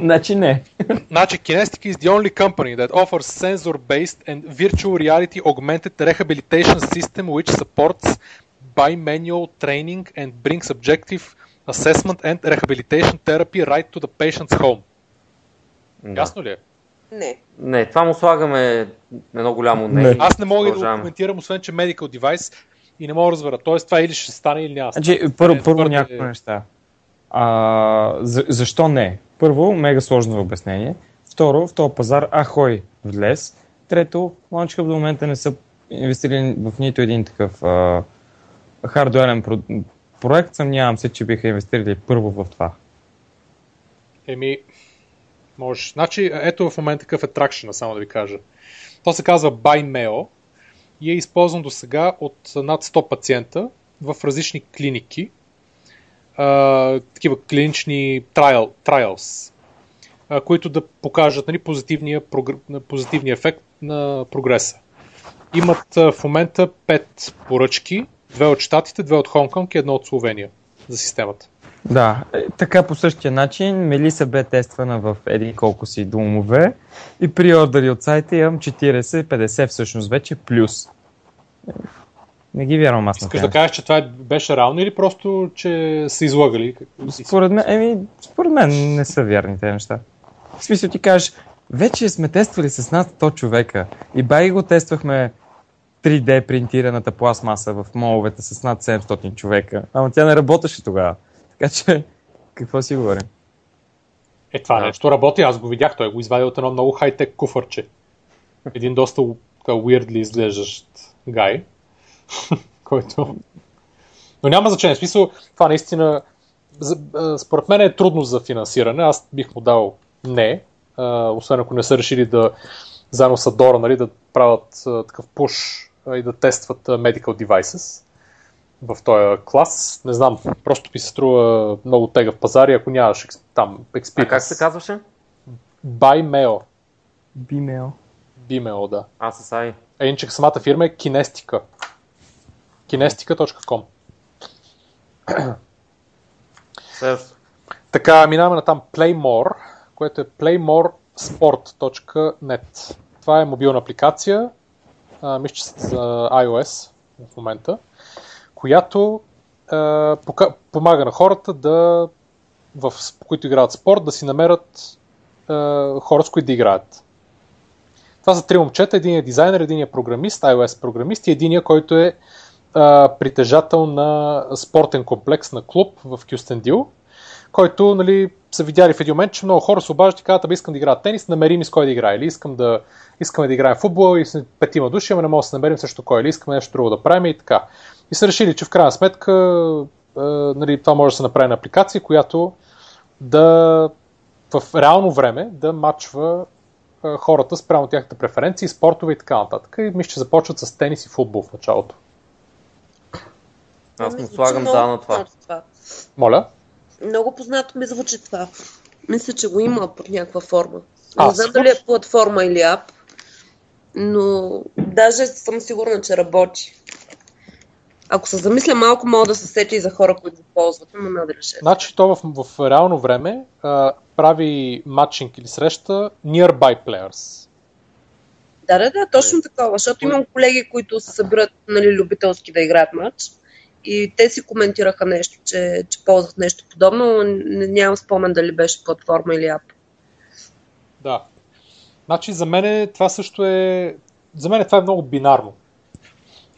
Значи не. Значи, Kinestic is the only company that offers sensor-based and virtual reality augmented rehabilitation system which supports bimanual training and brings objective assessment and rehabilitation therapy right to the patient's home. Да. Ясно ли е? Не. Не, това му слагаме едно голямо не. Не. Аз не мога да го коментирам, освен че medical device и не мога да разбера. Тоест това или ще стане или няма. да Значи, първо, е първо няколко неща. А, за, защо не? Първо, мега сложно обяснение. Второ, в този пазар ахой влез. Трето, Launch Hub до момента не са инвестирали в нито един такъв а, хардуерен про, проект. Съмнявам се, че биха инвестирали първо в това. Еми, можеш. Значи, ето в момента какъв е тракшена, само да ви кажа. То се казва ByMeo и е използван до сега от над 100 пациента в различни клиники, такива клинични trial, trials, а, които да покажат нали, позитивния, позитивния ефект на прогреса. Имат а, в момента 5 поръчки, две от Штатите, две от Хонконг и едно от Словения за системата. Да, е, така по същия начин Мелиса бе тествана в един колко си домове и при ордери от сайта имам 40, 50 всъщност вече плюс. Не ги вярвам аз Искаш да кажеш, че това беше реално или просто, че са излагали? Според мен, еми, според мен не са вярни тези неща. В смисъл ти кажеш, вече сме тествали с над 100 човека и бай го тествахме 3D принтираната пластмаса в моловете с над 700 човека. Ама тя не работеше тогава. Така че, какво си говорим? Е, това Да. нещо работи, аз го видях, той го извади от едно много хай-тек куфърче. Един доста така weirdly изглеждащ гай, който... Но няма значение, в смисъл, това наистина, а, според мен е трудно за финансиране, аз бих му дал не, а, освен ако не са решили да, заедно с Адора, нали, да правят а, такъв пуш а, и да тестват а, medical devices в този клас. Не знам, просто ми се струва много тега в пазари, ако нямаш там А experience. как се казваше? By mail. Бимейл. Vimeo, да. А, с Ай. А иначе самата фирма е Kinestica. Kinestica.com. Така, минаваме на там Playmore, което е playmoresport.net. Това е мобилна апликация, мисля, че за iOS в момента, която а, пока, помага на хората да, в, които играят спорт, да си намерят а, хора, с които да играят. Това са три момчета, един е дизайнер, един е програмист, iOS програмист и един който е а, притежател на спортен комплекс на клуб в Кюстендил, който нали, са видяли в един момент, че много хора се обаждат и казват, искам да играя тенис, намери ми с кой да играе. Или искам да, искаме да играем футбол и с петима души, ама не можем да се намерим също кой. Или искаме нещо друго да правим и така. И са решили, че в крайна сметка а, нали, това може да се направи на апликация, която да в реално време да мачва а, хората спрямо тяхната преференции, спортове и така нататък. И мисля, че започват с тенис и футбол в началото. Аз Ами, му слагам да на това. това. Моля? Много познато ми звучи това. Мисля, че го има под някаква форма. А, Не знам дали е платформа или ап, но даже съм сигурна, че работи. Ако се замисля малко, мога да се сети и за хора, които го ползват, но надали ще. Значи то в, в реално време а, прави матчинг или среща nearby players. Да, да, да, точно такова, защото имам колеги, които се събират нали, любителски да играят матч и те си коментираха нещо, че, че ползват нещо подобно, но нямам спомен дали беше платформа или ап. Да. Значи за мен това също е... За мен това е много бинарно.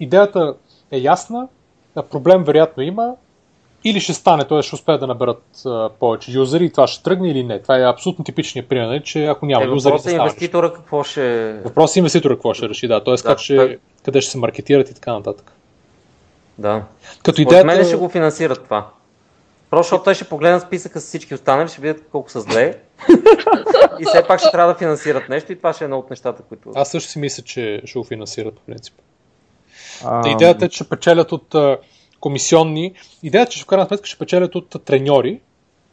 Идеята е ясна, а проблем вероятно има, или ще стане, т.е. ще успеят да наберат а, повече юзери и това ще тръгне или не. Това е абсолютно типичният пример, нали, че ако няма Е, юзери, въпросът не е инвеститора какво ще... Въпросът е инвеститора какво ще реши, да. Т.е. Да, как ще, къде ще се маркетират и така нататък. Да. Като Според идеята... мен ще го финансират това. Просто защото той ще погледна списъка с всички останали, ще видят колко са зле. и все пак ще трябва да финансират нещо и това ще е едно от нещата, които... Аз също си мисля, че ще го финансират по принцип. А, Идеята е, че ще печелят от а, комисионни. Идеята е, че в крайна сметка ще печелят от а, треньори,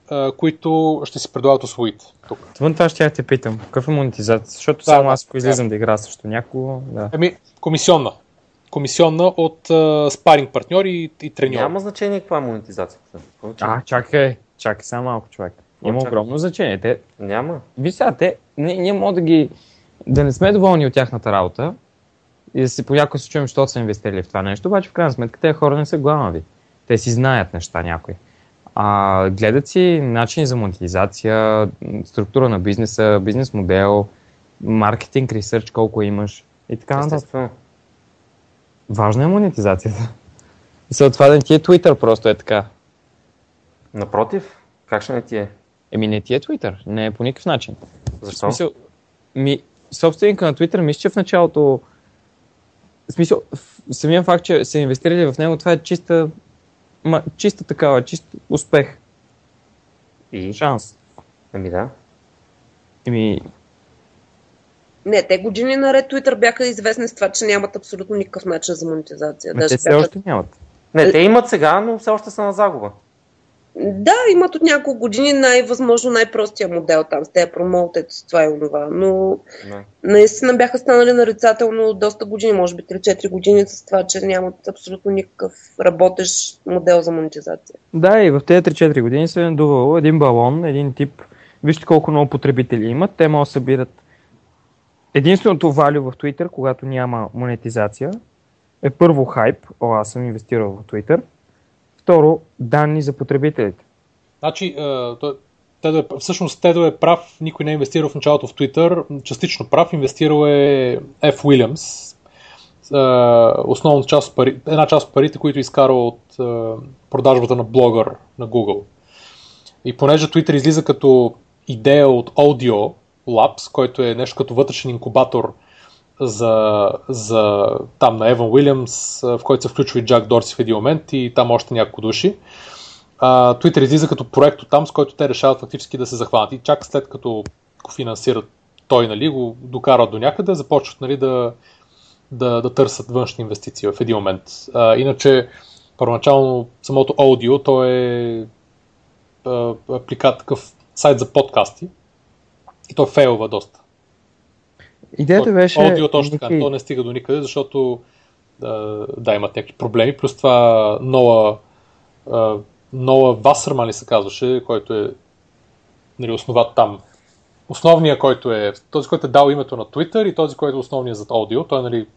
а, които ще си предлагат услугите. Тук. Вън това ще я те питам. Какъв е монетизация? Защото Да, само да, аз, ако излизам да игра срещу някого, да. Еми, комисионна. Комисионна от а, спаринг партньори и, и треньори. Няма значение каква е монетизацията. А, чакай, чакай само малко, човек. Има огромно значение. Те, Няма. виж сега, те, ние, ние мога да ги, да не сме доволни от тяхната работа и да си понякога се чуем, защото са инвестирали в това нещо, обаче в крайна сметка тези хора не са гламави. Те си знаят неща някои. А, гледат си начини за монетизация, структура на бизнеса, бизнес модел, маркетинг, ресърч, колко имаш и така нататък. Важна е монетизацията. И след това да не ти е Twitter, просто е така. Напротив, как ще не ти е? Еми не ти е Twitter, не е по никакъв начин. В Защо? смисъл, ми, собственика на Twitter, мисля, че в началото, в смисъл, в самия факт, че са инвестирали в него, това е чиста, ма, чиста такава, чист успех, И? шанс. Ами да. Еми, Не, те години наред Twitter бяха известни с това, че нямат абсолютно никакъв начин за монетизация. ма те все бяха... още нямат. Не, те имат сега, но все още са на загуба. Да, имат от няколко години най-възможно най-простия модел там, с тези промотът, с това и онова, но Да. наистина бяха станали нарицателно доста години, може би 3-4 години с това, че нямат абсолютно никакъв работещ модел за монетизация. Да, и в тези 3-4 години се е надувало един балон, един тип. Вижте колко много потребители имат. Те могат да събират. Единственото валю в Twitter, когато няма монетизация, е първо хайп. О, аз съм инвестирал в Twitter. Второ, данни за потребителите. Значи, Тедо е, всъщност Тедо е прав, никой не е инвестирал в началото в Twitter, частично прав, инвестирал е F. Уилямс, основна част от пари, една част от парите, които изкарал от а, продажбата на блогър на Google. И понеже Twitter излиза като идея от Audio Labs, който е нещо като вътрешен инкубатор за, за там на Еван Уилямс, в който се включва и Джак Дорси в един момент и там още няколко души. Twitter излиза като проект от там, с който те решават фактически да се захванат. И чак след като го финансират той, нали, го докарат до някъде, започват нали, да, да, да търсят външни инвестиции в един момент. А, иначе, първоначално самото аудио, то е апликат, такъв сайт за подкасти и той фейлва доста. Идеята беше... Аудио точно така, Ники- то не стига до никъде, защото да, да имат някакви проблеми. Плюс това Ноа, а, Ноа Васърман ли се казваше, който е нали, основат там. Основният, който е, този, който е дал името на Twitter и този, който е основният зад аудио, той нали,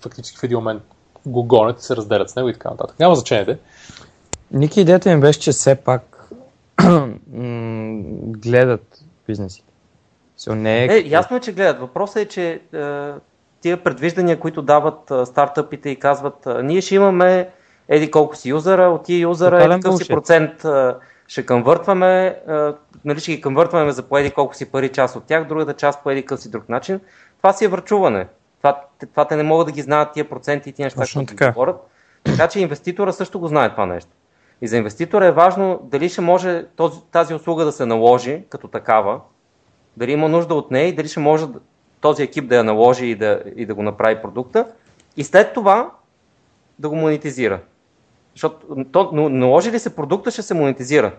фактически в един момент го гонят и се разделят с него и така нататък. Няма значение де. Ники, идеята ми беше, че все пак гледат бизнесите. So, не е, Е, ясно е, че гледат. Въпросът е, че е, тия предвиждания, които дават е, стартъпите и казват, е, ние ще имаме еди колко си юзера, от тия юзера е Тотален такъв си процент е, ще конвъртваме, е, нали ще ги конвъртваме за по еди колко си пари част от тях, другата част по еди къв си друг начин. Това си е върчуване. Това, това те не могат да ги знаят тия проценти и тия неща, Точно които така. говорят. Така че инвеститора също го знае това нещо. И за инвеститора е важно дали ще може този, тази услуга да се наложи като такава, дали има нужда от нея и дали ще може този екип да я наложи и да, и да го направи продукта и след това да го монетизира. Защото то, наложи ли се продукта, ще се монетизира.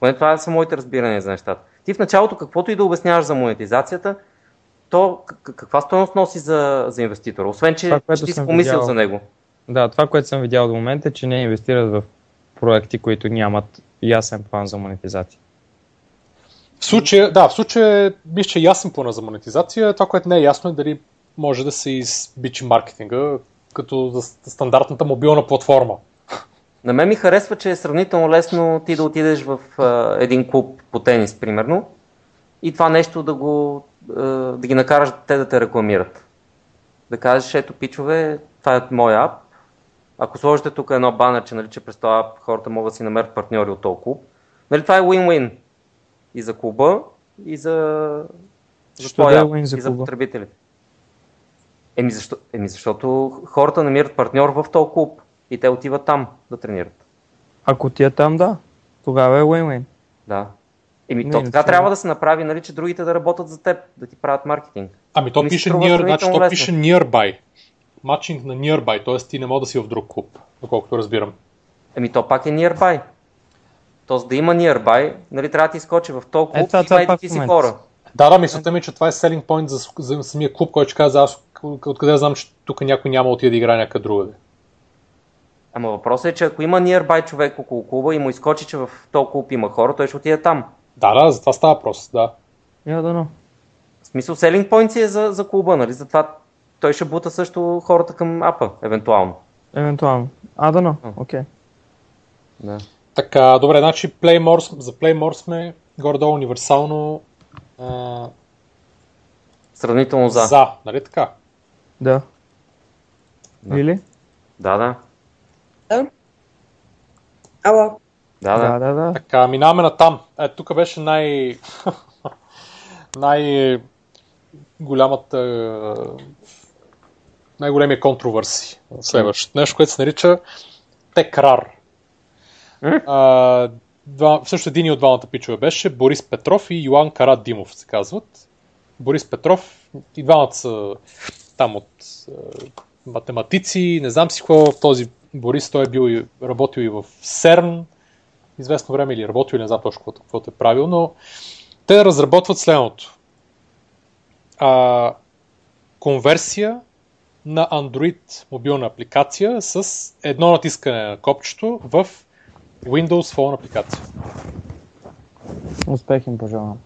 Поне това са моите разбирания за нещата. Ти в началото, каквото и да обясняваш за монетизацията, то каква стоеност носи за, за инвеститора? Освен, че Това, ще ти си помислил видял. за него. Да, това, което съм видял до момента е, че не инвестират в проекти, които нямат ясен план за монетизация. В случая, да, в случая мисля, че е ясен плана за монетизация. Това, което не е ясно е дали може да се избичи маркетинга като за стандартната мобилна платформа. На мен ми харесва, че е сравнително лесно ти да отидеш в а, един клуб по тенис, примерно, и това нещо да, го, а, да ги накараш те да те рекламират. Да кажеш, ето пичове, това е моя ап. Ако сложите тук едно банерче, нали, че през този ап хората могат да си намерят партньори от този клуб, нали, това е win-win и за клуба, и за, за Що твоя да е за и за клуба? потребителите. Еми, защо, еми защото хората намират партньор в този клуб и те отиват там да тренират. Ако ти е там, да, тогава е win-win. Да. Еми, Не, то не така трябва. да се направи, нали, че другите да работят за теб, да ти правят маркетинг. Ами то пише, near, значи, то лесно. пише nearby. Матчинг на nearby, т.е. ти не мога да си в друг клуб, доколкото разбирам. Еми, то пак е nearby. Тоест да има nearby, нали, трябва да ти скочи в толкова Е, клуб това- и това това си хора. Да, да, мисълта ми е, че това е selling point за, за самия клуб, който ще каза аз откъде знам, че тук някой няма отиде да играе някъде другаде. Ама въпросът е, че ако има nearby човек около клуба и му изкочи, че в този клуб има хора, той ще отиде там. Да, да, за това става въпрос, да. Я да но. В смисъл, selling point си е за, за клуба, нали? Затова той ще бута също хората към апа, евентуално. Евентуално. А, да но. Окей. Да. Така, добре, значи Playmore, за Playmore сме горе-долу универсално а, Сравнително за. за, нали така? Да. Да. Или? Да, да. Ало, Да, да. Да, да, да. Така, минаваме на там. Е, тук беше най... най... голямата... най-големия контровърси. Следващото нещо, което се нарича Текрар. А, два, също един от двамата пичове беше Борис Петров и Йоан Карадимов се казват. Борис Петров и двамата са там от а, математици, не знам си какво. Този Борис, той е бил и работил и в СЕРН, известно време или е работил, не знам точно какво, каквото е правил, но те разработват следното. А, конверсия на Android мобилна апликация с едно натискане на копчето в Windows Phone апликация. Успех им пожелавам.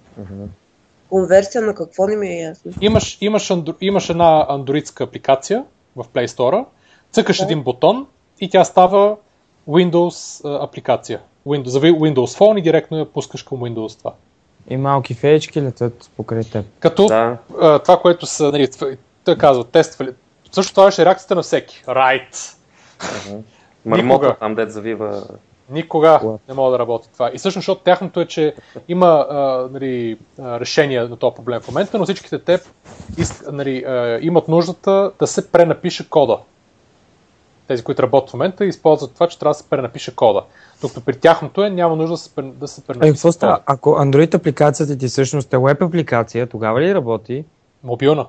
конверсия на какво не ми е ясно. Имаш, имаш, андро, имаш една андроидска апликация в Play Store, цъкаш Да. един бутон и тя става Windows а, апликация. Windows, за Windows Phone и директно я пускаш към Windows това. И малки феечки летят покрай теб. Като Да. а, това, което са, нали, това- той казва, тествали. Също това беше реакцията на всеки. Right. Мармота Никога. там, дет завива. Никога не мога да работи това. И всъщност, защото тяхното е, че има а, нали, решение на този проблем в момента, но всичките те иск, нали, а, имат нуждата да се пренапише кода. Тези, които работят в момента, използват това, че трябва да се пренапише кода. Докато при тяхното е, няма нужда да се, да се Е, пренапише какво става? кода. Ако Android апликацията ти всъщност е веб апликация, тогава ли работи? Мобилна.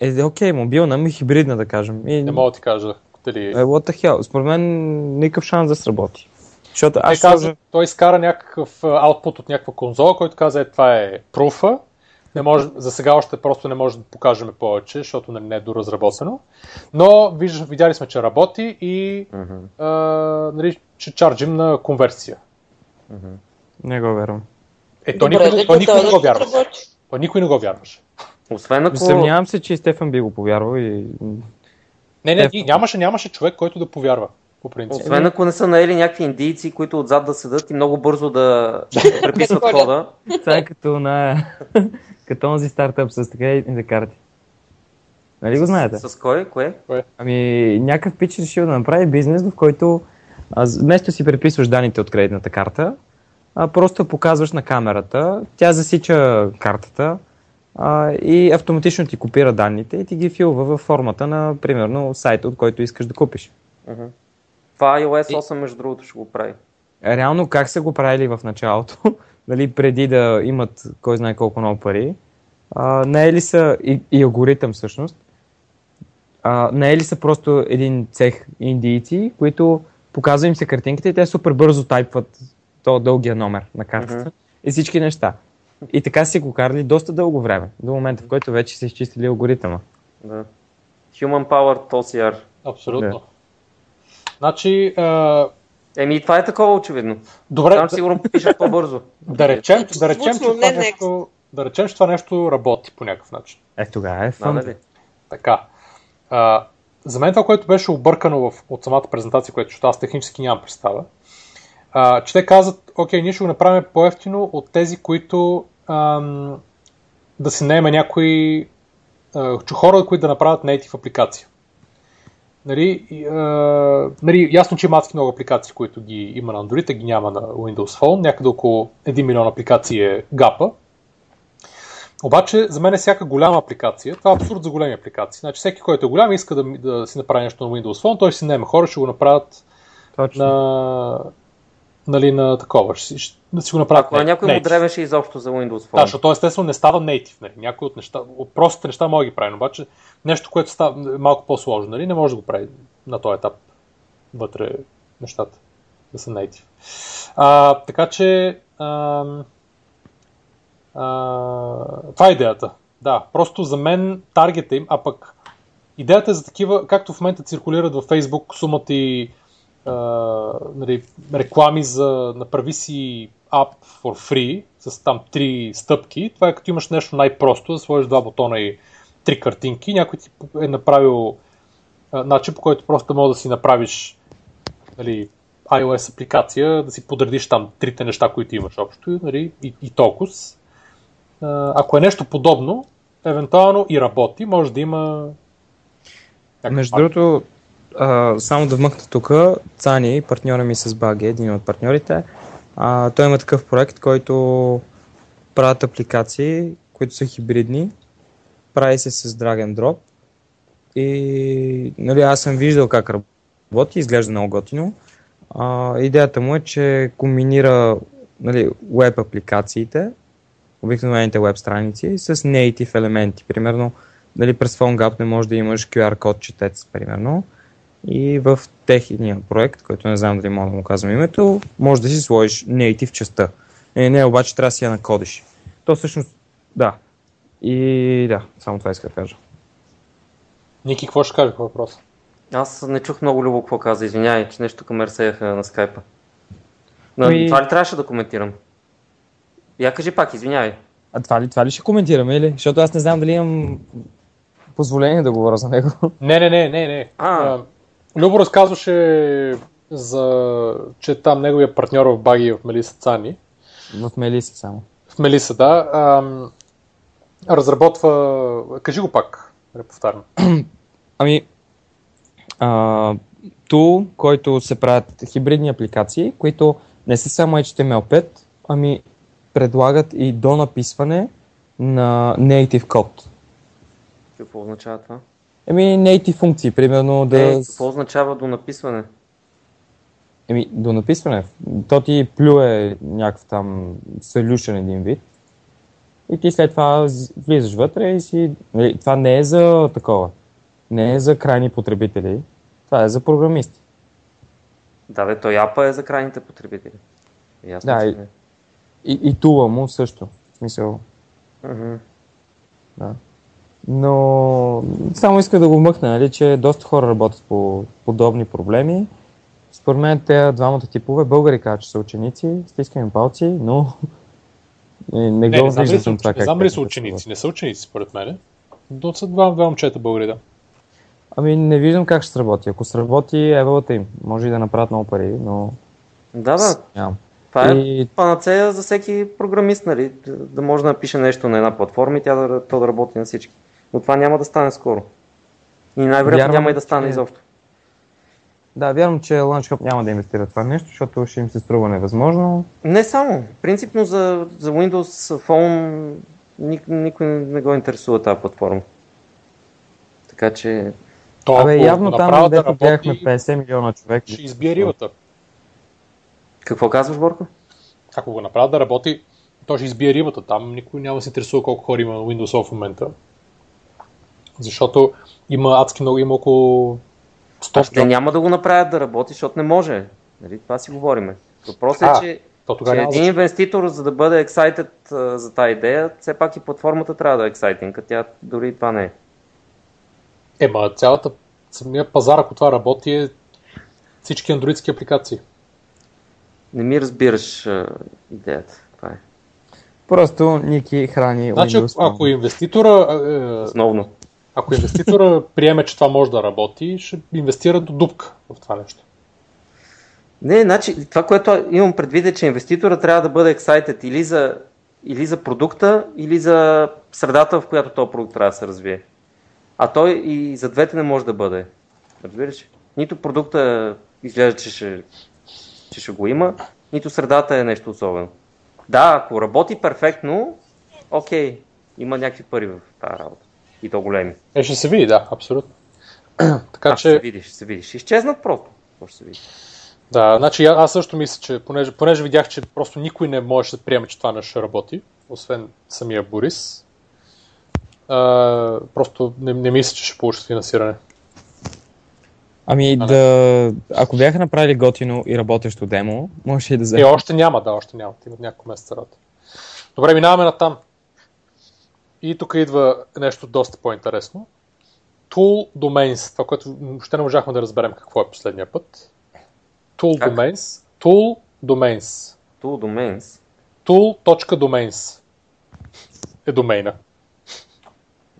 Е, окей, мобилна, ми хибридна да кажем. И, Не мога да ти кажа дали... Е, what the hell? Според мен никакъв шанс да сработи. Защото Той, аз каза, той изкара някакъв аутпут от някаква конзола, който каза, е, това е пруфа, не може, за сега още просто не може да покажем повече, защото нали, не е доразработено. Но виж, видяли сме, че работи и Мгм. а, нали, че чарджим на конверсия. Не го вервам. Е, то никой, то никой не го вярваше. То никой не го вярваше. Освен ако... Съмнявам се, че и Стефан би го повярвал и... Не, не, Е, и нямаше, нямаше човек, който да повярва, по принцип. Освен ако не са наели някакви индийци, които отзад да седат и много бързо да преписват Да кода. Това е като на... като онзи стартъп с кредитните карти. Нали го знаете? С кой? Кое? Ами, някакъв пич решил да направи бизнес, в който а, вместо си преписваш данните от кредитната карта, а, просто показваш на камерата, тя засича картата а, и автоматично ти копира данните и ти ги филва във формата на, примерно, сайт, от който искаш да купиш. Мгм. Това iOS 8, между другото, ще го прави. Реално как са го правили в началото, нали, преди да имат кой знае колко много пари, а, наели са и, и алгоритъм всъщност, а, наели са просто един цех индийци, които показва им се картинките и те супер бързо тайпват то дългия номер на картата Мгм. и всички неща. И така си го карали доста дълго време, до момента в който вече са изчистили алгоритъма. Да. Human Powered OCR. Абсолютно. Да. Значи, а, Еми, това е такова очевидно. добре, Там сигурно пишат по-бързо. да, речем, да, речем, че това не, нещо, да речем, че това нещо работи по някакъв начин. Е, тогава е Да, фън. нали? Така. А, за мен това, което беше объркано в, от самата презентация, което аз технически нямам представа, а, че те казват, окей, ние ще го направим по-ефтино от тези, които ам, да си наеме някои а, хора, които да направят native апликация. Нали, а, нали, ясно, че има адски много апликации, които ги има на Android, а ги няма на Windows Phone. Някъде около 1 милион апликации е гапа. Обаче, за мен е всяка голяма апликация. Това е абсурд за големи апликации. Значи, всеки, който е голям иска да, да си направи нещо на Windows Phone, той ще си наеме хора, ще го направят Точно. на, нали, на такова. Ще, ще, да си го направят Ако на native. някой му Native. древеше изобщо за Windows Phone. Да, защото естествено не става native. Нали. Някои от неща, от простите неща може да ги прави, но обаче нещо, което става малко по-сложно, нали, не може да го прави на този етап вътре нещата да са native. А, така че ам, а, това е идеята. Да, просто за мен таргета им, а пък идеята е за такива, както в момента циркулират във Facebook сумата и нали, реклами за направи си app for free с там три стъпки. Това е като имаш нещо най-просто, да сложиш два бутона и три картинки. Някой ти е направил а, начин, по който просто може да си направиш нали, iOS апликация, да си подредиш там трите неща, които имаш общо нали, и, и. А, ако е нещо подобно, евентуално и работи, може да има Между другото, а, само да вмъкна тук, Цани, партньора ми с Баги, един от партньорите, а, той има такъв проект, който правят апликации, които са хибридни, прави се с drag and drop и нали, аз съм виждал как работи, изглежда много готино. А, идеята му е, че комбинира нали, веб апликациите, обикновените веб страници с native елементи. Примерно, дали през PhoneGap не може да имаш QR код четец, примерно. И в техния проект, който не знам дали мога да му казвам името, може да си сложиш native частта. Е, не, обаче трябва да си я накодиш. То всъщност, да. И да, само това иска да кажа. Ники, какво ще кажеш по въпроса? Аз не чух много любо какво каза, извинявай, че нещо към разсеяха на скайпа. Но, Ами- Това ли трябваше да коментирам? Я кажи пак, извинявай. А това ли, това ли ще коментираме или? Защото аз не знам дали имам позволение да говоря за него. Не, не, не, не, не. А. А, Любо разказваше за, че там неговия партньор в Баги е в Мелиса Цани. В Мелиса само. В Мелиса, да. Ам, разработва... Кажи го пак, да повтарям. Ами, а, тул, който се правят хибридни апликации, които не са само HTML5, ами предлагат и до написване на native код. Какво означава това? Еми, native функции, примерно да... Е, какво означава до написване? Еми, до написване. То ти плюе някакъв там solution един вид. И ти след това влизаш вътре и си... Нали, това не е за такова. Не е за крайни потребители. Това е за програмисти. Да, бе, той апа е за крайните потребители. Ясно, Да, и-. И, и тула му също. В смисъл. Мгм. Да. Но само иска да го мъкна, нали, че доста хора работят по подобни проблеми. Според мен те двамата типове, българи казват, че са ученици, стискаме им палци, но не, не, Не, го не знам виждам това не как знам те ли са ученици. Не са ученици, според мен. Но са два, два момчета българи, да. Ами не виждам как ще сработи. Ако сработи, евалата им. Може и да направят много пари, но Да, да. нямам. Това е И- панацея за всеки програмист, нали? Да- Да може да напише нещо на една платформа и тя да, то да работи на всички. Но това няма да стане скоро. И най-вероятно няма и да стане че- изобщо. Да, вярвам, че Launch Hub няма да инвестира това нещо, защото ще им се струва невъзможно. Не само. Принципно за, за Windows Phone ник, никой не го интересува тази платформа. Така че То, Абе, явно там, да дето работи, бяхме 50 милиона човека. ще избие рибата. какво казваш, Борко? Ако го направят да работи, то ще избие рибата. Там никой няма да се интересува колко хора има Windows в момента. Защото има адски много, има около 100 Аз те няма да го направят да работи, защото не може. Нали? Това си говориме. Въпросът е, А, че, То че няма един инвеститор, за да бъде а, за тази идея, все пак и платформата трябва да е exciting, а тя дори и това не е. Ема, цялата, самия пазар, ако това работи, е всички андроидски апликации. Не ми разбираш а, идеята. Това е. Просто Ники храни Значи, Windows. ако, ако инвеститора, е, Основно. Ако инвеститора приеме, че това може да работи, ще инвестира до дупка в това нещо. Не, значи, това, което имам предвид е, че инвеститора трябва да бъде excited или за, или за продукта, или за средата, в която този продукт трябва да се развие. А той и за двете не може да бъде. Разбираш? Нито продукта изглежда, че ще, че ще го има, нито средата е нещо особено. Да, ако работи перфектно, окей, има някакви пари в тази работа. И то големи. Е, ще се види, да, абсолютно. така А, ще се че, видиш, ще се видиш. Ще изчезнат просто. Какво ще се види? да, значи аз също мисля, че понеже, понеже видях, че просто никой не може да приеме, че това нещо ще работи, освен самия Борис, а, просто не, не мисля, че ще получат финансиране. Ами А, да, ако бяха направили готино и работещо демо, може и да Е, вземат. още няма, да, още няма. Имат няколко месеца работа. Добре, минаваме на там. И тук идва нещо доста по-интересно. Tool Domains, това, което въобще не можахме да разберем какво е последния път. Tool Как? Domains. Tool Domains. Tool Domains. Tool.domains е домейна,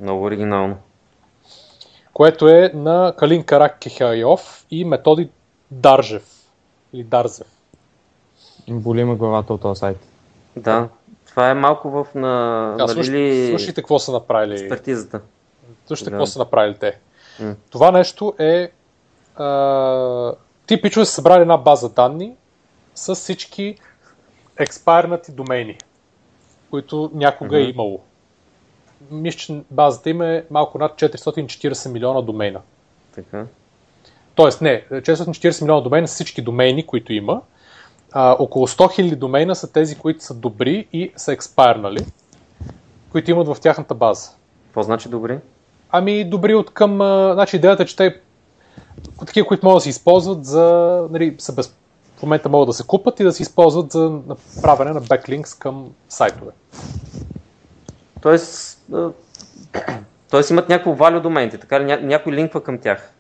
Много оригинално. което е на Калин Каракехайов и Методи Даржев. Или Дарзев. Боли ме главата от този сайт. Да, това е малко в на, А, на слуш, Лили слушайте какво са направили. експертизата. Слушайте Да. какво са направили те. М. Това нещо е... А, ти пичове са събрали една база данни с всички експайрнати домейни, които някога е Мгм. имало. Мисля, че базата им е малко над 440 милиона домейна. Така. Тоест, не, 440 милиона домейна са всички домейни, които има. А, около 100 000 домейна са тези, които са добри и са експайрнали, които имат в тяхната база. Какво значи добри? Ами добри от към... А, значи идеята е, че те такива, които могат да се използват за... Нали, са без, в момента могат да се купат и да се използват за направяне на беклинкс към сайтове. Тоест, тоест имат някакво value домените, така ли? Ня, някой линква към тях.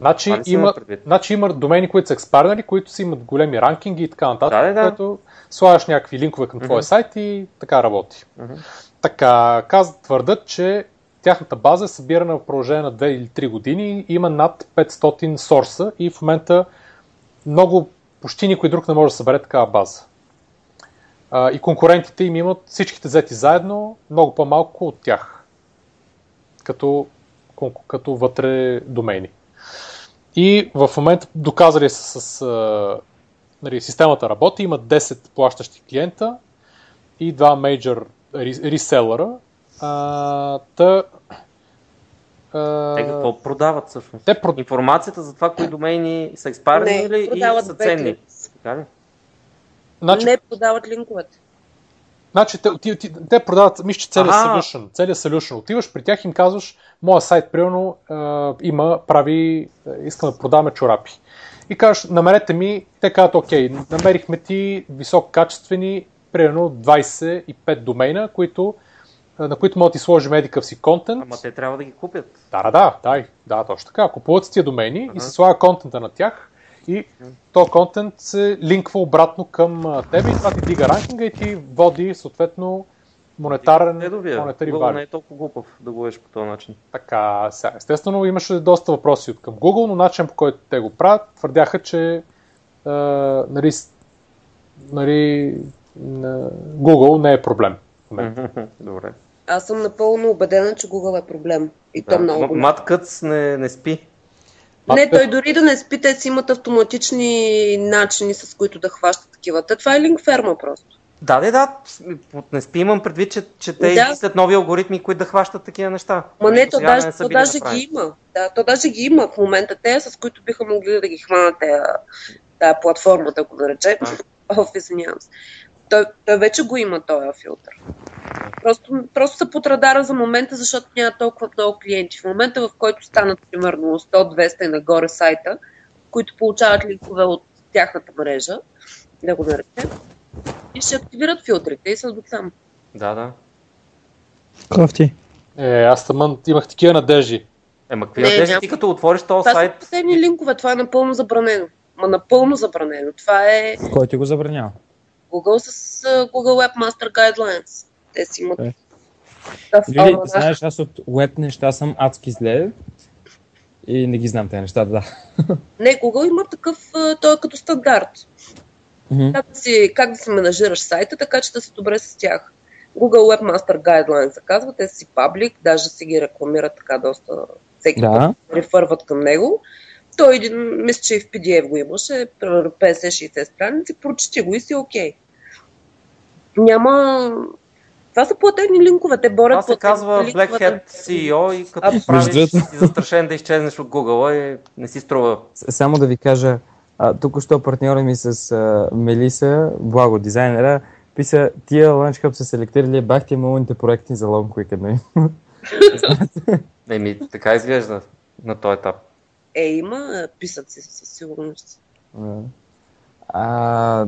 Значи има, значи има домени, които са експарнали, които си имат големи ранкинги и така нататък, Да, да, да. което слагаш някакви линкове към твоя Мгм. сайт и така работи. Мгм. Така, казват, твърдат, че тяхната база е събирана в продължение на 2 или 3 години има над 500 сорса и в момента много, почти никой друг не може да събере такава база. А, и конкурентите им имат всичките взети заедно, много по-малко от тях, като, като вътре домейни. И в момента доказали са с а, нали, системата работи, имат 10 плащащи клиента и два мейджор реселъра. А, та, а, Те какво продават всъщност? те прод... Информацията за това, кои домейни са експарни Не, или и са ценни. Така ли? значи, Не продават линковете. Значи, те, ти, ти, те продават, мисля, че целият solution, целият solution. Отиваш при тях и им казваш, моя сайт, примерно, а, има, прави, искам да продаваме чорапи. И кажеш, намерете ми, те казват, окей, намерихме ти висококачествени, примерно 25 домейна, които на които може да ти сложим едикъв си контент. Ама те трябва да ги купят. Да, да, да, да, да, точно така. Купуват си тия домени и се слага контента на тях и то контент се линква обратно към а, тебе и това ти дига ранкинга и ти води съответно монетарен, монетари Google не е толкова глупав да го по този начин. Така, сега, естествено имаше доста въпроси от към Google, но начин по който те го правят, твърдяха, че а, нали, нали, на Google не е проблем. Добре. Аз съм напълно убедена, че Google е проблем. И то много М- голям. Мат Къц не, не спи. Не, той дори да не спи, те си имат автоматични начини, с които да хващат такива. Та това е линк ферма просто. Да, да, да. Не спи имам предвид, че, че те Да. измислят нови алгоритми, които да хващат такива неща. Ма не, то даже, са то даже ги направени. има. Да, то даже ги има в момента. Те, с които биха могли да ги хванат тая, платформа, да го наречем. Оф, извинявам се. Той, той вече го има този филтър. Просто, просто са под радара за момента, защото няма толкова много клиенти. В момента, в който станат примерно 100-200 и нагоре сайта, които получават линкове от тяхната мрежа, да го наречем, и ще активират филтрите и са до там. Да, да. Кофти. Е, аз тъмън имах такива надежди. Ема, какви надежди ти като отвориш този Това са сайт? последни линкове, това е напълно забранено. Ма напълно забранено. Това е Кой ти го забранява? Google с Google Webmaster Guidelines. Те си имат. Е. такъв Юли, алманах. знаеш, аз от веб неща съм адски зле и не ги знам тези неща, да. Не, Google има такъв, той е като стандарт. Мгм. Как да, си, как да си менажираш сайта, така че да си добре с тях. Google Webmaster Guidelines се казва, те си паблик, даже си ги рекламират така доста, всеки Да. път рефърват към него. Той един, мисля, че и в PDF го имаше, примерно 50-60 страници, прочети го и си окей. Няма... Това са платени линкове, те борят Това се казва Black Hat CEO и като Абсолютно. правиш си застрашен да изчезнеш от Google и не си струва. Само да ви кажа, а, тук що партньора ми с а, Мелиса, благо дизайнера, писа, тия Launch Hub са селектирали бахте малните проекти за Long Weekend. нали? Еми, така изглежда на този етап. Е, има, а, писат си със сигурност. А,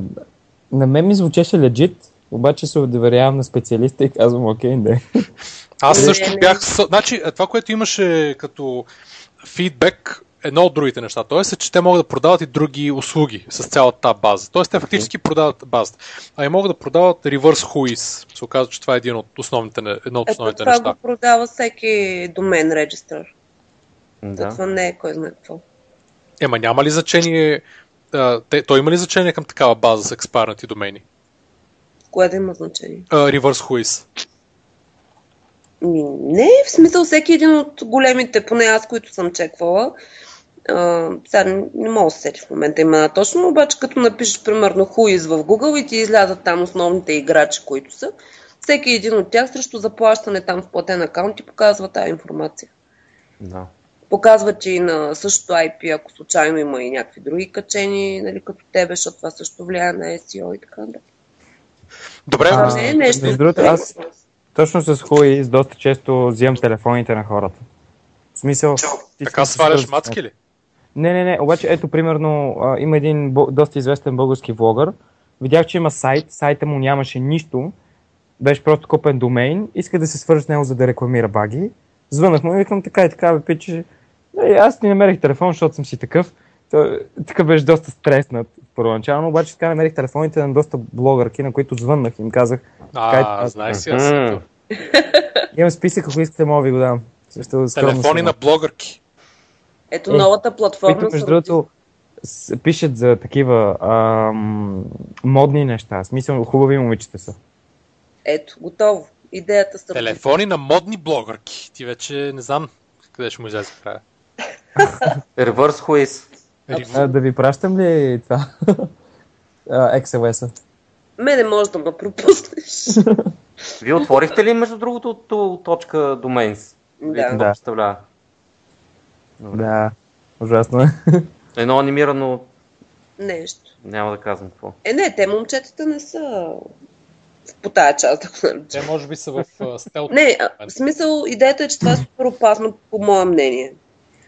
на мен ми звучеше legit, обаче се доверявам на специалиста и казвам, окей, не. Аз Не, също бях... Значи, е, това, което имаше като фидбек, едно от другите неща. Тоест, е, че те могат да продават и други услуги с цялата тази база. Тоест, те фактически продават базата. А и могат да продават reverse whois. Се оказва, че това е един от основните, едно от Ето основните това неща. го продава всеки домен регистър. Да. Това не е кой знае какво. Ема няма ли значение... а, те, той има ли значение към такава база с експарнати домени? Кое да има значение? Reverse whois. Ми, Не, в смисъл всеки един от големите, поне аз, които съм чеквала, а, сега не, не мога да се сетя в момента имена точно, обаче като напишеш примерно Whois в Google и ти излязат там основните играчи, които са, всеки един от тях срещу заплащане там в платен акаунт ти показва тази информация. да. Показва ти и на същото IP, ако случайно има и някакви други качени, нали, като тебе, защото това също влияе на SEO и така нататък. Добре, А, не е нещо. между другото, аз- Точно с Хуи доста често взимам телефоните на хората. В смисъл... ти така сваляш мацки ли? Не, не, не. Обаче, ето, примерно, а, има един бо- доста известен български влогър. Видях, че има сайт. Сайта му нямаше нищо. Беше просто купен домейн. Иска да се свържи с него, за да рекламира баги. Звънах му и викам така и така, бе, пиче. Е, аз не намерих телефон, защото съм си такъв. Той, така беше доста стреснат първоначално, обаче така намерих телефоните на доста блогърки, на които звъннах и им казах, А, Кай- знаеш си, аз имам списък, ако искате, мога ви го дам. Телефони на блогърки. Ето Е, новата платформа. които, между другото, пишат за такива ам, модни неща. В смисъл, хубави момичета са. Ето, готово. Идеята са. Телефони на модни блогърки. Ти вече не знам къде ще му излезе края. Reverse Whois. А, да ви пращам ли това? XLS-а. Мене може да ме пропуснеш. Вие отворихте ли, между другото, ту точка domains? Да. Да. представлява? Да, ужасно е. Едно анимирано, Нещо. няма да казвам какво. Е, не, те момчетата не са в по тая част, ако. Те може би са в стелт. Не, в смисъл, идеята е, че това е супер опасно, по мое мнение.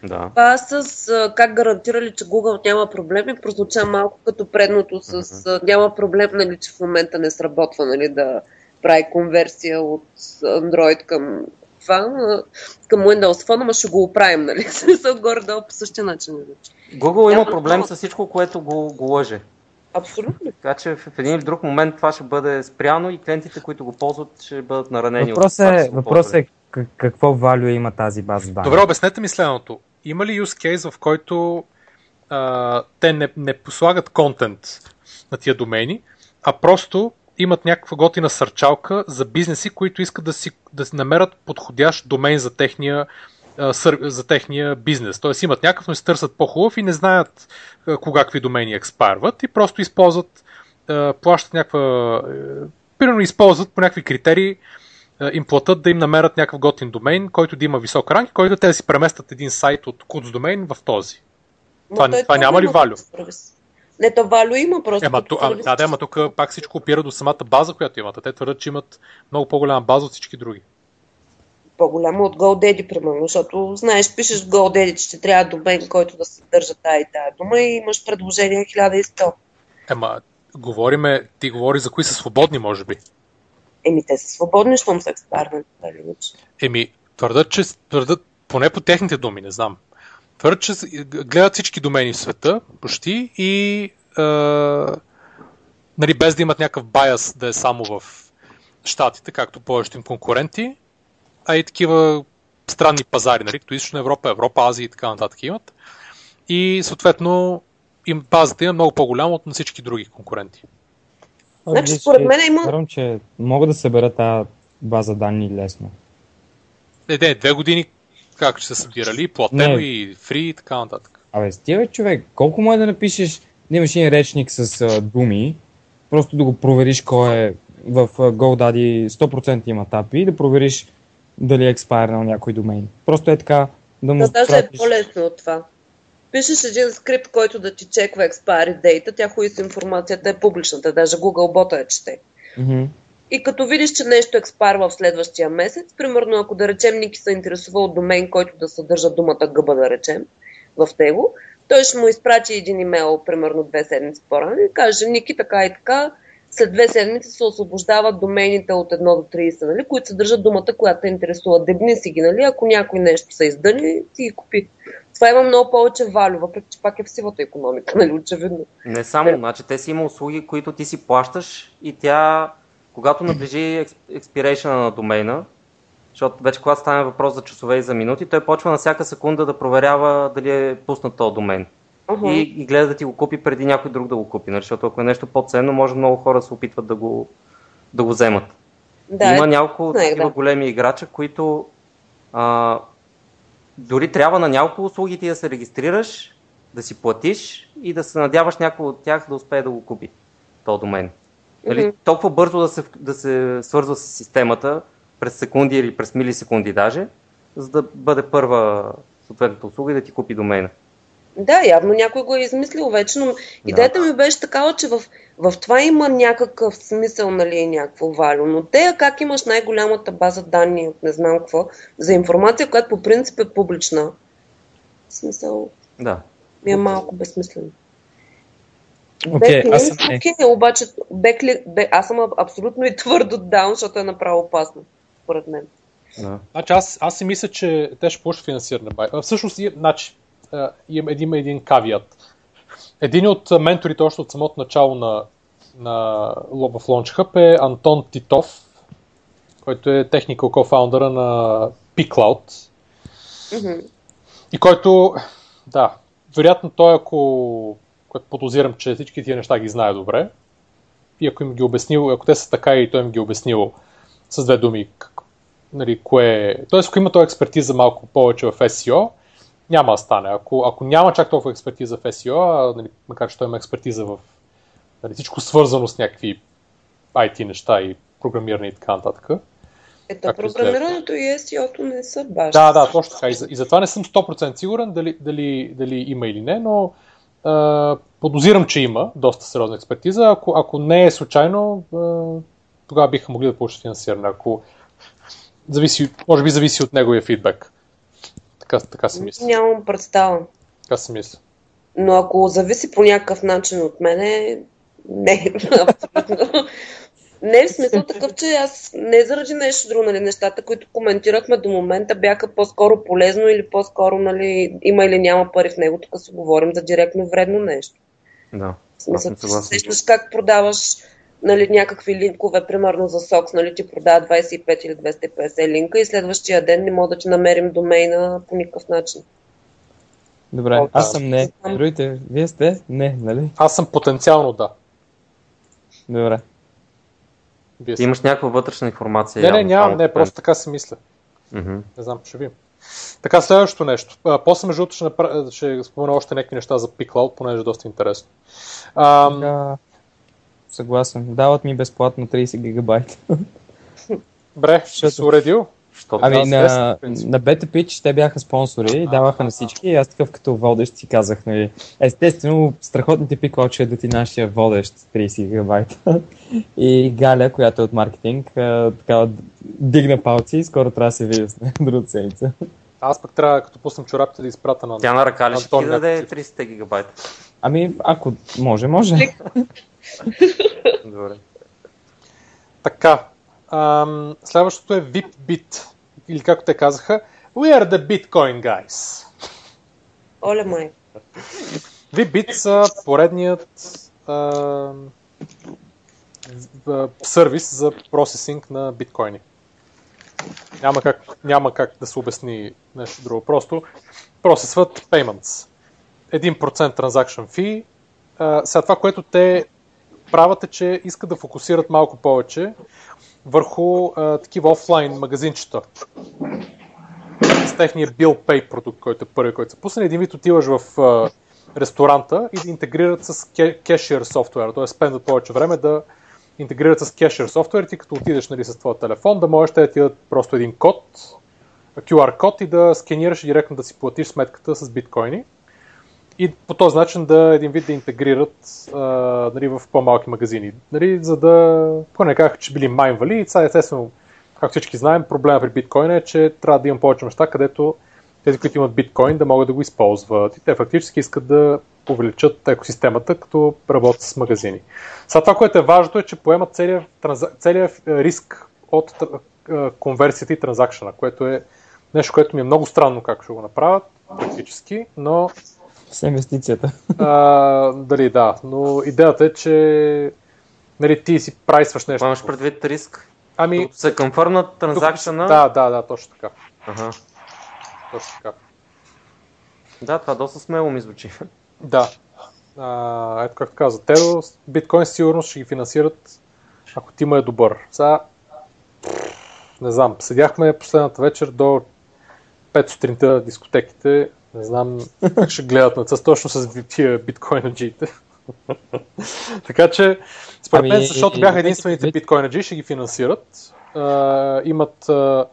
Да. Това с а, как гарантирали, че Google няма проблеми, прозвуча малко като предното с а, няма проблем, нали, че в момента не сработва, нали, да прави конверсия от Android към това, към Windows Phone, ама ще го оправим, нали? Смисъл горе-долу по същия начин. Google има проблем с всичко, което го, го лъже. Абсолютно. Така че в един или друг момент това ще бъде спряно и клиентите, които го ползват, ще бъдат наранени. Въпросът е, въпрос е какво value има тази база данни. Добре, обяснете ми следното. Има ли use case, в който а, те не, не послагат контент на тия домени, а просто имат някаква готина сърчалка за бизнеси, които искат да си да намерят подходящ домен за техния, за техния бизнес. Тоест имат някакъв, но се търсят по-хубав и не знаят кога какви домени експарват и просто използват, плащат някаква... Примерно използват по някакви критерии им платят да им намерят някакъв готин домейн, който да има висок ранг, който те да си преместят един сайт от Kuts домен в този. Това, това, това няма ли валю? Не, то валю има просто. Ема, ту, а, да, да, ама тук пак всичко опира до самата база, която имат. Те твърдят, че имат много по-голяма база от всички други. По-голяма от GoDaddy, примерно, защото знаеш, пишеш в GoDaddy, че трябва домен, който да съдържа тая и тая дума и имаш предложение 1100. Ема, говориме, ти говори за кои са свободни, може би. Еми, те са свободни, щом са експарвани. Еми, твърдат, че твърдат, поне по техните думи, не знам. Твърдят, че гледат всички домени в света, почти, и е, нали, без да имат някакъв байас да е само в Штатите, както повечето им конкуренти, а и такива странни пазари, нали, като Източна Европа, Европа, Азия и така нататък имат. И съответно им базата е много по-голяма от на всички други конкуренти. Значи, според мен има... Вярвам, че мога да събера тази база данни лесно. Не, не, две години как ще се събирали, платено не. и фри и така нататък. Абе, стига човек, колко може да напишеш, да имаш един речник с а, думи, просто да го провериш кой е в GoDaddy 100% има тапи и да провериш дали е експайрнал някой домейн. Просто е така да му Да, даже е по-лесно от това. Пишеш един скрипт, който да ти чеква expiry data, тя хуи с информацията е публичната, даже Google бота я чете. Mm-hmm. И като видиш, че нещо експарва в следващия месец, примерно ако да речем Ники се интересува от домен, който да съдържа думата гъба, да речем, в него, той ще му изпрати един имейл, примерно две седмици по-рано и каже, Ники, така и така, след две седмици се освобождават домените от 1 до 30, нали, които съдържат думата, която те интересува. Дебни си ги, нали, ако някой нещо се издъни, ти ги купи. Това има много повече валю, въпреки че пак е в сивата економика, нали, очевидно. Не само, значи те си има услуги, които ти си плащаш и тя когато наближи експирейшена на домейна, защото вече когато стане въпрос за часове и за минути, той почва на всяка секунда да проверява дали е пуснат този домен. Uh-huh. И, и гледа да ти го купи преди някой друг да го купи. Нали? Защото ако е нещо по-ценно, може много хора се опитват да го, да го вземат. Да, Има е, няколко такива да. големи играча, които а, дори трябва на няколко услуги ти да се регистрираш, да си платиш и да се надяваш някой от тях да успее да го купи, този домен. Нали, mm-hmm. Толкова бързо да се, да се свързва с системата, през секунди или през милисекунди даже, за да бъде първа съответната услуга и да ти купи домена. Да, явно някой го е измислил вече, но да. идеята ми беше такава, че в, в това има някакъв смисъл, нали, някакво валю. Но те, как имаш най-голямата база данни не знам какво, за информация, която по принцип е публична. В смисъл. Да. Ми е малко безсмислено. Okay, аз съм... Okay, обаче бекли, бе, аз съм абсолютно и твърдо даун, защото е направо опасно, според мен. Да. Значи аз, аз си мисля, че те ще получат финансиране. Всъщност, значи, има един, един кавият. Един от менторите още от самото начало на, на в Launch Hub е Антон Титов, който е technical co-founder на P-Cloud. Mm-hmm. И който, да, вероятно той ако което подозирам, че всички тия неща ги знае добре. И ако им ги обяснил, ако те са така и той им ги обяснил с две думи, нали, кое... Тоест, ако има този експертиза малко повече в SEO, няма да стане. Ако, ако няма чак толкова експертиза в SEO, а, нали, макар че той има експертиза в нали, всичко свързано с някакви IT неща и програмиране и така нататък. Ето, програмирането и SEO-то не са баш. Да, да, точно така. И, за, и затова не съм 100% сигурен дали, дали, дали има или не, но подозирам, че има доста сериозна експертиза. Ако, ако не е случайно, тогава биха могли да получат финансиране. Ако зависи, може би зависи от неговия фидбек. Така, така си мисля. Нямам представа. Така си мисля. Но ако зависи по някакъв начин от мене, не, абсолютно. не, в смисъл такъв, че аз не заради нещо друго, нали, нещата, които коментирахме до момента бяха по-скоро полезно или по-скоро, нали, има или няма пари в него, тук си говорим за директно вредно нещо. Да. В смисъл, Аз съм ти се сещаш как продаваш нали, някакви линкове, примерно за сокс, нали, ти продава 25 или 250 линка и следващия ден не мога да ти намерим домейна по никакъв начин. Добре, О, аз съм не. Другите, вие сте? Не, нали? Аз съм потенциално да. Добре. Вие сте. имаш някаква вътрешна информация. Не, не, нямам, само не, просто така си мисля. Мгм. Не знам, ще видим. Така, следващото нещо. А, после, между другото, ще, направя, ще спомена още някакви неща за PiCloud, понеже е доста интересно. Ам, Да. Съгласен. Дават ми безплатно 30 гигабайта. Бре, ще се уредил. Що Ами Да, на, на Beta Pitch те бяха спонсори и даваха на всички. И аз такъв като водещ си казах, нали, естествено, страхотните пикло, че да ти нашия водещ 30 гигабайта. И Галя, която е от маркетинг, а, така дигна палци и скоро трябва да се видя с нея другата седмица. Аз пък трябва, като пуснем чорапите, да изпратя на... Тя на ръка ли ще ти даде някакъв. 30 гигабайта? Ами, ако може, може. Добре. Така. Ам, следващото е VipBit. Или както те казаха, We are the Bitcoin guys. Оле май. VipBit са поредният в- сервис за процесинг на биткоини. Няма как, няма как да се обясни нещо друго. Просто процесват payments. 1% transaction fee. А, сега това, което те правят е, че искат да фокусират малко повече върху а, такива офлайн магазинчета. С техния Bill Pay продукт, който е първи, който са пуснали. Един вид отиваш в а, ресторанта и да интегрират с ке- кешир софтуер, т.е. спендат повече време да интегрират с кешир софтуер, ти като отидеш нали, с твоя телефон, да можеш да ти дадат просто един код, QR код и да сканираш и директно да си платиш сметката с биткоини. И по този начин да един вид да интегрират а, нали, в по-малки магазини. Нали, за да, поне не казаха, че били майнвали. И сега естествено, както всички знаем, проблема при биткоина е, че трябва да има повече неща, където тези, които имат биткоин, да могат да го използват. И те фактически искат да увеличат екосистемата, като работят с магазини. Сега това, което е важното е, че поемат целият, транза... целият е, риск от а, конверсията и транзакшена, което е нещо, което ми е много странно как ще го направят, практически, но С инвестицията. а, дали да, но идеята е, че нали, ти си прайсваш нещо. Имаш предвид риск? Ами, Докато се конфърнат транзакшена? да, да, да, точно така. Ага. Точно така. Да, това доста смело ми звучи. Да. А, ето както каза, те биткоин сигурно ще ги финансират, ако ти му е добър. Сега, не знам, седяхме последната вечер до 5 сутринта на дискотеките. Не знам как ще гледат на това, точно с тия биткоинаджиите. така че, според мен, Ами, защото бяха единствените биткоинаджи, ще ги финансират. А, имат а,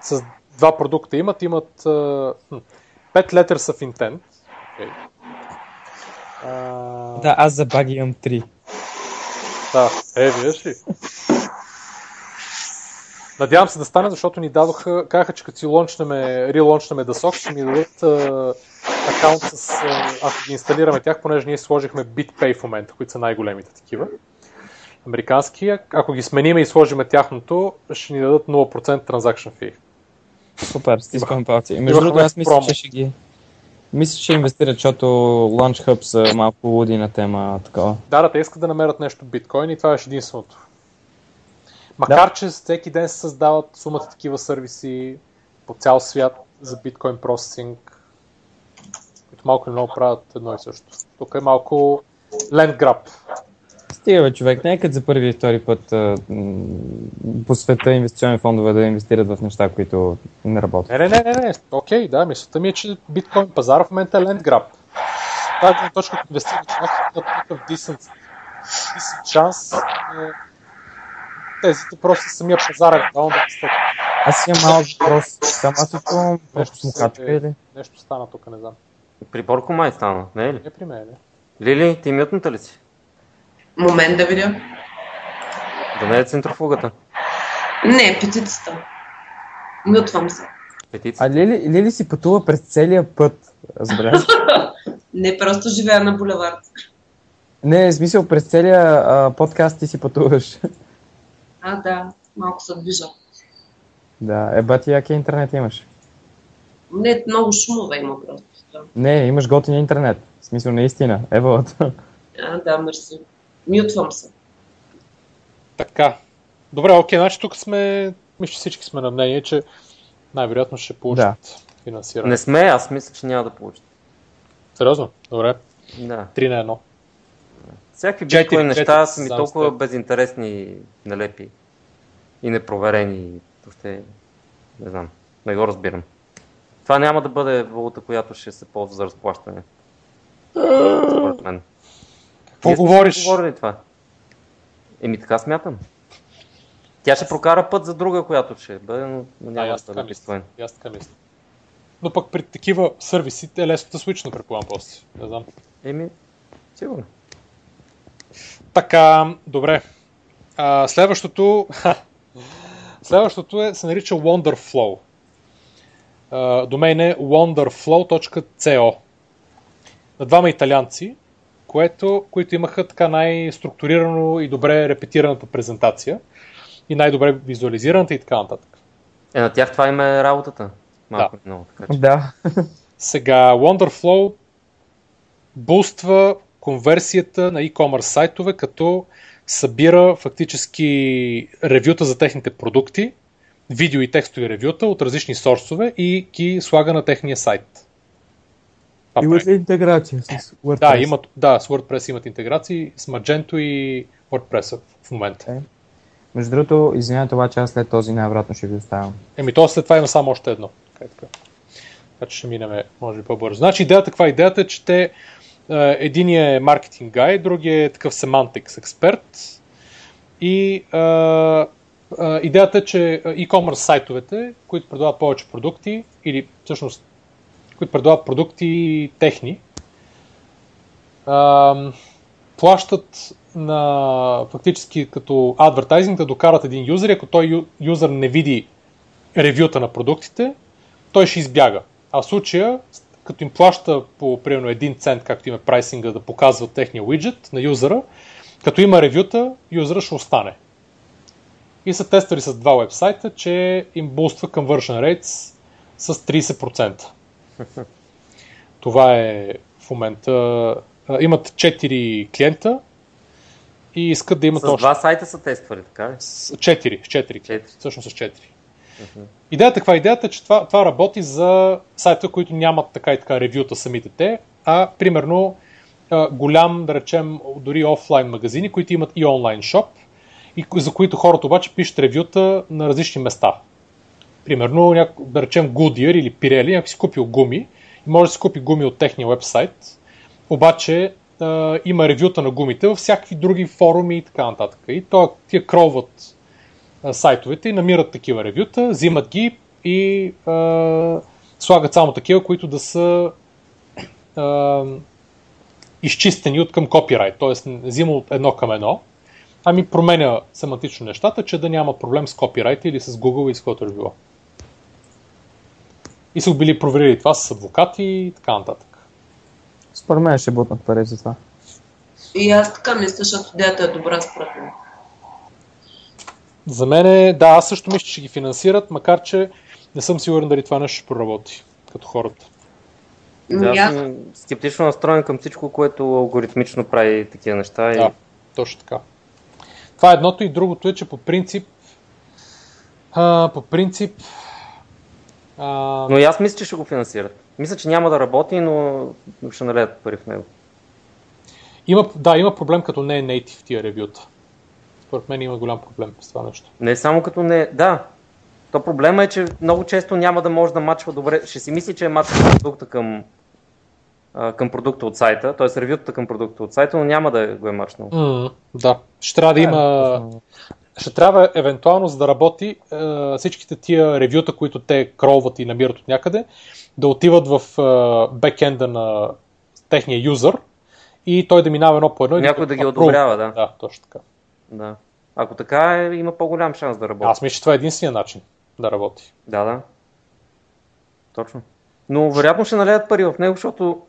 с два продукта имат, имат а, хм, 5 letters of intent. Okay. А, Да, аз за баг имам 3. да, е, виждаш ли? Надявам се да стане, защото ни дадоха, казаха, че като си лончнеме, релончнеме да сок, ще ни дадат а, акаунт с, ако ги инсталираме тях, понеже ние сложихме BitPay в момента, които са най-големите такива. Американски, ако ги смениме и сложиме тяхното, ще ни дадат 0% transaction fee. Супер, стискам палци. Между другото, аз мисля, промо. че ще ги... Мисля, че инвестират, защото Launch Hub са малко луди на тема такова. Да, да, те искат да намерят нещо биткоин и това е единственото. Макар, че всеки ден се създават сумата такива сервиси по цял свят за биткоин процесинг, които малко или много правят едно и също. Тук е малко land grab. Стига бе, човек, нека за първи и втори път а, по света инвестиционни фондове да инвестират в неща, които не работят. Не, не, не, не. Окей, да, мисълта ми е, че биткоин пазара в момента е land grab. Това е точка, като в някакъв такъв decent, decent шанс. е, Тези просто самия пазар е главно да растат. Аз имам малък въпрос. Само аз отивам се- смукачка или? Нещо стана тук, не знам. При Борко май стана, не е ли? Не при мен, не. Лили, ти мютната ли си? Момент да видя. Да не е центрофугата. Не, петицата. Мютвам се. Петиция. А Лили, Лили си пътува през целия път. Разбраш? Не, просто живея на булевард. не, в смисъл през целия а, подкаст ти си пътуваш. А, да, малко се движа. Да, е, бати, яки интернет имаш? Не, много шумове има просто. Да, Не, имаш готин интернет. В смисъл, наистина. Ево, а, да мерси. Мютвам се. Така. Добре, окей, значи тук сме, мисля, че всички сме на мнение, че най-вероятно ще получат Да. финансиране. Не сме, аз мисля, че няма да получат. Сериозно? Добре. Да. 3 на 1. Всякакви биткоин неща са ми толкова с теб. безинтересни, нелепи и непроверени. Въобще, не знам, не го разбирам. Това няма да бъде валута, която ще се ползва за разплащане. Според мен. Какво Ние говориш? Говорили това. Еми така смятам. Тя ще прокара път за друга, която ще бъде, но, няма да бъде биткоин. Аз така мисля. Но пък при такива сервиси е лесно да свична, предполагам после. Не знам. Еми, сигурно. Така, добре. А, следващото, следващото е, се нарича Wonderflow. А, домен е wonderflow.co на двама италианци, което, които имаха така най-структурирано и добре репетираната презентация и най-добре визуализираната и така нататък. Е, на тях това им е работата. Малко да. много, така че. да. Сега, Wonderflow буства конверсията на e-commerce сайтове, като събира фактически ревюта за техните продукти, видео и текстови ревюта от различни сорсове и ги слага на техния сайт. Това Имат ли интеграция с WordPress? Да, имат, да, с WordPress имат интеграции, с Magento и WordPress в момента. Е. Между другото, извинявайте, обаче аз след този най-вероятно ще ви оставям. Еми, то след това има само още едно. Така, така. така че ще минем, може би, по-бързо. Значи, идеята, каква е идеята? е, Че те, единият е маркетинг гай, другия е такъв semantics експерт. И е, е, идеята е, че e-commerce сайтовете, които предлагат повече продукти, или всъщност, които предлагат продукти техни, е, плащат на фактически като адвертайзинг да докарат един юзер ако той ю- юзер не види ревюта на продуктите, той ще избяга. А в случая, като им плаща по примерно 1 цент, както има прайсинга да показва техния виджет на юзера, като има ревюта, юзера ще остане. И са тествали с два вебсайта, че им буства conversion rates с 30%. Това е в момента. Имат 4 клиента и искат да имат С още два сайта са тествали, така ли? с 4, с 4 клиента. Четири. Всъщност с 4. Идеята каква е? Идеята че това, това работи за сайта, които нямат така и така ревюта самите те, а примерно голям, да речем, дори офлайн магазини, които имат и онлайн шоп, и за които хората обаче пишат ревюта на различни места. Примерно, да речем Goodyear или Pirelli, някой си купил гуми и може да си купи гуми от техния вебсайт, обаче има ревюта на гумите във всякакви други форуми и така нататък. И то, тия кроват а, сайтовете и намират такива ревюта, взимат ги и а, слагат само такива, които да са а, изчистени от към копирайт, т.е. не взима от едно към едно, ами променя семантично нещата, че да няма проблем с копирайт или с Google и с каквото е било. И са били проверили това с адвокати и така нататък. Според мен ще бутнат пари за това. И аз така мисля, защото идеята е добра според мен. За мен е, да, аз също мисля, че ще ги финансират, макар че не съм сигурен дали това нещо ще проработи като хората. Да, Ами аз съм скептично настроен към всичко, което алгоритмично прави такива неща. И... Да, точно така. Това е едното и другото е, че по принцип а, по принцип а, Но и аз мисля, че ще го финансират. Мисля, че няма да работи, но но ще налеят пари в него. има, да, има проблем като не е native тия ревюта. Според мен има голям проблем с това нещо. Не само като не... Да. То проблема е, че много често няма да може да мачва добре. Ще си мисли, че е мачва продукта към, към продукта от сайта, т.е. ревютата към продукта от сайта, но няма да го е мачнал. М, да, ще трябва да има ще трябва евентуално, за да работи всичките тия ревюта, които те кролват и намират от някъде, да отиват в бекенда на техния юзър и той да минава едно по едно. Някой да ги approve. одобрява, да. Да, точно така. Да. Ако така е, има по-голям шанс да работи. Аз мисля, че това е единствения начин да работи. Да, да. Точно. Но вероятно ще налеят пари в него, защото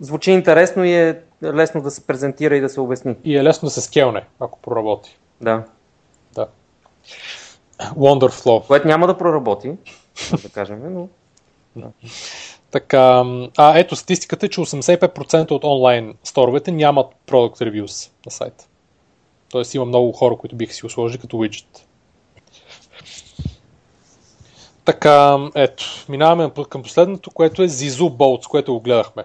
звучи интересно и е лесно да се презентира и да се обясни. И е лесно да се скелне, ако проработи. Да. Да. Wonderflow. Което няма да проработи, да кажем, но... Така, а ето статистиката е, че 85% от онлайн сторовете нямат Product Reviews на сайта. Тоест има много хора, които биха си го сложили като widget. Така, ето, минаваме към последното, което е Zizu Boats, което го гледахме.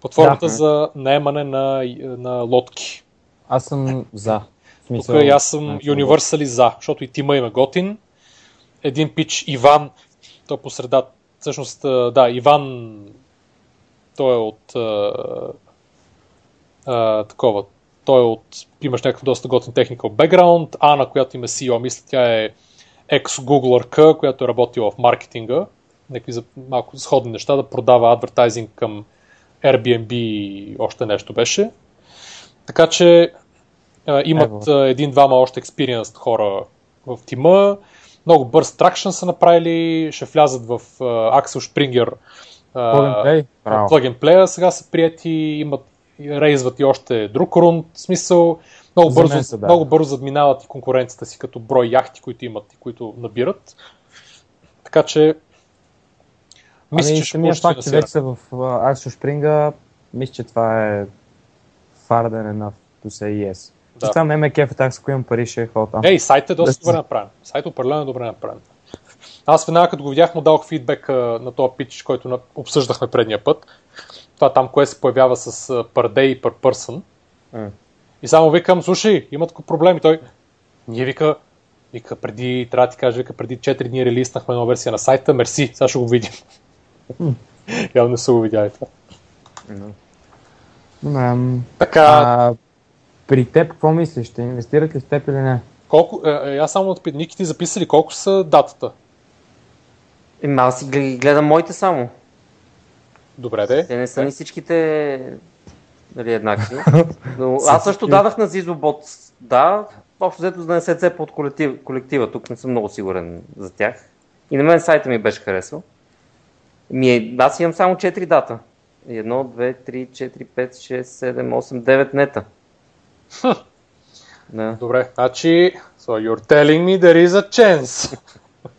Платформата Да. за наемане на, на лодки. Аз съм за. Смисъл, Тук и аз съм Universally за, защото и тима има готин. Един пич Иван, той е по среда, всъщност, да, Иван, той е от а, а, такова, той е от, имаш някакъв доста готин техникал бекграунд, Ана, която има CEO, мисля, тя е екс-гуглърка, която е работила в маркетинга, някакви за, малко сходни неща, да продава адвертайзинг към Airbnb и още нещо беше. Така че а, имат а, един-двама още experienced хора в тима. Много бърз тракшн са направили, ще влязат в а, Axel Springer Plug and play? Браво. Plug and Play сега са прияти, имат, рейзват и още друг рунд, в смисъл много За бързо, са, да. много бързо задминават и конкуренцията си като брой яхти, които имат и които набират. Така че мисля, ами, че ще факт, че вече са в Axel Springa, мисля, че това е than enough to say yes. Да. Това не ме кефа, так, ако имам пари, ще ходя там. Ей, сайт е доста Да. добре направен. Сайт определено е добре направен. Аз веднага като го видях му дадох фидбек а, на този пич, който на- обсъждахме предния път. Това там, кое се появява с per day и per person. М. И само викам, слушай, има такова проблем. И той, ние вика, вика, преди, трябва да ти кажа, вика, преди 4 дни релиснахме нова версия на сайта, мерси, сега ще го видим. Явно не са го видяли това. Ам, Така, а, при теб какво мислиш? Ще инвестират ли в теб или не? колко, е, е, аз само Ники ти записали колко са датата? Еми, аз гледам моите само. Добре, де. Те не са ни всичките нали, еднакви. Но аз също дадах на Zizobot. Да, общо взето за да не се цепа от колектив, колектива. Тук не съм много сигурен за тях. И на мен сайта ми беше харесал. Ми, е- аз имам само 4 дата. 1, 2, 3, 4, 5, 6, 7, 8, 9 нета. Да. Добре, значи, so you're telling me there is a chance.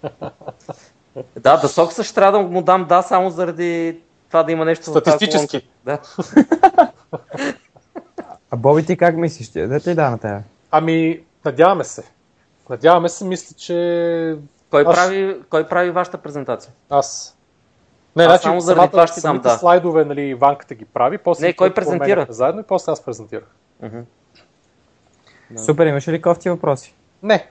Да, да сок също трябва да му дам да, само заради това да има нещо Статистически. Да. А Боби ти как мислиш? Ще дадете ли да на тея? Ами, надяваме се. Надяваме се, мисля, че Кой, Аз- прави, кой прави вашата презентация? аз... Не, Аз значи, само заради самата- това ще дам да. слайдове, нали, Иванката ги прави, после Не, кой презентира? заедно и после аз презентирах. Да. Супер, имаш ли кофти въпроси? Не,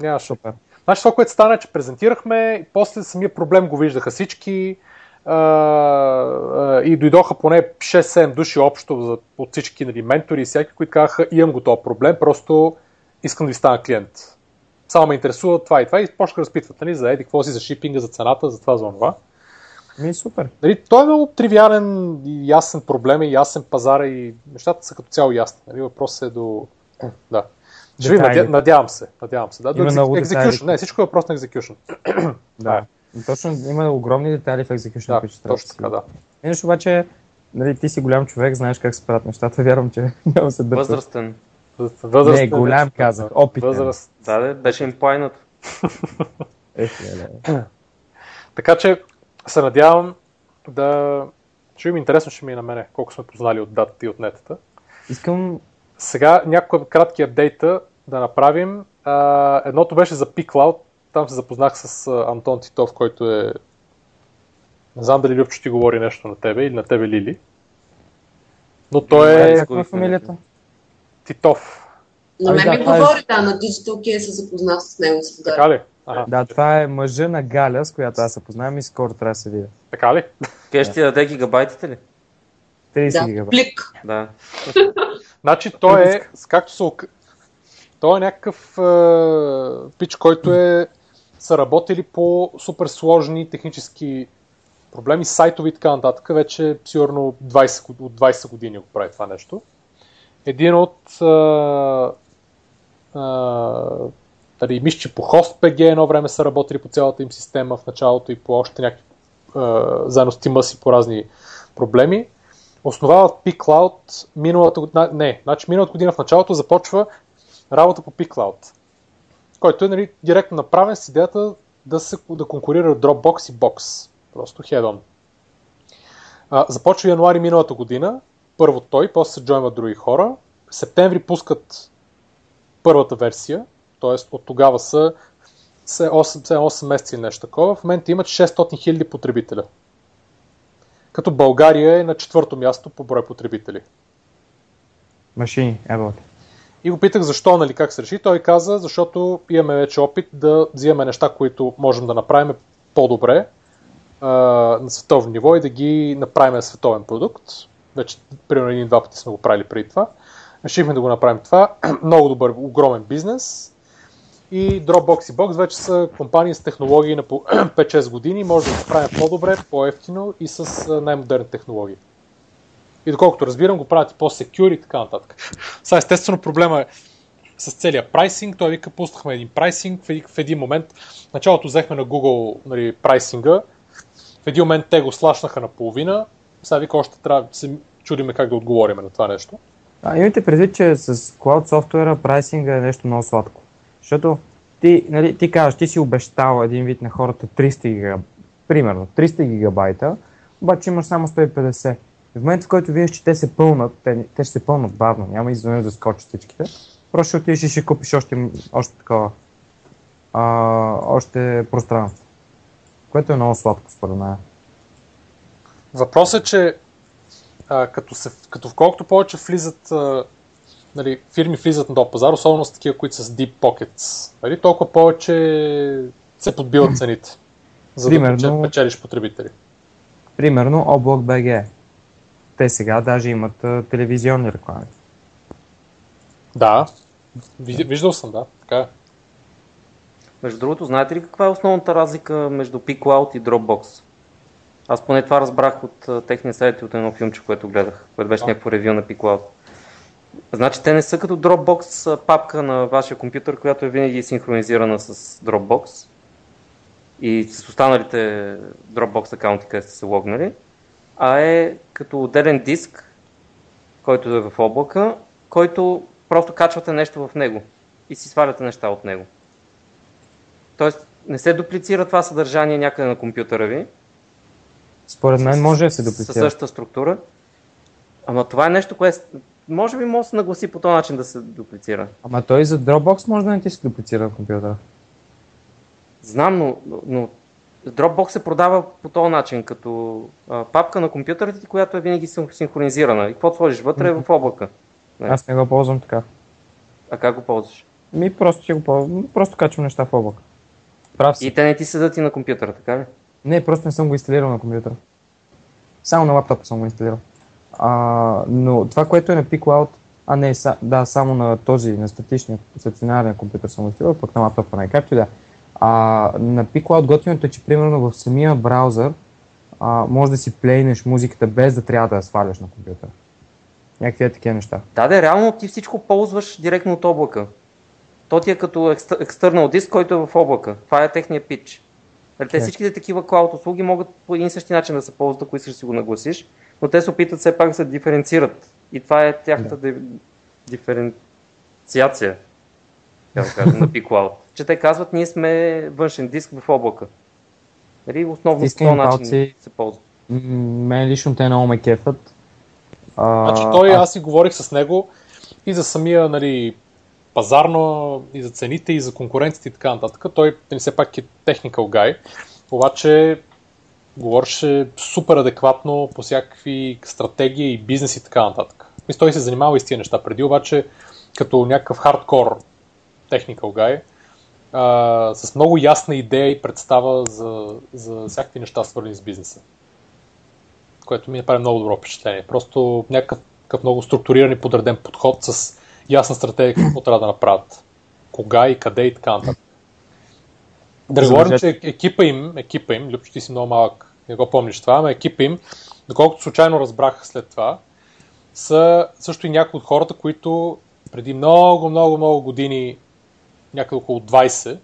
нямаше. Супер. Значи това, което стана, че презентирахме, и после самия проблем го виждаха всички а, а, и дойдоха поне 6-7 души общо за, от всички нали, ментори и всяки, които казаха, имам го този проблем, просто искам да ви стана клиент. Само ме интересува това и това и почнаха да разпитват нали, за еди, какво си, за шипинга, за цената, за това, за това. Ми, супер. Нали, той е много тривиален и ясен проблем и ясен пазар и нещата са като цяло ясни. Нали, въпросът е до... Да. Ще видим, надявам се. Надявам се. Да, до детайли. Не, всичко е въпрос на execution. Да. Точно има огромни детайли в execution, Да, които ще точно така, да. Иначе обаче, нали, ти си голям човек, знаеш как се правят нещата, вярвам, че няма да се дърпаш. Възрастен. Възраст, Не, голям казах, опитен. Възраст. Да, да, беше им плайнат. Така че се надявам да... Ще им интересно ще ми е на мене колко сме познали от датата и от нетата. Искам Сега някои кратки апдейта да направим. А, едното беше за P-Cloud. Там се запознах с Антон Титов, който е... Не знам дали Любчо ти говори нещо на тебе или на тебе Лили. Но той е Каква е фамилията? Титов. На Ами мен да, ми това е- говори, да, на Digital Key се запознах с него с Така ли? Ага. Да, това е мъжа на Галя, с която аз се познавам и скоро трябва да се видя. Така ли? Къде ще ти даде гигабайтите ли? 30 Да, гигабайта. плик. Да. Значи той е, както се той е някакъв е, пич, който е са работили по супер сложни технически проблеми, сайтови и така нататък. Вече сигурно 20, год- от 20 години го прави това нещо. Един от е, е, дали, мисля, че по HostPG едно време са работили по цялата им система в началото и по още някакви е, заедно с си по разни проблеми основават P-Cloud миналата година, не, значи миналата година в началото започва работа по P-Cloud. Който е нали, директно направен с идеята да, се, да конкурира Dropbox и Box. Просто. А, започва януари миналата година, първо той, после се джойнват други хора. В септември пускат първата версия, т.е. от тогава са 8, 8 месеца или нещо такова. В момента имат 600 000 потребителя. Като България е на четвърто място по брой потребители. Машини, ево. И го питах защо, нали, как се реши. Той каза, защото имаме вече опит да взимаме неща, които можем да направим по-добре а, на световно ниво и да ги направим на световен продукт. Вече примерно един-два пъти сме го правили преди това. Решихме да го направим това. Много добър, огромен бизнес. И Dropbox и Box вече са компании с технологии на по 5-6 години. Може да го правим по-добре, по-ефтино и с най-модерни технологии. И доколкото разбирам, го правят и по-секюр и така нататък. Сега естествено проблема е с целият прайсинг. Той вика, пуснахме един прайсинг, в един момент, началото взехме на Google нали, прайсинга, в един момент те го слашнаха на половина, сега вика още трябва да се чудиме как да отговорим на това нещо. А, имайте предвид, че с Cloud софтуера прайсинга е нещо много сладко. Защото ти, нали, ти казваш, ти си обещал един вид на хората 300 гигабайта, примерно 300 гигабайта, обаче имаш само 150. В момента, в който видиш, че те се пълнат, те, те ще се пълнат бавно, няма изведнъж да скочат всичките, просто ще отидеш и ще купиш още, още такова, а, още пространство. Което е много сладко, според мен. Въпросът е, че а, като, се, като в колкото повече влизат а, нали, фирми влизат на този пазар, особено с такива, които са с deep pockets, нали, толкова повече се подбиват цените, за Примерно, да печелиш потребители. Примерно Облак БГ. Те сега даже имат а, телевизионни реклами. Да, виждал съм, да, така е. Между другото, знаете ли каква е основната разлика между P-Cloud и Dropbox? Аз поне това разбрах от техния сайт и от едно филмче, което гледах, което беше някакво ревю на P-Cloud. Значи те не са като Dropbox папка на вашия компютър, която е винаги синхронизирана с Dropbox и с останалите Dropbox акаунти, където сте се логнали, а е като отделен диск, който е в облака, който просто качвате нещо в него и си сваляте неща от него. Тоест не се дуплицира това съдържание някъде на компютъра ви. Според мен може да се дуплицира. Със същата структура. Ама това е нещо, което може би може да се нагласи по този начин да се дуплицира. Ама той за Dropbox може да не ти се дуплицира на компютъра. Знам, но, но Dropbox се продава по този начин, като а, папка на компютъра ти, която е винаги синхронизирана. И какво сложиш вътре е в облака. Не. Аз не го ползвам така. А как го ползваш? Ми просто ще го ползвам. Просто качвам неща в облака. Прав си. И те не ти седат и на компютъра, така ли? Не, просто не съм го инсталирал на компютъра. Само на лаптопа съм го инсталирал. А, но това, което е на P-Cloud, а не, са, да, само на този, на статичния, стационарния компютър съм инсталирал, пък на лаптопа не, както да. А, на P-Cloud готиното е, че примерно в самия браузър а, може да си плейнеш музиката без да трябва да я сваляш на компютъра. Някакви е такива неща. Да, да, реално ти всичко ползваш директно от облака. То ти е като екстернал диск, който е в облака. Това е техния пич. Нали, те всичките такива клауд услуги могат по един същи начин да се ползват, ако искаш да си го нагласиш, но те се опитат все пак да се диференцират. И това е тяхната да. диференциация, да кажем, на P-Cloud. Че те казват, ние сме външен диск в облака. Нали, основно по този начин палци, се ползва. Мен лично те много ме кефат. А, значи той, аз си говорих с него и за самия нали, пазарно, и за цените, и за конкуренцията и така нататък. Той не все пак е technical guy, обаче говореше супер адекватно по всякакви стратегии и бизнес и така нататък. Мисля, той се занимава и с тия неща преди, обаче като някакъв хардкор technical guy, а, с много ясна идея и представа за, за всякакви неща, свързани с бизнеса. Което ми направи много добро впечатление. Просто някакъв много структуриран и подреден подход с ясна стратегия какво трябва да направят. Кога и къде и така нататък. Да говорим, че екипа им, екипа им, Любчо, ти си много малък, не го помниш това, но екипа им, доколкото случайно разбрах след това, са също и някои от хората, които преди много, много, много години, някъде около 20,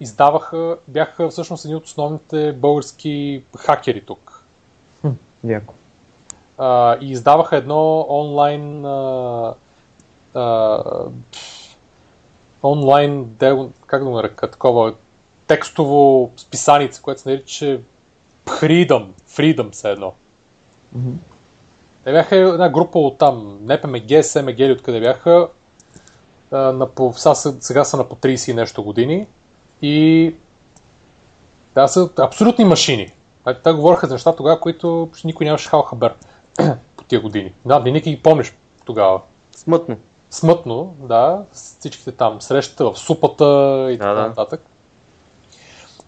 издаваха, бяха всъщност едни от основните български хакери тук. Яко. А, и издаваха едно онлайн а, а, онлайн, дел, как да го нарека, такова текстово списанице, което се нарича Freedom, Freedom все едно. Мгм. Те бяха една група от там, НПМГ, СМГ или откъде бяха, на по, сега, са, сега са на по 30 и нещо години и да, са абсолютни машини. Те говореха за неща тогава, които никой нямаше хал хабер по тия години. Да, не ги помниш тогава. Смътно. Смътно, да, всичките там срещата в супата и така да. нататък.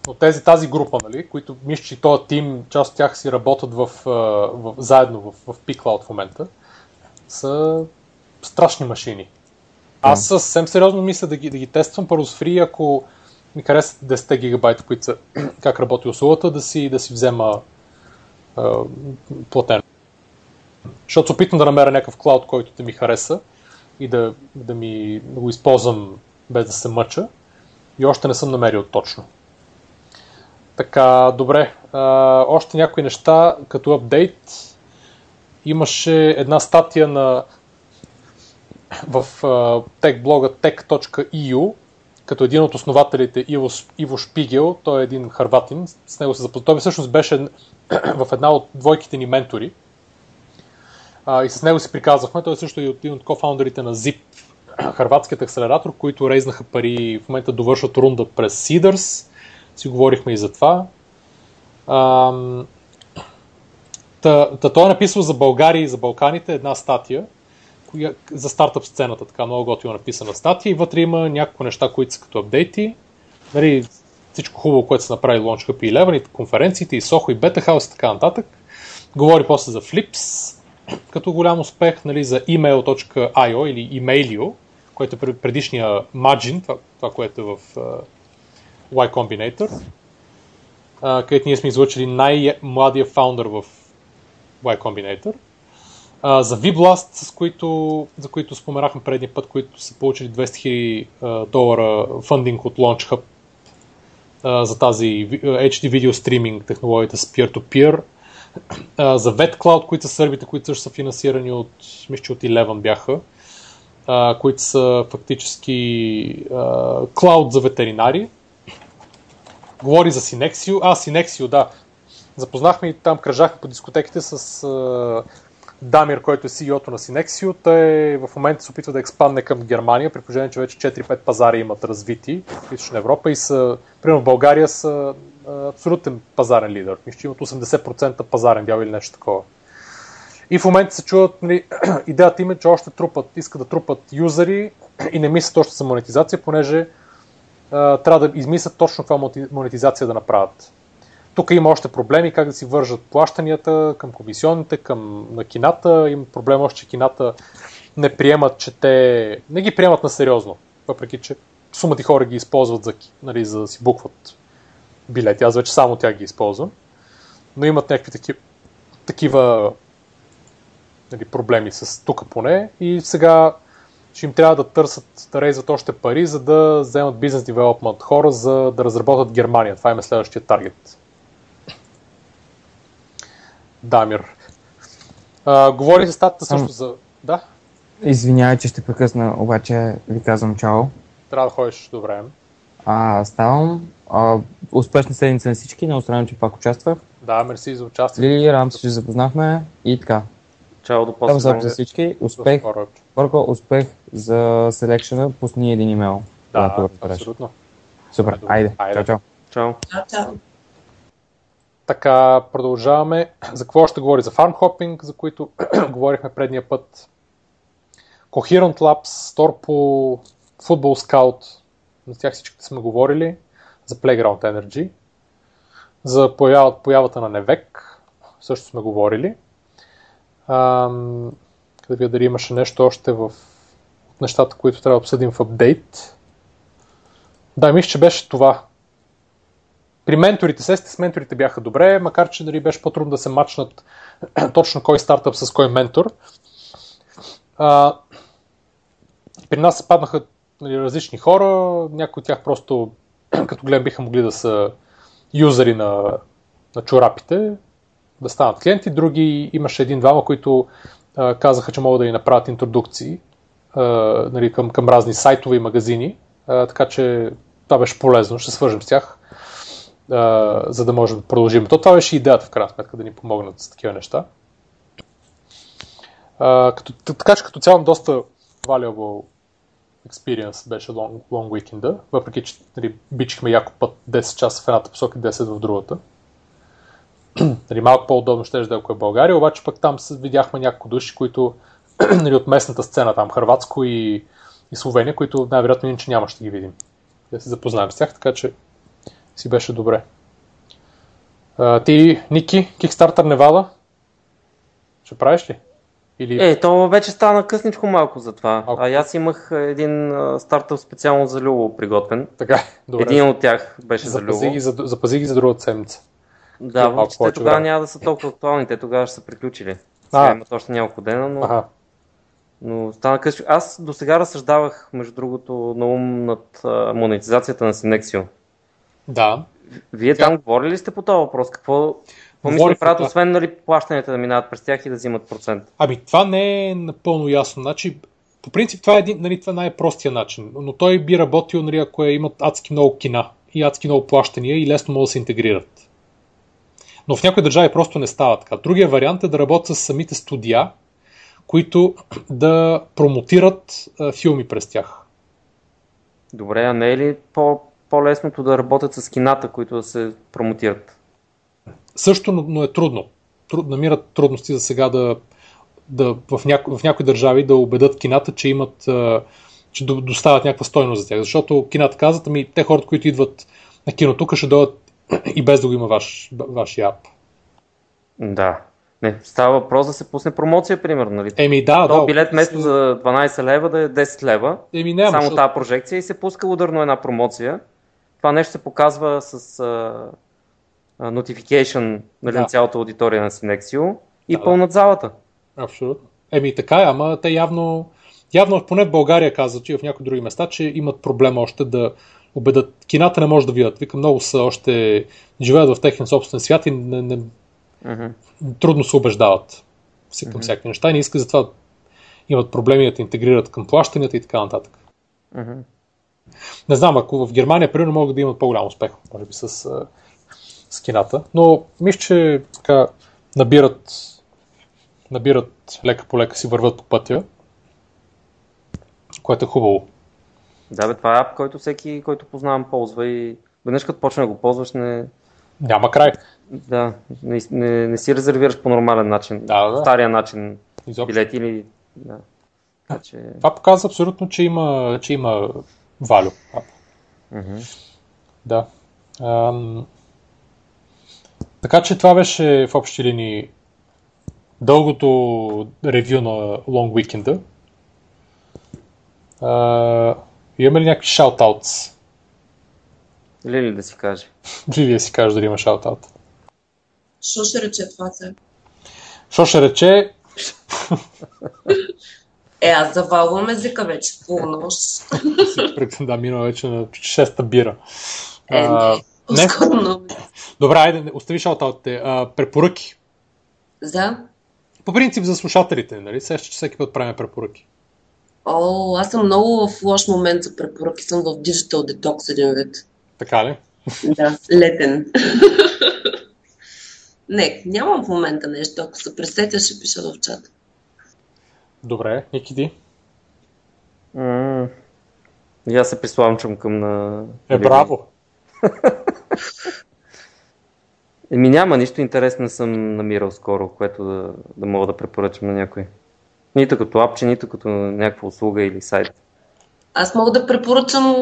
Но тези, тази група, нали, които мисля, че този тим, част от тях си работят в, в, заедно в, в P-Cloud в момента, са страшни машини. Аз съвсем сериозно мисля да ги, да ги тествам първо с фри, ако ми харесат 10 гигабайта, които са как работи услугата, да си, да си взема а, платен. Защото се опитвам да намеря някакъв клауд, който да ми хареса и да, да, ми, да го използвам без да се мъча. И още не съм намерил точно. Така, добре. А, още някои неща, като апдейт. Имаше една статия на в а, тех блога tech.eu, като един от основателите Иво, Иво Шпигел, той е един харватин, с него се запознах. Той всъщност беше в една от двойките ни ментори. А, и с него си приказвахме. Той също е един от кофаундерите на Zip, харватският акселератор, които рейзнаха пари, в момента довършват рунда през Seeders. Си говорихме и за това. Ам, Та, та той е написал за България и за Балканите една статия за стартъп сцената, така много готино написана статия и вътре има няколко неща, които са като апдейти. Нали, всичко хубаво, което се направи Launch и Eleven, и конференциите, и Soho, и Beta House и така нататък. Говори после за Flips, като голям успех нали, за email.io или emailio, който е предишния Margin, това, това което е в uh, Y Combinator, uh, където ние сме излъчили най-младия фаундър в Y Combinator. Uh, за VBlast, с които, за които споменахме предния път, които са получили 200 000 долара фандинг от LaunchHub uh, за тази HD видео стриминг технологията с peer-to-peer. Uh, за VetCloud, които са сърбите, които също са финансирани от, мисля, от Eleven бяха, uh, които са фактически клауд за ветеринари. Говори за Synexio. А, Synexio, да. Запознахме и там кръжахме по дискотеките с uh, Дамир, който е CEO-то на Synexio, той в момента се опитва да експандне към Германия, при положение, че вече 4-5 пазари имат развити в Източна Европа и са, примерно в България са абсолютен пазарен лидер. Мисля, че имат 80% пазарен дял или нещо такова. И в момента се чуват, нали, идеята им е, че още трупат, искат да трупат юзери и не мислят още за монетизация, понеже а, трябва да измислят точно каква монетизация да направят. Тук има още проблеми как да си вържат плащанията към комисионните, към на кината. Има проблем още, че кината не приемат, че те не ги приемат на сериозно. Въпреки, че сумати хора ги използват за, нали, за да си букват билети. Аз вече само тях ги използвам. Но имат някакви такива, такива нали, проблеми с тук поне. И сега ще им трябва да търсят, да рейзват още пари, за да вземат бизнес девелопмент хора, за да разработят Германия. Това им е следващия таргет. Дамир. А, говори за статата също за... Да? Извинявай, че ще прекъсна, обаче ви казвам чао. Трябва да ходиш до време. А, ставам. А, успешна седмица на всички, много странно, че пак участвах. Да, мерси за участие. Лили, Рам се запознахме и така. Чао, до Там за после. всички. Успех. Първо, успех за селекшена. Пусни един имейл. Да, абсолютно. Супер, Добре. айде. Айде. Чао. Чао. Чао, чао. Така, продължаваме. За какво ще говори? За фармхопинг, за които говорихме предния път. Coherent Labs, Torpo, Football Scout, за тях всичките сме говорили. За Playground Energy. За поява, появата на Невек също сме говорили. Ам, да видя дали имаше нещо още в нещата, които трябва да обсъдим в апдейт. Да, мисля, че беше това. При менторите, сесите с менторите бяха добре, макар че дали беше по-трудно да се мачнат точно кой стартъп с кой ментор. А, при нас се паднаха нали, различни хора, някои от тях просто, като гледам, биха могли да са юзери на, на чорапите, да станат клиенти. Други имаше един-двама, които а, казаха, че могат да ни направят интродукции а, нали, към, към разни сайтове и магазини, а, така че това беше полезно, ще свържем с тях, за да можем да продължим. То това беше идеята в крайна сметка, да ни помогнат с такива неща. А, като, така че като цяло доста valuable experience беше long, long weekend въпреки че нали, бичихме яко път 10 часа в едната посока и 10 в другата. нали, малко по-удобно ще да е, ако е България, обаче пък там видяхме няколко души, които нали, от местната сцена, там Хрватско и, и Словения, които най-вероятно иначе няма ще ги видим. Да се запознаем с тях, така че си беше добре. А, ти, Ники, Kickstarter Невада, ще правиш ли? Или... Е, то вече стана късничко малко за това. Okay. А аз имах един стартъп специално за Люло приготвен. Така, добре. Един от тях беше запази за Люло. Ги за, запази ги за другата седмица. Да, въобще те тогава няма да са толкова актуални, те тогава ще са приключили. Сега имат още няколко дена, но... Ага. Но стана късно. Аз до сега разсъждавах, между другото, на ум над а, монетизацията на Синексио. Да. Вие Тя... там говорили ли сте по този въпрос? Какво, какво мисля правят, освен нали, плащанията да минават през тях и да взимат процент? Ами това не е напълно ясно. Значи, по принцип това е, един, нали, това е най-простия начин, но той би работил, нали, ако е, имат адски много кина и адски много плащания и лесно могат да се интегрират. Но в някои държави просто не става така. Другия вариант е да работят с самите студия, които да промотират а, филми през тях. Добре, а не е ли по, по-лесното да работят с кината, които да се промотират? Също, но, е трудно. Труд, намират трудности за сега да, да в, няко, в някои държави да убедат кината, че имат че доставят някаква стойност за тях. Защото кината казват, ами те хората, които идват на кино тук, ще дойдат и без да го има ваш, вашия ап. Да. Не, става въпрос да се пусне промоция, примерно. Нали? Еми да, То да. билет вместо за 12 лева да е 10 лева. Еми няма. Само защото... тази прожекция и се пуска ударно една промоция. Това нещо се показва с uh, notification нали, да. на цялата аудитория на Синексио и да, пълнат залата. Абсолютно. Еми така е, ама те явно, явно поне в България казват, и в някои други места, че имат проблем още да убедат. Кината не може да видят. Вика, много са още живеят в техен собствен свят и не, не, uh-huh. трудно се убеждават към uh-huh. всякакви неща и не искат затова имат проблеми да те интегрират към плащанията и така нататък. Uh-huh. Не знам, ако в Германия, примерно, могат да имат по-голям успех, може би, с, с кината, но мисля, че така набират, набират лека по лека си върват по пътя, което е хубаво. Да, бе, това е ап, който всеки, който познавам, ползва и веднъж като почне да го ползваш, не... Няма край. Да, не, не, не си резервираш по нормален начин, да, да. стария начин Изобщо. билети или... Да. Така, че... Това показва абсолютно, че има, че има валю. Mm-hmm. Да. Ам... Така че това беше в общи линии дългото ревю на Long Weekend. Имаме ли някакви шаутаутс? Лили да си каже. Лили да си каже дали има шаутаут. Що ще рече това се? Що ще рече? Е, аз завалвам езика вече полунощ. да, мина вече на шеста бира. Е, а, не. не. Добре, айде, остави шаутаутите. Препоръки. За? По принцип за слушателите, нали? Сеща, че всеки път правим препоръки. О, аз съм много в лош момент за препоръки. Съм в Digital Detox един вид. Така ли? Да, летен. Не, нямам в момента нещо. Ако се пресетя, ще пиша в чат. Добре, Ники ти? Mm. И аз се присламчвам към на... Е, браво! Еми няма нищо интересно съм намирал скоро, което да, да мога да препоръчам на някой. Нито като апче, нито като някаква услуга или сайт. Аз мога да препоръчам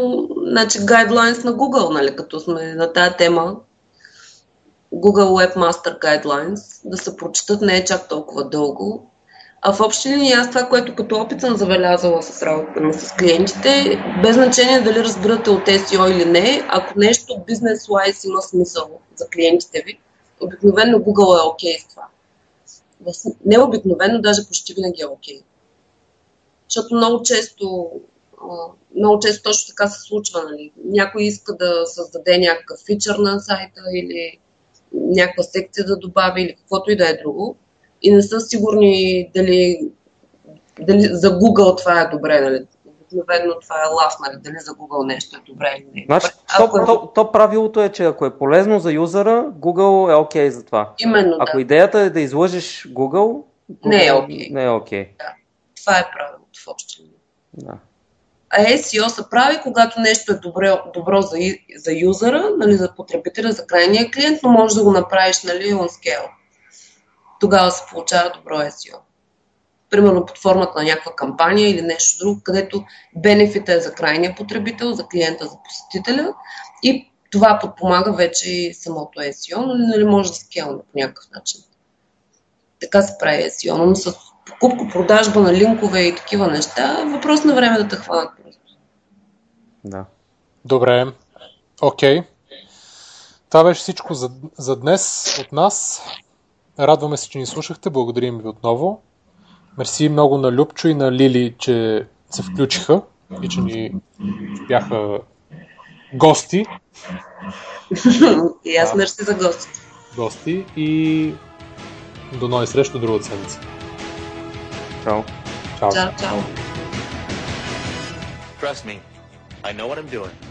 значи, guidelines на Google, нали, като сме на тази тема. Google Webmaster Guidelines, да се прочитат, не е чак толкова дълго. А в общи линии аз това, което като опит съм забелязала с работа с клиентите, без значение дали разбирате от SEO или не, ако нещо бизнес-wise има смисъл за клиентите ви, обикновено Google е окей okay с това не обикновено, даже почти винаги е окей. Okay. Защото много често, много често точно така се случва. Нали? Някой иска да създаде някакъв фичър на сайта или някаква секция да добави или каквото и да е друго. И не са сигурни дали, дали за Google това е добре. Нали? обикновено това е лав, нали, дали за Google нещо е добре или не. Значи, Ако то, е- то, то правилото е, че ако е полезно за юзера, Google е окей за това. Именно, Ако да. идеята е да излъжеш Google, Не е Google окей. Не е окей. Това е правилото в общи. Да. А SEO се прави, когато нещо е добро, добро за, за юзера, нали, за потребителя, за крайния клиент, но можеш да го направиш нали, on scale. Тогава се получава добро SEO. Примерно под формата на някаква кампания или нещо друго, където бенефита е за крайния потребител, за клиента, за посетителя и това подпомага вече и самото SEO, но нали, може да скелне по някакъв начин. Така се прави SEO, но с покупка, продажба на линкове и такива неща, въпрос на време да те хванат просто. да. Добре. Окей. Това беше всичко за, за днес от нас. Радваме се, че ни слушахте. Благодарим ви отново. Мерси много на Любчо и на Лили, че се включиха и че ни бяха гости. И аз мерси за гостите. гости и до нови среща другата седмица. Чао. Чао. Чао, чао. Trust me, I know what I'm doing.